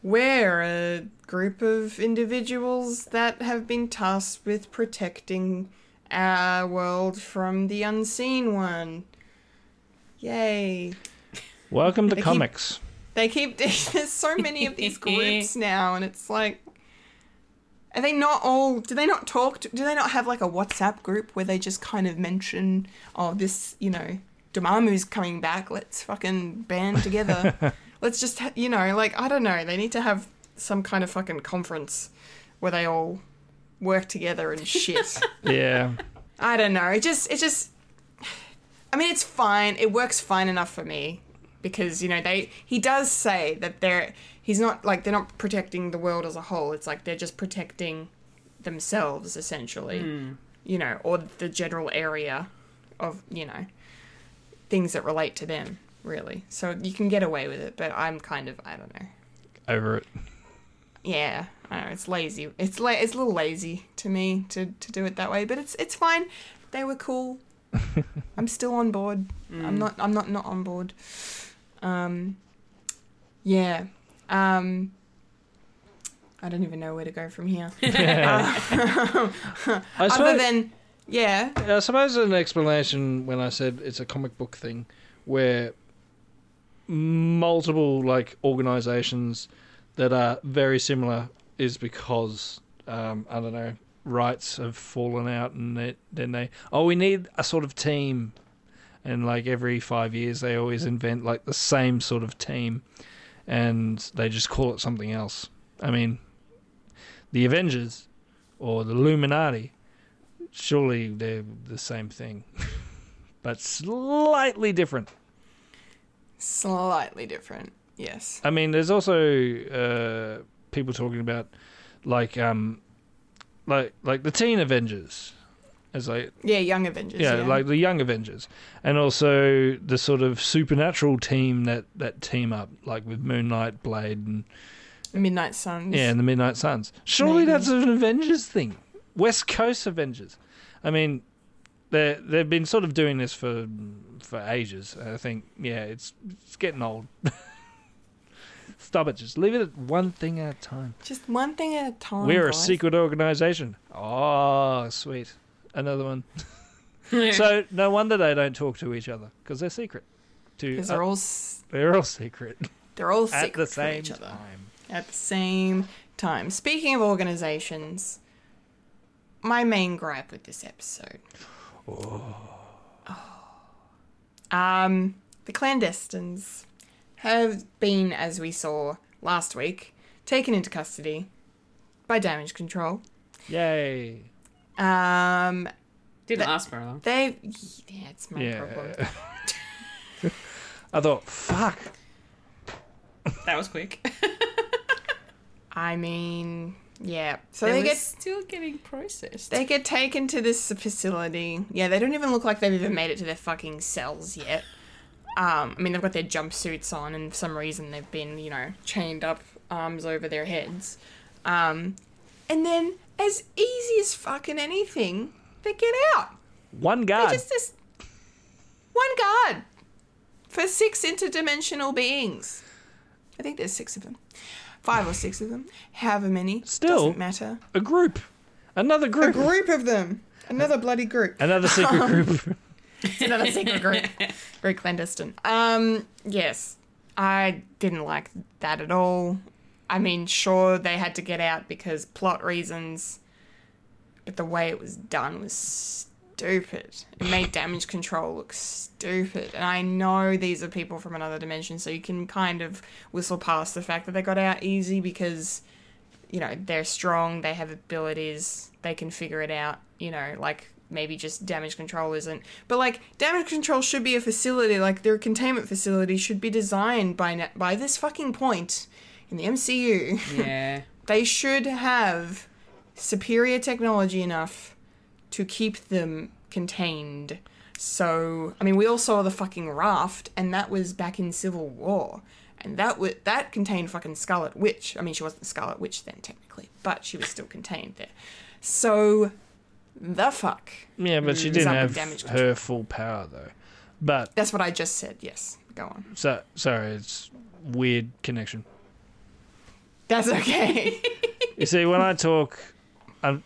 we're a group of individuals that have been tasked with protecting our world from the unseen one. Yay. Welcome to They keep- comics. They keep there's so many of these groups now and it's like are they not all do they not talk to, do they not have like a WhatsApp group where they just kind of mention oh this, you know, Dormammu's coming back, let's fucking band together. let's just you know, like I don't know, they need to have some kind of fucking conference where they all work together and shit. Yeah, I don't know. It just it just I mean, it's fine. It works fine enough for me because you know they. He does say that they're. He's not like they're not protecting the world as a whole. It's like they're just protecting themselves essentially. Hmm. You know, or the general area of you know things that relate to them really. So you can get away with it, but I'm kind of I don't know. Over it. Yeah, I know it's lazy. It's la- it's a little lazy to me to, to do it that way, but it's it's fine. They were cool. I'm still on board. I'm not I'm not not on board. Um, yeah. Um, I don't even know where to go from here. I Other suppose, than yeah, I suppose an explanation when I said it's a comic book thing where multiple like organizations that are very similar is because um, I don't know rights have fallen out and they, then they oh we need a sort of team and like every five years they always invent like the same sort of team and they just call it something else. I mean, the Avengers or the Illuminati surely they're the same thing, but slightly different. slightly different. Yes. I mean, there's also uh, people talking about like um, like like the Teen Avengers, as like Yeah, Young Avengers. yeah, Yeah, like the Young Avengers, and also the sort of supernatural team that that team up, like with Moonlight, Blade, and Midnight Suns. yeah, and the Midnight Suns. Surely Maybe. that's an Avengers thing, West Coast Avengers. I mean, they they've been sort of doing this for for ages. I think yeah, it's it's getting old. Stop it. Just leave it at one thing at a time. Just one thing at a time. We're a secret organization. Oh, sweet. Another one. so no wonder they don't talk to each other because they're secret. To Because uh, they're all s- they're all secret they're all secret at the same each other time. at the same time. Speaking of organizations, my main gripe with this episode. Oh. Um, the clandestines have been, as we saw last week, taken into custody by damage control. Yay! Um, Didn't last very long. they yeah, it's my problem. Yeah. I thought, fuck. That was quick. I mean, yeah. So they they get still getting processed. They get taken to this facility. Yeah, they don't even look like they've even made it to their fucking cells yet. Um, I mean, they've got their jumpsuits on, and for some reason they've been, you know, chained up, arms over their heads. Um, and then, as easy as fucking anything, they get out. One guard. Just this one guard for six interdimensional beings. I think there's six of them, five or six of them, however many. Still- doesn't matter. A group. Another group, A group. group of them. Another bloody group. Another secret group. It's another secret group. Very clandestine. Um, yes. I didn't like that at all. I mean, sure, they had to get out because plot reasons, but the way it was done was stupid. It made damage control look stupid. And I know these are people from another dimension, so you can kind of whistle past the fact that they got out easy because you know, they're strong, they have abilities, they can figure it out, you know, like maybe just damage control isn't. But like damage control should be a facility, like their containment facility should be designed by na- by this fucking point in the MCU. yeah. they should have superior technology enough to keep them contained. So, I mean, we all saw the fucking raft, and that was back in Civil War, and that was that contained fucking Scarlet Witch. I mean, she wasn't Scarlet Witch then technically, but she was still contained there. So, the fuck. yeah, but she mm, didn't have damage her full power though. But That's what I just said. Yes, go on. so sorry, it's weird connection. That's okay. You see, when I talk un-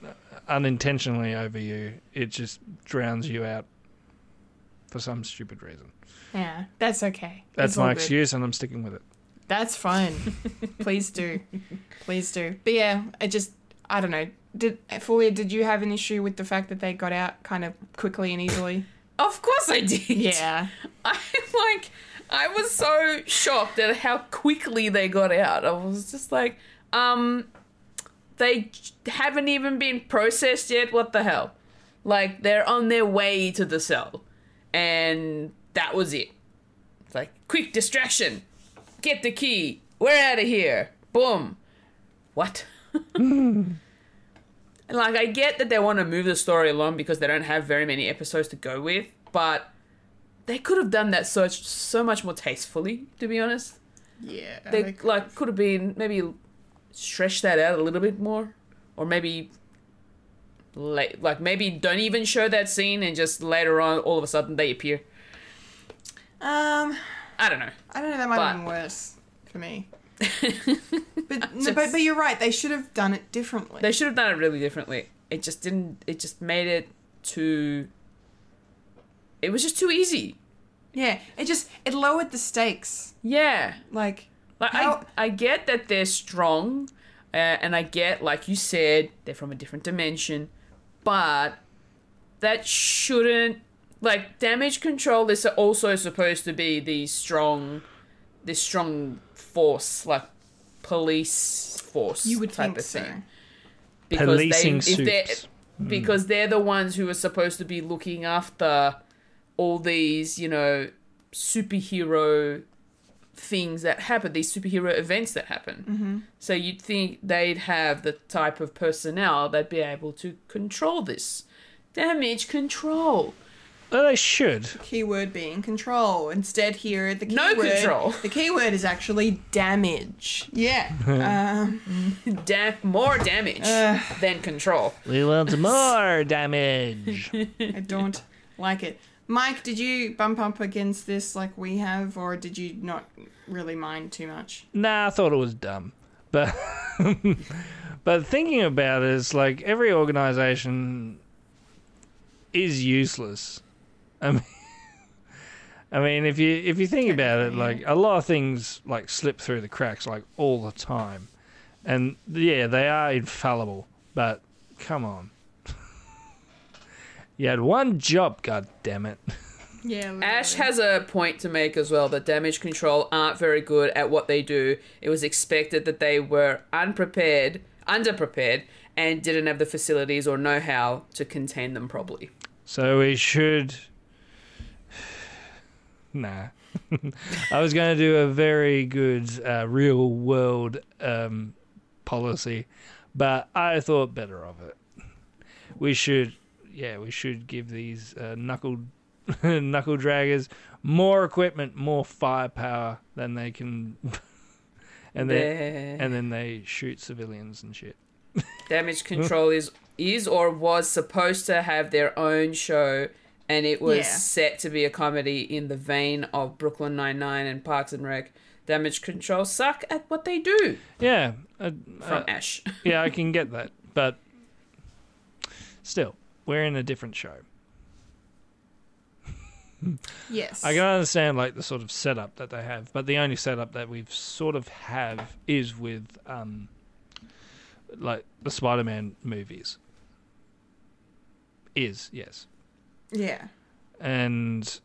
unintentionally over you, it just drowns you out for some stupid reason. yeah, that's okay. That's It's my good. excuse, and I'm sticking with it. That's fine. Please do. Please do. But yeah, I just I don't know. Did Fulia, did you have an issue with the fact that they got out kind of quickly and easily? Of course I did. Yeah. I like I was so shocked at how quickly they got out. I was just like, um they haven't even been processed yet. What the hell? Like they're on their way to the cell. and that was it. It's like quick distraction, get the key, we're out of here. Boom. What? Like I get that they want to move the story along because they don't have very many episodes to go with, but they could have done that so so much more tastefully. To be honest, Yeah. they they could- like could have been maybe stretch that out a little bit more, or maybe like like maybe don't even show that scene and just later on all of a sudden they appear. um, I don't know. I don't know. That might But- have been worse for me. but no, but but you're right. They should have done it differently. They should have done it really differently. It just didn't. It just made it too. It was just too easy. yeah, it just it lowered the stakes. Yeah. Like Like How- I, I get that they're strong, uh, and I get, like you said, they're from a different dimension, but that shouldn't like damage control This is also supposed to be the strong, this strong force, like police force. you would type think of so. thing. Because Policing they, if they're, suits. because they're the ones who are supposed to be looking after all these, you know, superhero things that happen, these superhero events that happen. Mm-hmm. So you'd think they'd have the type of personnel that'd be able to control this. Damage control. Well, they should. Keyword being control. Instead, here the No keyword, control. The keyword is actually damage. Yeah. um, Da- more damage than control. We want more damage. I don't like it. Mike, did you bump up against this like we have, or did you not really mind too much? nah, I thought it was dumb. But but thinking about it, it's like every organization is useless. I mean I mean if you if you think about it, like a lot of things like slip through the cracks like all the time. And yeah, they are infallible, but come on. you had one job, god damn it. Yeah. Ash has a point to make as well that damage control aren't very good at what they do. It was expected that they were unprepared, underprepared, and didn't have the facilities or know how to contain them properly. So we should. Nah. I was going to do a very good uh, real world um, policy, but I thought better of it. We should, yeah, we should give these uh, knuckle knuckle draggers more equipment, more firepower than they can, and then and then they shoot civilians and shit. Damage control is is or was supposed to have their own show, and it was Yeah. set to be a comedy in the vein of Brooklyn Nine Nine and Parks and Rec. Damage control suck at what they do. Yeah, uh, From uh, Ash. yeah, I can get that, but still, we're in a different show. Yes. I can understand like the sort of setup that they have, but the only setup that we've sort of have is with um, like the Spider-Man movies. Is yes, Yeah. and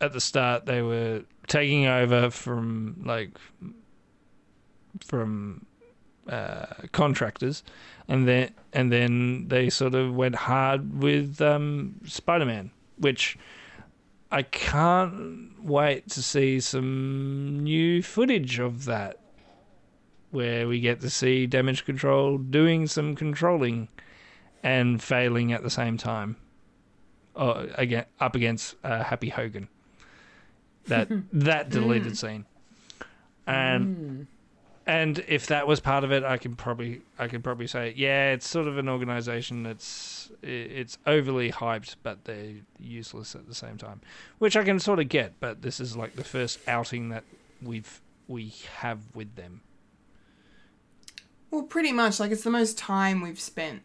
at the start they were taking over from like from uh, contractors, and then and then they sort of went hard with um, Spider-Man, which I can't wait to see some new footage of that, where we get to see Damage Control doing some controlling and failing at the same time. Uh, oh, again, up against uh, Happy Hogan. That that deleted hmm. scene, and hmm. and if that was part of it, I can probably I could probably say yeah, it's sort of an organization that's it's overly hyped, but they're useless at the same time, which I can sort of get. But this is like the first outing that we've we have with them. Well, pretty much. Like, it's the most time we've spent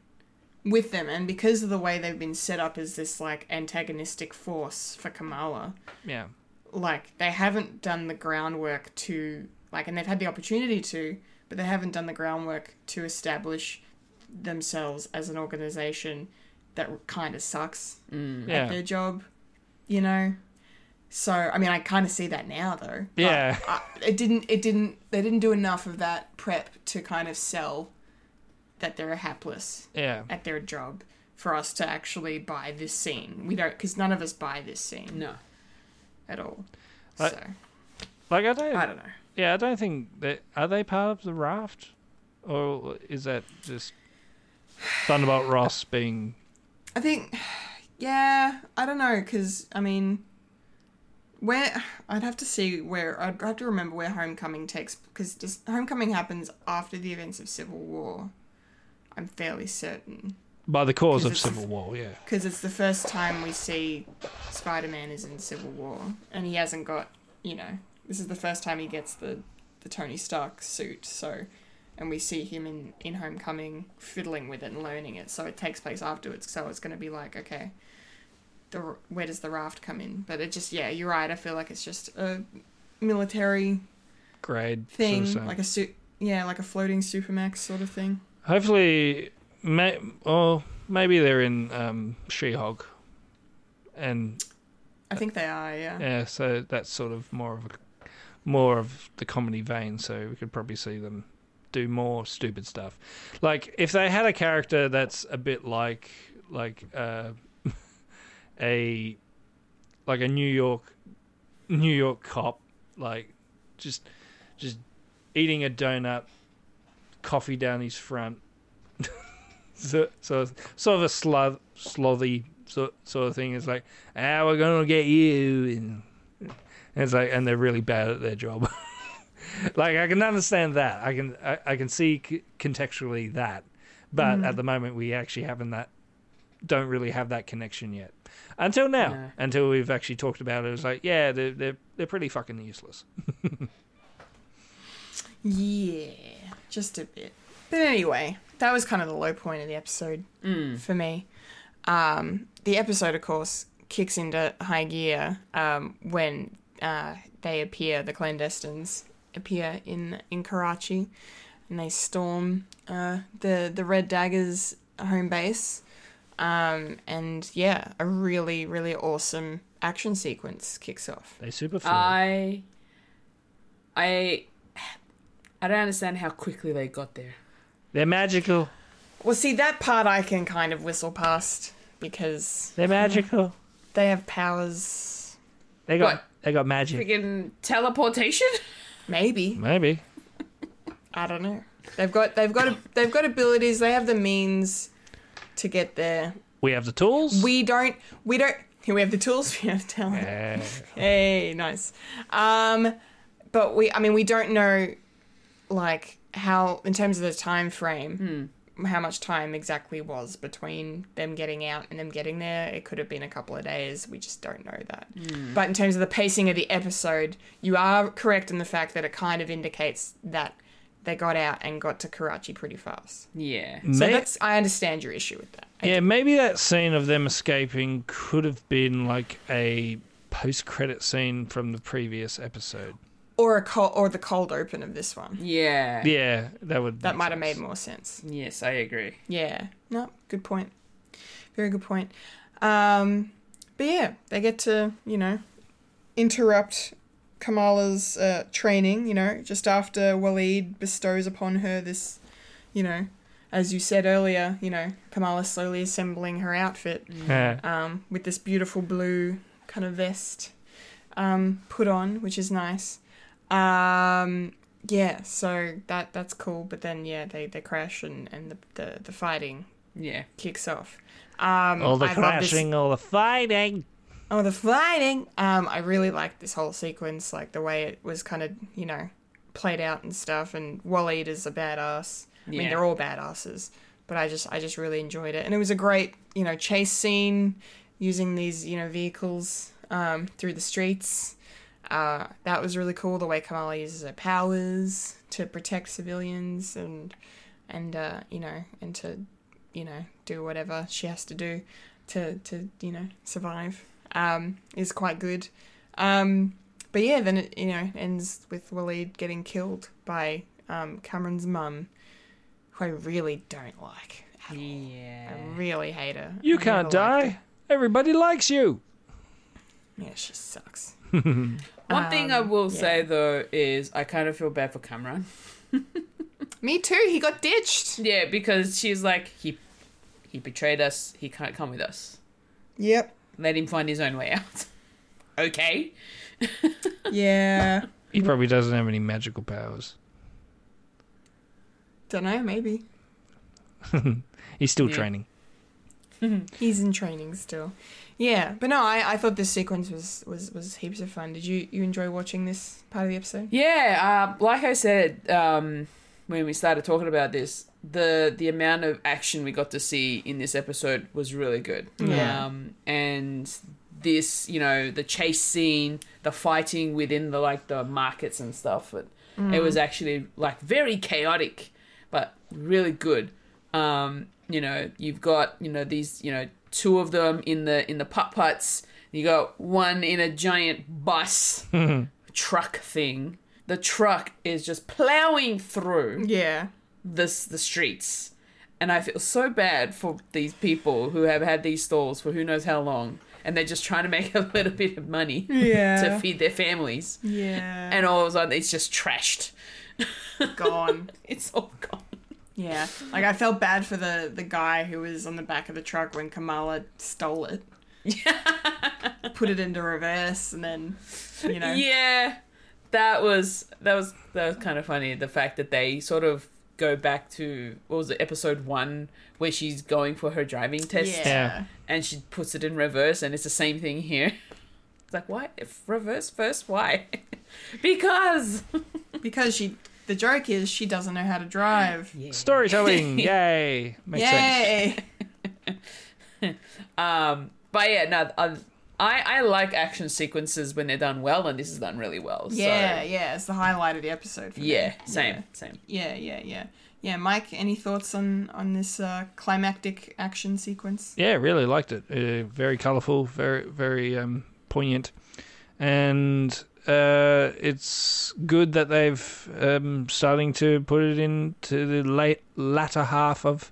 with them, and because of the way they've been set up as this, like, antagonistic force for Kamala, Yeah, like, they haven't done the groundwork to, like, and they've had the opportunity to, but they haven't done the groundwork to establish themselves as an organization that kind of sucks mm. at yeah, their job, you know? So, I mean, I kind of see that now, though. Yeah. I, uh, it didn't. It didn't. They didn't do enough of that prep to kind of sell that they're hapless yeah. at their job. for us to actually buy this scene. We don't because none of us buy this scene No. at all. I- so Like I don't. I don't know. Yeah, I don't think that are they part of the raft, or is that just Thunderbolt Ross being? I think, yeah, I don't know, because I mean, where I'd have to see where I'd have to remember where Homecoming takes because just Homecoming happens after the events of Civil War. I'm fairly certain By the cause of Civil War, yeah. because it's the first time we see Spider-Man is in Civil War, and he hasn't got, you know, this is the first time he gets the the Tony Stark suit, so. And we see him in, in Homecoming fiddling with it and learning it, so it takes place afterwards. So it's going to be like, okay, the where does the raft come in? But it just yeah, you're right. I feel like it's just a military Grade thing, sort of like a suit, yeah, like a floating supermax sort of thing. Hopefully, may, or maybe they're in um, She-Hulk, and I think they are, yeah. yeah, so that's sort of more of a more of the comedy vein. So we could probably see them do more stupid stuff. Like if they had a character that's a bit like like uh, a like a New York New York cop, like just just eating a donut, coffee down his front. so, so sort of a sloth, slothy sort, sort of thing. It's like, ah, we're gonna get you, and, and it's like, and they're really bad at their job. like I can understand that. I can I, I can see c- contextually that, but at the moment we actually haven't that don't really have that connection yet. Until now, No. until we've actually talked about it, it's like, yeah, they're they're they're pretty fucking useless. Yeah, just a bit. But anyway, that was kind of the low point of the episode for me. Um, the episode, of course, kicks into high gear um, when uh, they appear, the clandestines appear in in Karachi, and they storm uh, the the Red Daggers home base. Um, and yeah, a really really awesome action sequence kicks off. They super fun. I, I, I don't understand how quickly they got there. they're magical. Well, see that part I can kind of whistle past because They're magical. they have powers. They got What? they got magic. Freaking teleportation. Maybe Maybe. I don't know. They've got they've got they've got abilities. They have the means to get there. We have the tools. We don't. We don't. Here we have the tools. We have talent. Eh, Hey, nice. Um, but we. I mean, we don't know, like how in terms of the time frame. Hmm. How much time exactly was between them getting out and them getting there? It could have been a couple of days. We just don't know that. Hmm. But in terms of the pacing of the episode, you are correct in the fact that it kind of indicates that they got out and got to Karachi pretty fast. Yeah. So May- that's I understand your issue with that. I yeah, maybe that scene of them escaping could have been like a post-credit scene from the previous episode. Or a cold, or the cold open of this one. Yeah. Yeah, that would. That might have made more sense. Yes, I agree. Yeah. No, good point. Very good point. Um, but yeah, they get to you know interrupt Kamala's uh, training. You know, just after Waleed bestows upon her this, you know, as you said earlier, you know, Kamala slowly assembling her outfit Yeah. um, with this beautiful blue kind of vest um, put on, which is nice. Um, yeah, so that that's cool. But then yeah, they, they crash and, and the, the the fighting Yeah. kicks off. Um, all the I love this- crashing, all the fighting. Oh, the fighting! Um, I really liked this whole sequence, like the way it was kind of, you know, played out and stuff. And Waleed is a badass. Yeah. I mean, they're all badasses, but I just, I just really enjoyed it, and it was a great, you know, chase scene using these, you know, vehicles um, through the streets. Uh, that was really cool. The way Kamala uses her powers to protect civilians and, and uh, you know, and to, you know, do whatever she has to do to, to you know, survive um, is quite good. Um, but yeah, then it you know ends with Waleed getting killed by um, Kamran's mum, who I really don't like. at all. Yeah. I really hate her. You I can't die. Everybody likes you. Yeah, she sucks. One thing I Um, will yeah. say though is I kind of feel bad for Kamran. Me too. He got ditched. Yeah, because she's like he He betrayed us. He can't come with us. Yep. Let him find his own way out. okay. Yeah. He probably doesn't have any magical powers. Don't know. Maybe He's still Yeah. training. he's in training still. Yeah, but no, I, I thought this sequence was, was, was heaps of fun. Did you you enjoy watching this part of the episode? Yeah, uh, like I said um, when we started talking about this, the the amount of action we got to see in this episode was really good. Yeah. Um, and this, you know, the chase scene, the fighting within the like the markets and stuff, it, it was actually like very chaotic, but really good. Um, you know, you've got you know these you know two of them in the in the putt putts. You got one in a giant bus truck thing. The truck is just plowing through Yeah. this the streets, and I feel so bad for these people who have had these stalls for who knows how long, and they're just trying to make a little bit of money Yeah. to feed their families, Yeah. and all of a sudden it's just trashed. gone. It's all gone. Yeah. Like I felt bad for the the guy who was on the back of the truck when Kamala stole it. Put it into reverse and then you know Yeah, that was that was that was kind of funny. The fact that they sort of go back to what was it, episode one, where she's going for her driving test, Yeah. and she puts it in reverse, and it's the same thing here. It's like why if reverse first? Why? because Because she the joke is she doesn't know how to drive. Storytelling, yay! Makes sense. Yay! um, but yeah, no, I, I I like action sequences when they're done well, and this is done really well. so- Yeah, yeah, it's the highlight of the episode for me. yeah, same, same. Yeah, yeah, yeah. Yeah, Mike, any thoughts on on this uh, climactic action sequence? Yeah, really liked it. Uh, very colourful, very very um, poignant, and uh, it's good that they've um, starting to put it into the late latter half of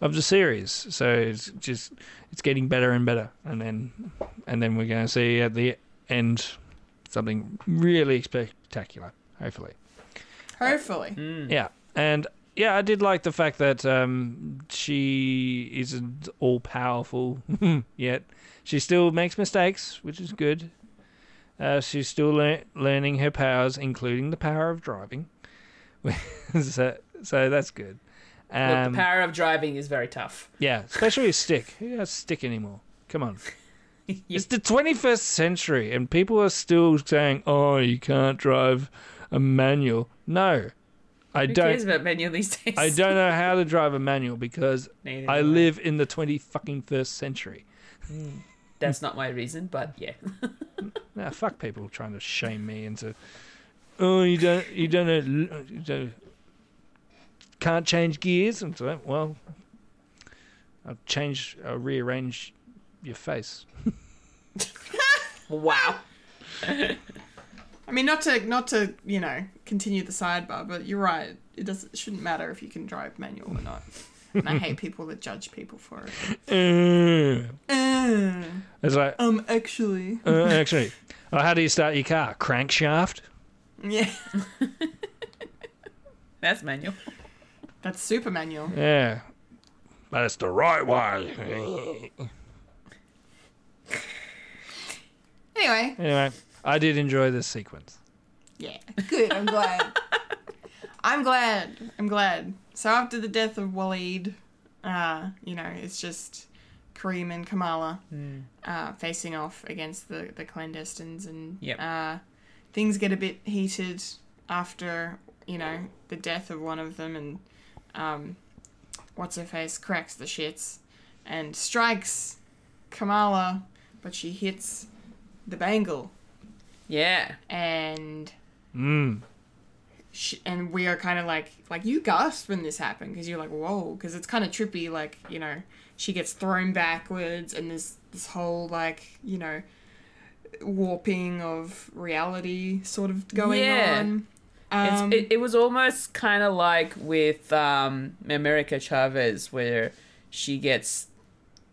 of the series. So it's just it's getting better and better, and then and then we're going to see at the end something really spectacular. Hopefully. Hopefully. Yeah, and yeah, I did like the fact that um, she isn't all powerful yet. She still makes mistakes, which is good. Uh, she's still lear- learning her powers, including the power of driving. so, so that's good. Look, Um, the power of driving is very tough. yeah, especially a stick. Who has stick anymore? Come on. It's the 21st century, and people are still saying, "Oh, you can't drive a manual." No, I Who don't. cares about manual these days? I don't know how to drive a manual because Neither I do I. live in the 20 fucking first century. That's not my reason, but yeah. Nah, fuck people trying to shame me into. Oh, you don't, you don't know, you don't, can't change gears. And so, well, I'll change, I'll rearrange your face. wow. I mean, not to not to you know continue the sidebar, but you're right. It doesn't it shouldn't matter if you can drive manual or not. And I hate people that judge people for it. Uh, Uh, It's like, um, actually, uh, actually, oh, how do you start your car? Crankshaft? yeah, That's manual. that's super manual. Yeah. But it's the right way. Anyway, anyway, I did enjoy this sequence. yeah, good. I'm glad. I'm glad. I'm glad. So after the death of Waleed, uh, you know, it's just Kareem and Kamala uh, facing off against the the clandestines, and Yep. uh, things get a bit heated after you know the death of one of them, and um, what's her face cracks the shits and strikes Kamala, but she hits the bangle, Yeah. and Mm. Sh- and we are kind of like like you gasped when this happened because you're like whoa because it's kind of trippy like you know she gets thrown backwards and this this whole like you know warping of reality sort of going Yeah. on um, It's, it, it was almost kind of like with um, America Chavez, where she gets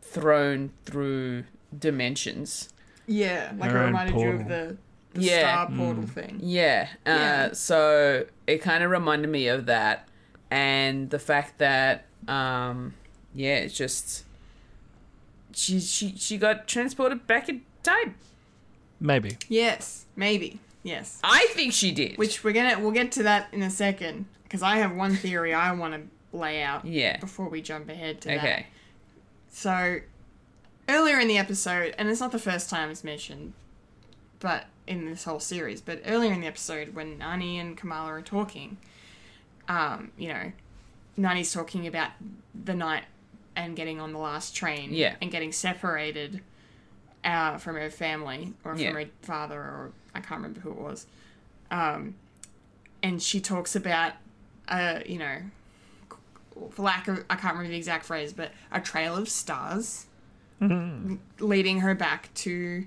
thrown through dimensions. yeah like Her it own reminded you of the, the Yeah. star portal thing Yeah. Uh, Yeah. So it kind of reminded me of that, and the fact that, um, yeah, it's just she she she got transported back in time. Maybe. Yes, maybe. Yes. I think she did. Which we're gonna we'll get to that in a second because I have one theory I want to lay out. Yeah. Before we jump ahead to that. okay. So earlier in the episode, and it's not the first time it's mentioned, but in this whole series, but earlier in the episode when Nani and Kamala are talking, um, you know, Nani's talking about the night and getting on the last train, Yeah. and getting separated uh, from her family or from Yeah. her father or I can't remember who it was. Um, and she talks about, uh, you know, for lack of I can't remember the exact phrase, but a trail of stars leading her back to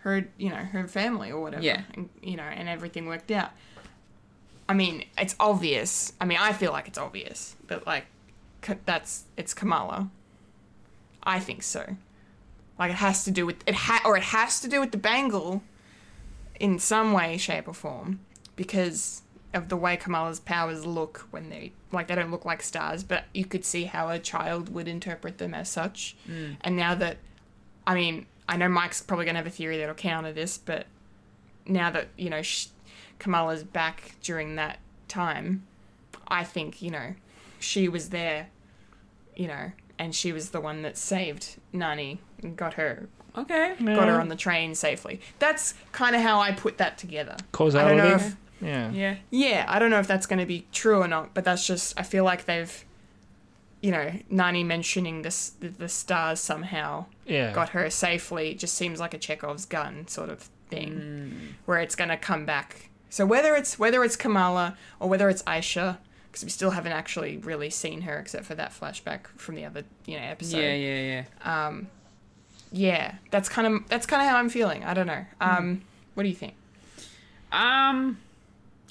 her, you know, her family or whatever. Yeah. And, you know, and everything worked out. I mean, it's obvious. I mean, I feel like it's obvious, but like, that's it's Kamala. I think so. Like it has to do with it, ha- or it has to do with the bangle, in some way, shape, or form, because of the way Kamala's powers look when they like they don't look like stars, but you could see how a child would interpret them as such. Mm. And now that, I mean, I know Mike's probably gonna have a theory that'll counter this, but now that you know sh- Kamala's back during that time, I think you know she was there, you know, and she was the one that saved Nani and got her Okay. got her on the train safely. That's kind of how I put that together. Causality. I don't know if yeah. Yeah. yeah, I don't know if that's going to be true or not, but that's just I feel like they've you know, Nani mentioning this the, stars somehow Yeah. got her safely just seems like a Chekhov's gun sort of thing where it's going to come back. So whether it's whether it's Kamala or whether it's Aisha because we still haven't actually really seen her except for that flashback from the other, you know, episode. yeah, yeah, yeah. Um, yeah, that's kind of that's kind of how I'm feeling. I don't know. Um, what do you think? Um,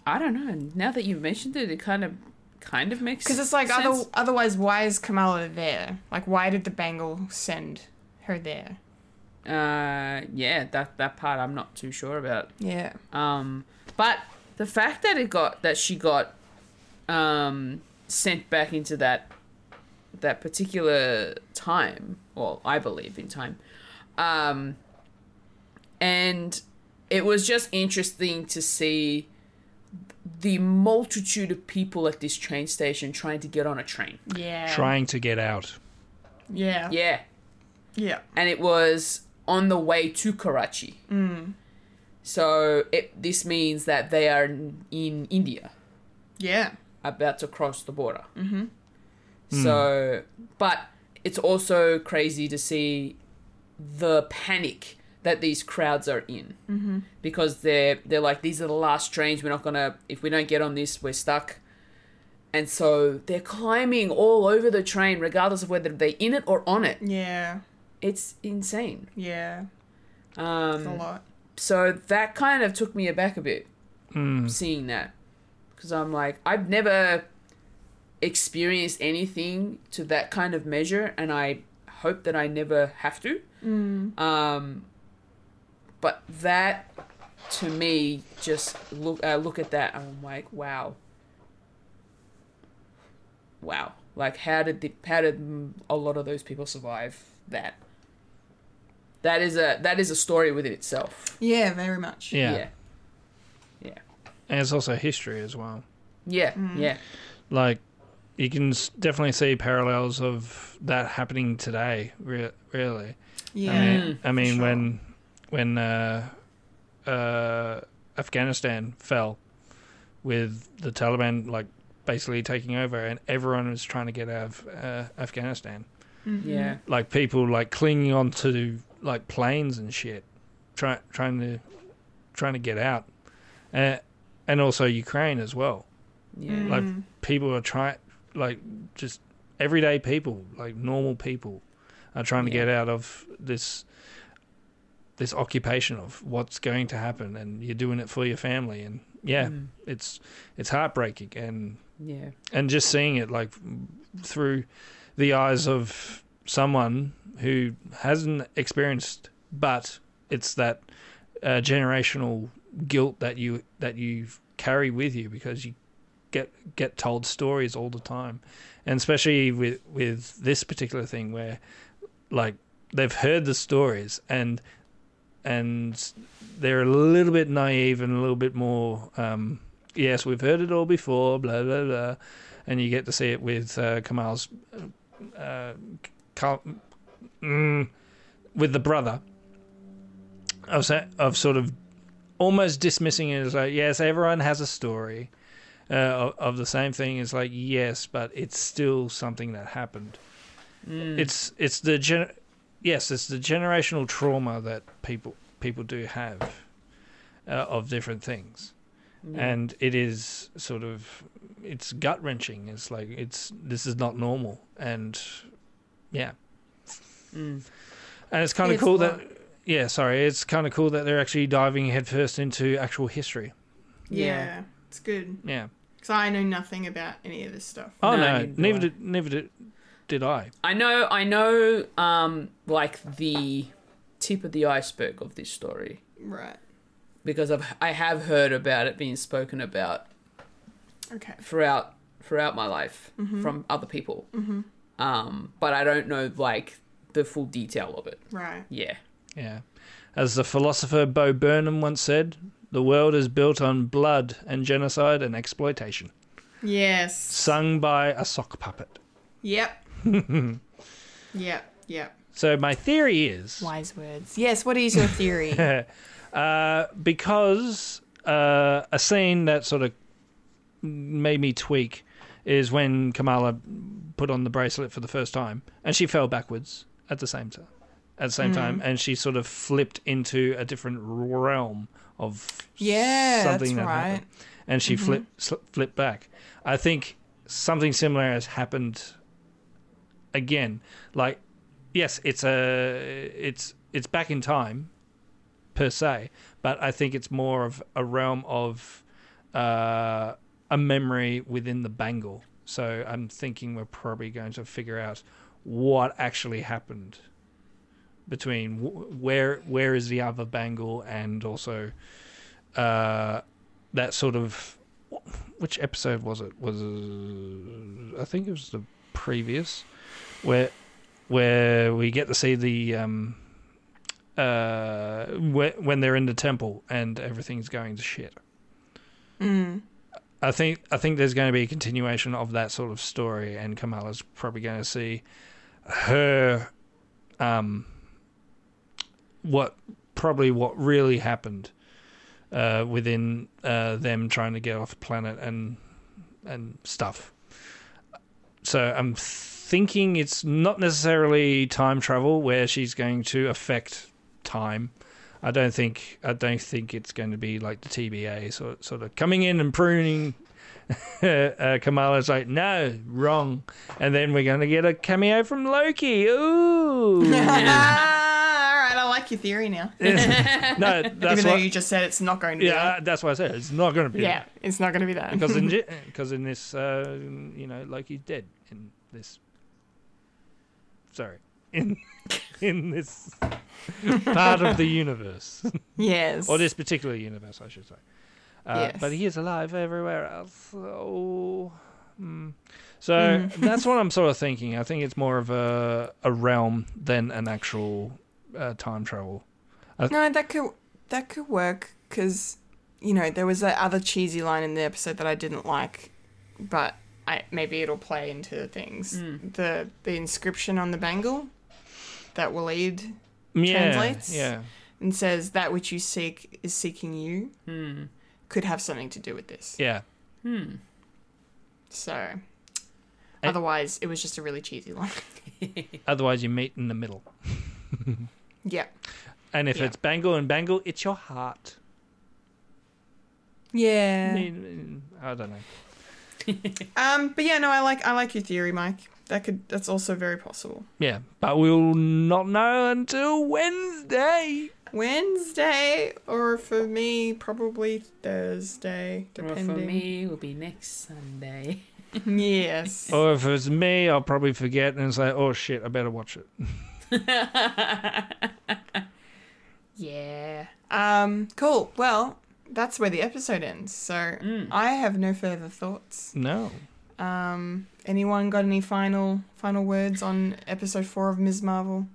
I don't know. Now that you've mentioned it, it kind of, kind of makes Because it's like sense. other, otherwise, why is Kamala there? Like, why did the Bangle send her there? Uh, yeah, that that part I'm not too sure about. Yeah, Um, but the fact that it got that she got, um, sent back into that, that particular time, well, I believe in time, um, and it was just interesting to see the multitude of people at this train station trying to get on a train. yeah, Trying to get out. yeah, Yeah, yeah, and it was on the way to Karachi. So it, this means that they are in in India, yeah, about to cross the border. Mm-hmm. So, but it's also crazy to see the panic that these crowds are in mm-hmm. because they're they're like these are the last trains. We're not gonna if we don't get on this, we're stuck. And so they're climbing all over the train, regardless of whether they're in it or on it. yeah, It's insane. yeah. Um, It's a lot. so that kind of took me aback a bit seeing that because i'm like i've never experienced anything to that kind of measure and i hope that i never have to um but that to me just look uh, look at that and i'm like wow wow like how did the how did mm, a lot of those people survive that that is a that is a story within itself Yeah, very much. Yeah. yeah. Yeah. And it's also history as well. Yeah. Yeah. Like, you can definitely see parallels of that happening today, re- really. Yeah, I mean, I mean sure. when when uh, uh, Afghanistan fell with the Taliban like basically taking over, and everyone was trying to get out of uh, Afghanistan. Yeah. Like people like clinging onto like planes and shit, try, trying to trying to get out, uh, and also Ukraine as well. Yeah. Like people are trying, like just everyday people, like normal people, are trying to Yeah. get out of this this occupation of what's going to happen, and you're doing it for your family, and yeah, Mm. it's it's heartbreaking, and Yeah. and just seeing it like through the eyes of someone who hasn't experienced, but it's that uh, generational guilt that you that you carry with you because you get get told stories all the time, and especially with with this particular thing where like they've heard the stories and and they're a little bit naive and a little bit more. Um, yes, we've heard it all before. Blah blah blah, and you get to see it with uh, Kamal's uh, Kal- mm, with the brother of of sort of almost dismissing it as like yes, everyone has a story uh, of, of the same thing. It's like yes, but it's still something that happened. It's it's the gen- yes, it's the generational trauma that people people do have uh, of different things, and it is sort of it's gut wrenching. It's like it's this is not normal, and yeah, and it's kind of cool what- that yeah, sorry, it's kind of cool that they're actually diving headfirst into actual history. Yeah, Yeah. it's good Yeah. because I know nothing about any of this stuff. Oh No, no, neither do neither I. did neither did, did I. I know, I know, um, like the tip of the iceberg of this story Right. because I've I have heard about it being spoken about Okay. throughout throughout my life from other people. Mm-hmm. Um, but I don't know like the full detail of it. Right. Yeah. Yeah. As the philosopher Bo Burnham once said, the world is built on blood and genocide and exploitation. Yes. Sung by a sock puppet. Yep. yep. Yep. So my theory is Wise words. Yes. What is your theory? uh, because uh, a scene that sort of made me tweak is when Kamala put on the bracelet for the first time, and she fell backwards at the same time. At the same time, and she sort of flipped into a different realm of Yeah, something that's that right. happened, and she flipped sl- flipped back. I think something similar has happened again. Like, yes, it's a it's it's back in time per se, but I think it's more of a realm of uh, a memory within the bangle. So I'm thinking we're probably going to figure out what actually happened between wh- where where is the other bangle and also uh, that sort of which episode was it? Was I think it was the previous where where we get to see the um uh whe- when they're in the temple and everything's going to shit. I think I think there's going to be a continuation of that sort of story, and Kamala's probably going to see her um what probably what really happened uh, within uh, them trying to get off the planet and and stuff. So I'm thinking it's not necessarily time travel where she's going to affect time. I don't think I don't think it's going to be like the TVA sort sort of coming in and pruning. uh, Kamala's like, no, wrong, and then we're going to get a cameo from Loki. Ooh, all right. I like your theory now. no, that's Even though what, you just said it's not going to be yeah, that. that's what I said. It's not going to be Yeah, it's not going to be that. because in because in this uh, you know Loki's dead in this. Sorry, in in this part of the universe yes. or this particular universe, I should say. Uh, Yes. But he is alive everywhere else. So, mm. so that's what I'm sort of thinking. I think it's more of a a realm than an actual uh, time travel. No, that could that could work because you know there was that other cheesy line in the episode that I didn't like, but I maybe it'll play into things. The the inscription on the bangle that Waleed Yeah, Translates? yeah. and says that which you seek is seeking you could have something to do with this. Yeah. Hmm. So otherwise, it was just a really cheesy line. Otherwise, you meet in the middle. yeah. And if Yeah. it's bangle and bangle, it's your heart. Yeah. I don't know. Um. But yeah, no, I like I like your theory, Mike. That could that's also very possible. Yeah, but we'll not know until Wednesday. Wednesday, or for me, probably Thursday, Or depending. for me, will be next Sunday. Yes. Or if it's me, I'll probably forget and say, "Oh shit, I better watch it." Yeah. Um. Cool. Well, that's where the episode ends. So I have no further thoughts. No. Um. Anyone got any final final words on episode four of Ms. Marvel?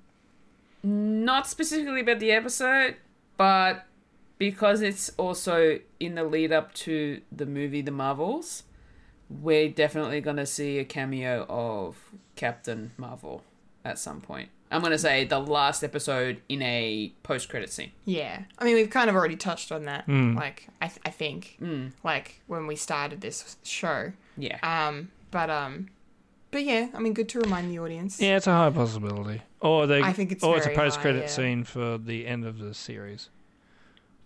not specifically about the episode, but because it's also in the lead up to the movie The Marvels, we're definitely going to see a cameo of Captain Marvel at some point. I'm going to say the last episode in a post credit scene. Yeah, I mean we've kind of already touched on that. Hmm. Like I, th- I think, like when we started this show. Yeah. Um, but um, but yeah, I mean, good to remind the audience. Yeah, it's a high possibility. Or they, I think it's or it's a post-credit yeah. scene for the end of the series.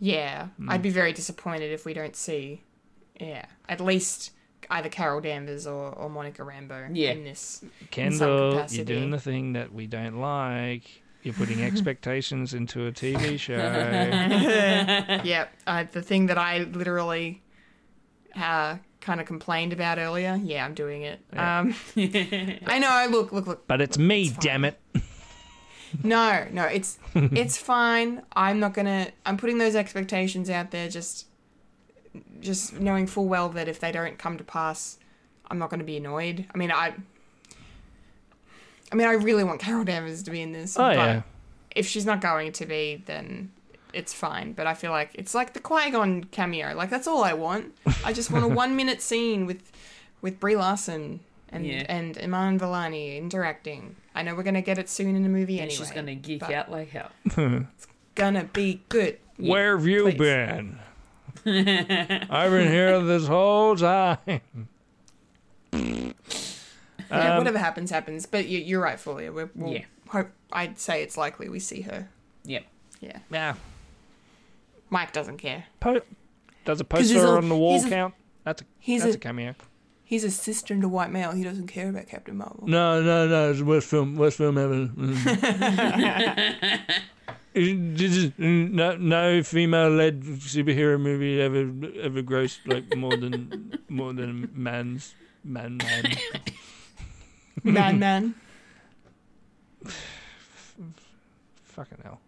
Yeah, Hmm. I'd be very disappointed if we don't see, yeah, at least either Carol Danvers or, or Monica Rambeau Yeah. in this. Kendall, you're doing the thing that we don't like. You're putting expectations into a TV show. yeah, uh, the thing that I literally uh, kind of complained about earlier. Yeah, I'm doing it. Um, I know. Look, look, look. But it's me, fine. damn it. No, no, it's it's fine. I'm not gonna. I'm putting those expectations out there. Just, just knowing full well that if they don't come to pass, I'm not gonna be annoyed. I mean, I. I mean, I really want Carol Danvers to be in this. Oh, but yeah. If she's not going to be, then it's fine. But I feel like it's like the Qui Gon cameo. Like that's all I want. I just want a one minute scene with, with Brie Larson and Yeah. and Iman Vellani interacting. I know we're gonna get it soon in the movie And anyway. she's going to geek out like hell. It's gonna be good. Where have you please. been? I've been here this whole time. Yeah, Um, whatever happens, happens. But you, you're right, Fulia. We're, we'll Yeah. hope. I'd say it's likely we see her. Yep. Yeah. Yeah. Mike doesn't care. Po- does a poster a- on the wall he's a- count? That's a he's that's a- a cameo. He's a cisgender white male. He doesn't care about Captain Marvel. No, no, no. It's the worst film. Worst film ever. This is- no, no female-led superhero movie ever ever grossed like more than more than man's man man. Man, man. Fucking hell.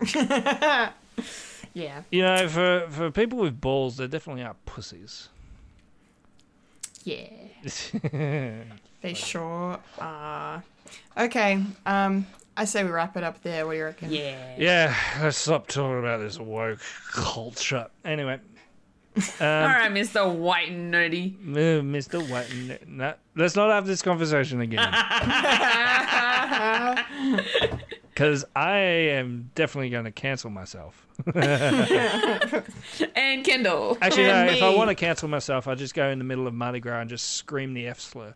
Yeah. You know, for for people with balls, there definitely are pussies. Yeah. They sure are. Okay. Um, I say we wrap it up there. What do you reckon? Yeah. yeah, let's stop talking about this woke culture. Anyway, All right, Mr. White and Nerdy. uh, Mr. White, no, let's not have this conversation again. Because I am definitely going to cancel myself. And Kendall. Actually, no, And if I want to cancel myself, I just go in the middle of Mardi Gras and just scream the F slur.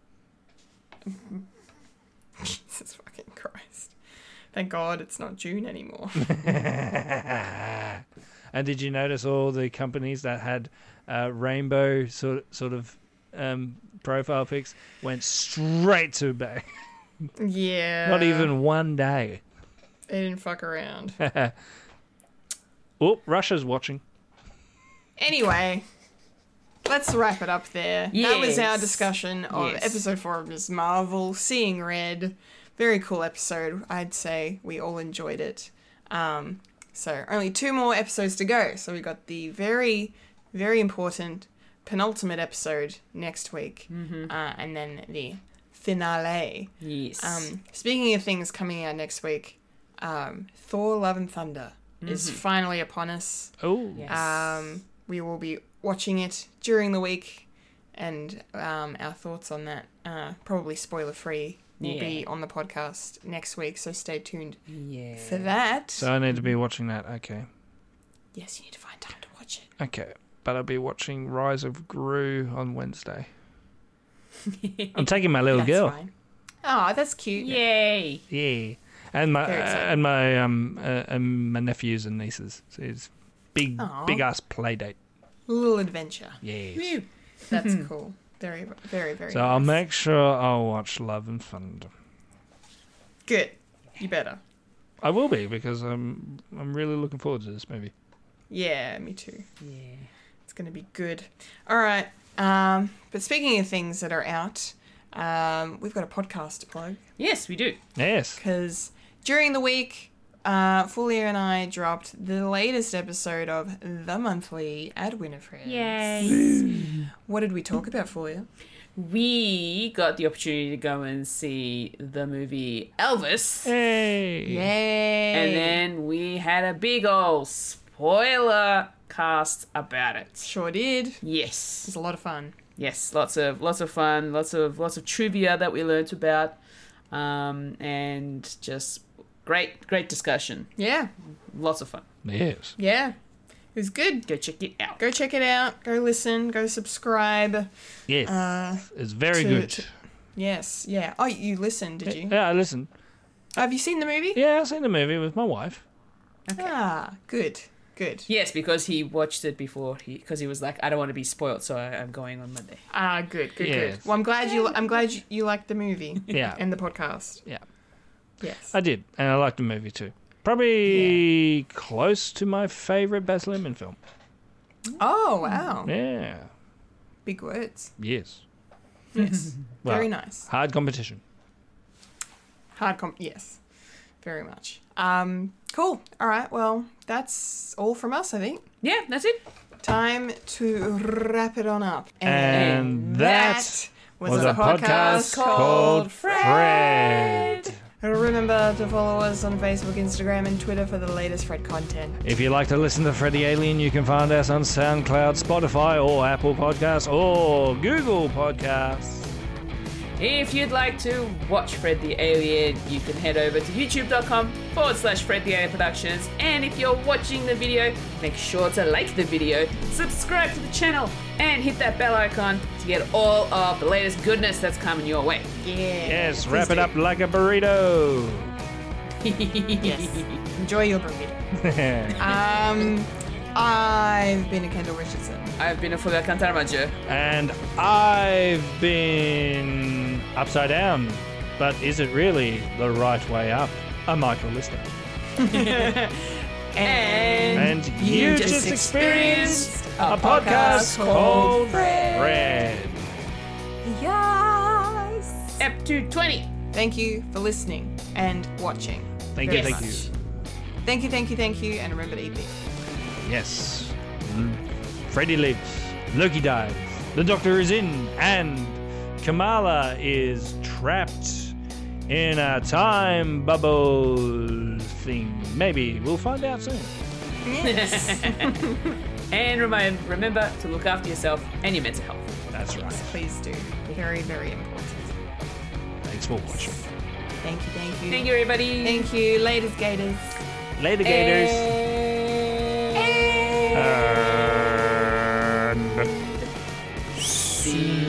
Jesus fucking Christ. Thank God it's not June anymore. And did you notice all the companies that had uh, rainbow sort sort of um, profile pics went straight to Bay? yeah. Not even one day. They didn't fuck around. Oh, Russia's watching. Anyway, let's wrap it up there. That was our discussion of Yes. episode four of Ms. Marvel, Seeing Red. Very cool episode. I'd say we all enjoyed it. Um, so only two more episodes to go. So we got the very, very important penultimate episode next week, uh, and then the finale. Yes. Um, speaking of things coming out next week, um, Thor: Love and Thunder is finally upon us. Oh, yes. Um, we will be watching it during the week, and um, our thoughts on that, uh, probably spoiler free, will be on the podcast next week. So stay tuned yeah. for that. so I need to be watching that. Okay, yes, you need to find time to watch it. okay, but I'll be watching Rise of Gru on Wednesday. I'm taking my little That's girl. fine. Oh, that's cute. Yay. Yeah, and my Very exciting. and my um uh, and my nephews and nieces. So it's big Aw. big ass play date. Little adventure. Yeah. That's cool. Very, very, very. So I'll make sure I'll watch Love and Thunder. good. You better. I will be because I'm I'm really looking forward to this movie. Yeah, me too. Yeah. It's going to be good. All right. Um, but speaking of things that are out, um, we've got a podcast to plug Yes, we do. Yes. because during the week, uh, Fulia and I dropped the latest episode of The Monthly at Winifred. Yay. What did we talk about, Fulia? we got the opportunity to go and see the movie Elvis. Hey. Yay! And then we had a big old spoiler cast about it. sure did. Yes. It was a lot of fun. Yes, lots of lots of fun, lots of lots of trivia that we learnt about. Um, and just great great discussion. Yeah, Lots of fun. Yes. yeah. It was good. Go check it out. Go check it out. Go listen. Go subscribe. Yes. Uh, it's very to- good. to- yes. Yeah. Oh, you listened, did you? Yeah, I listened. Have you seen the movie? Yeah, I've seen the movie with my wife. Ah, good. Good. Yes, because he watched it before he because he was like, I don't want to be spoiled, so I, I'm going on Monday. Ah, good. Good. Yes. Good. Well, I'm glad you. I'm glad you, you liked the movie. Yeah. And the podcast. Yeah. Yes. I did, and I liked the movie too. Probably close to my favorite Baz Luhrmann film. Oh wow. Yeah. Big words. Yes. Yes. Well, Very nice. Hard competition. Hard comp. Yes. Very much. Um. Cool. All right. Well, that's all from us. I think. Yeah, that's it. Time to wrap it on up. And that was, Was a, a podcast called Fred. Remember to follow us on Facebook, Instagram, and Twitter for the latest Fred content. If you'd like to listen to Fred the Alien, you can find us on SoundCloud, Spotify, or Apple Podcasts, or Google Podcasts. If you'd like to watch Fred the Alien, you can head over to youtube.com forward slash Fred the Alien Productions. And if you're watching the video, make sure to like the video, subscribe to the channel, and hit that bell icon to get all of the latest goodness that's coming your way. Yeah. Yes, wrap it do. up like a burrito. Yes. Enjoy your burrito. um, I've been a Kendall Richardson. I've been a Fuga Cantarmaggio. and I've been upside down, but is it really the right way up? A Michael Lister. And, And you, just, experienced a podcast called Fred. Yes. Ep 220. Thank you for listening and watching. Thank you, thank much. you. Thank you, thank you, thank you, and remember to eat big. Yes. Mm. Freddy lives. Loki dies. The Doctor is in, and Kamala is trapped in a time bubble thing. Maybe we'll find out soon. And remind, remember to look after yourself and your mental health. That's right. Please do. Very, very important. Thanks for watching. Thank you, thank you. Thank you, everybody. Thank you, ladies, gators. Later, Gators. And- And- See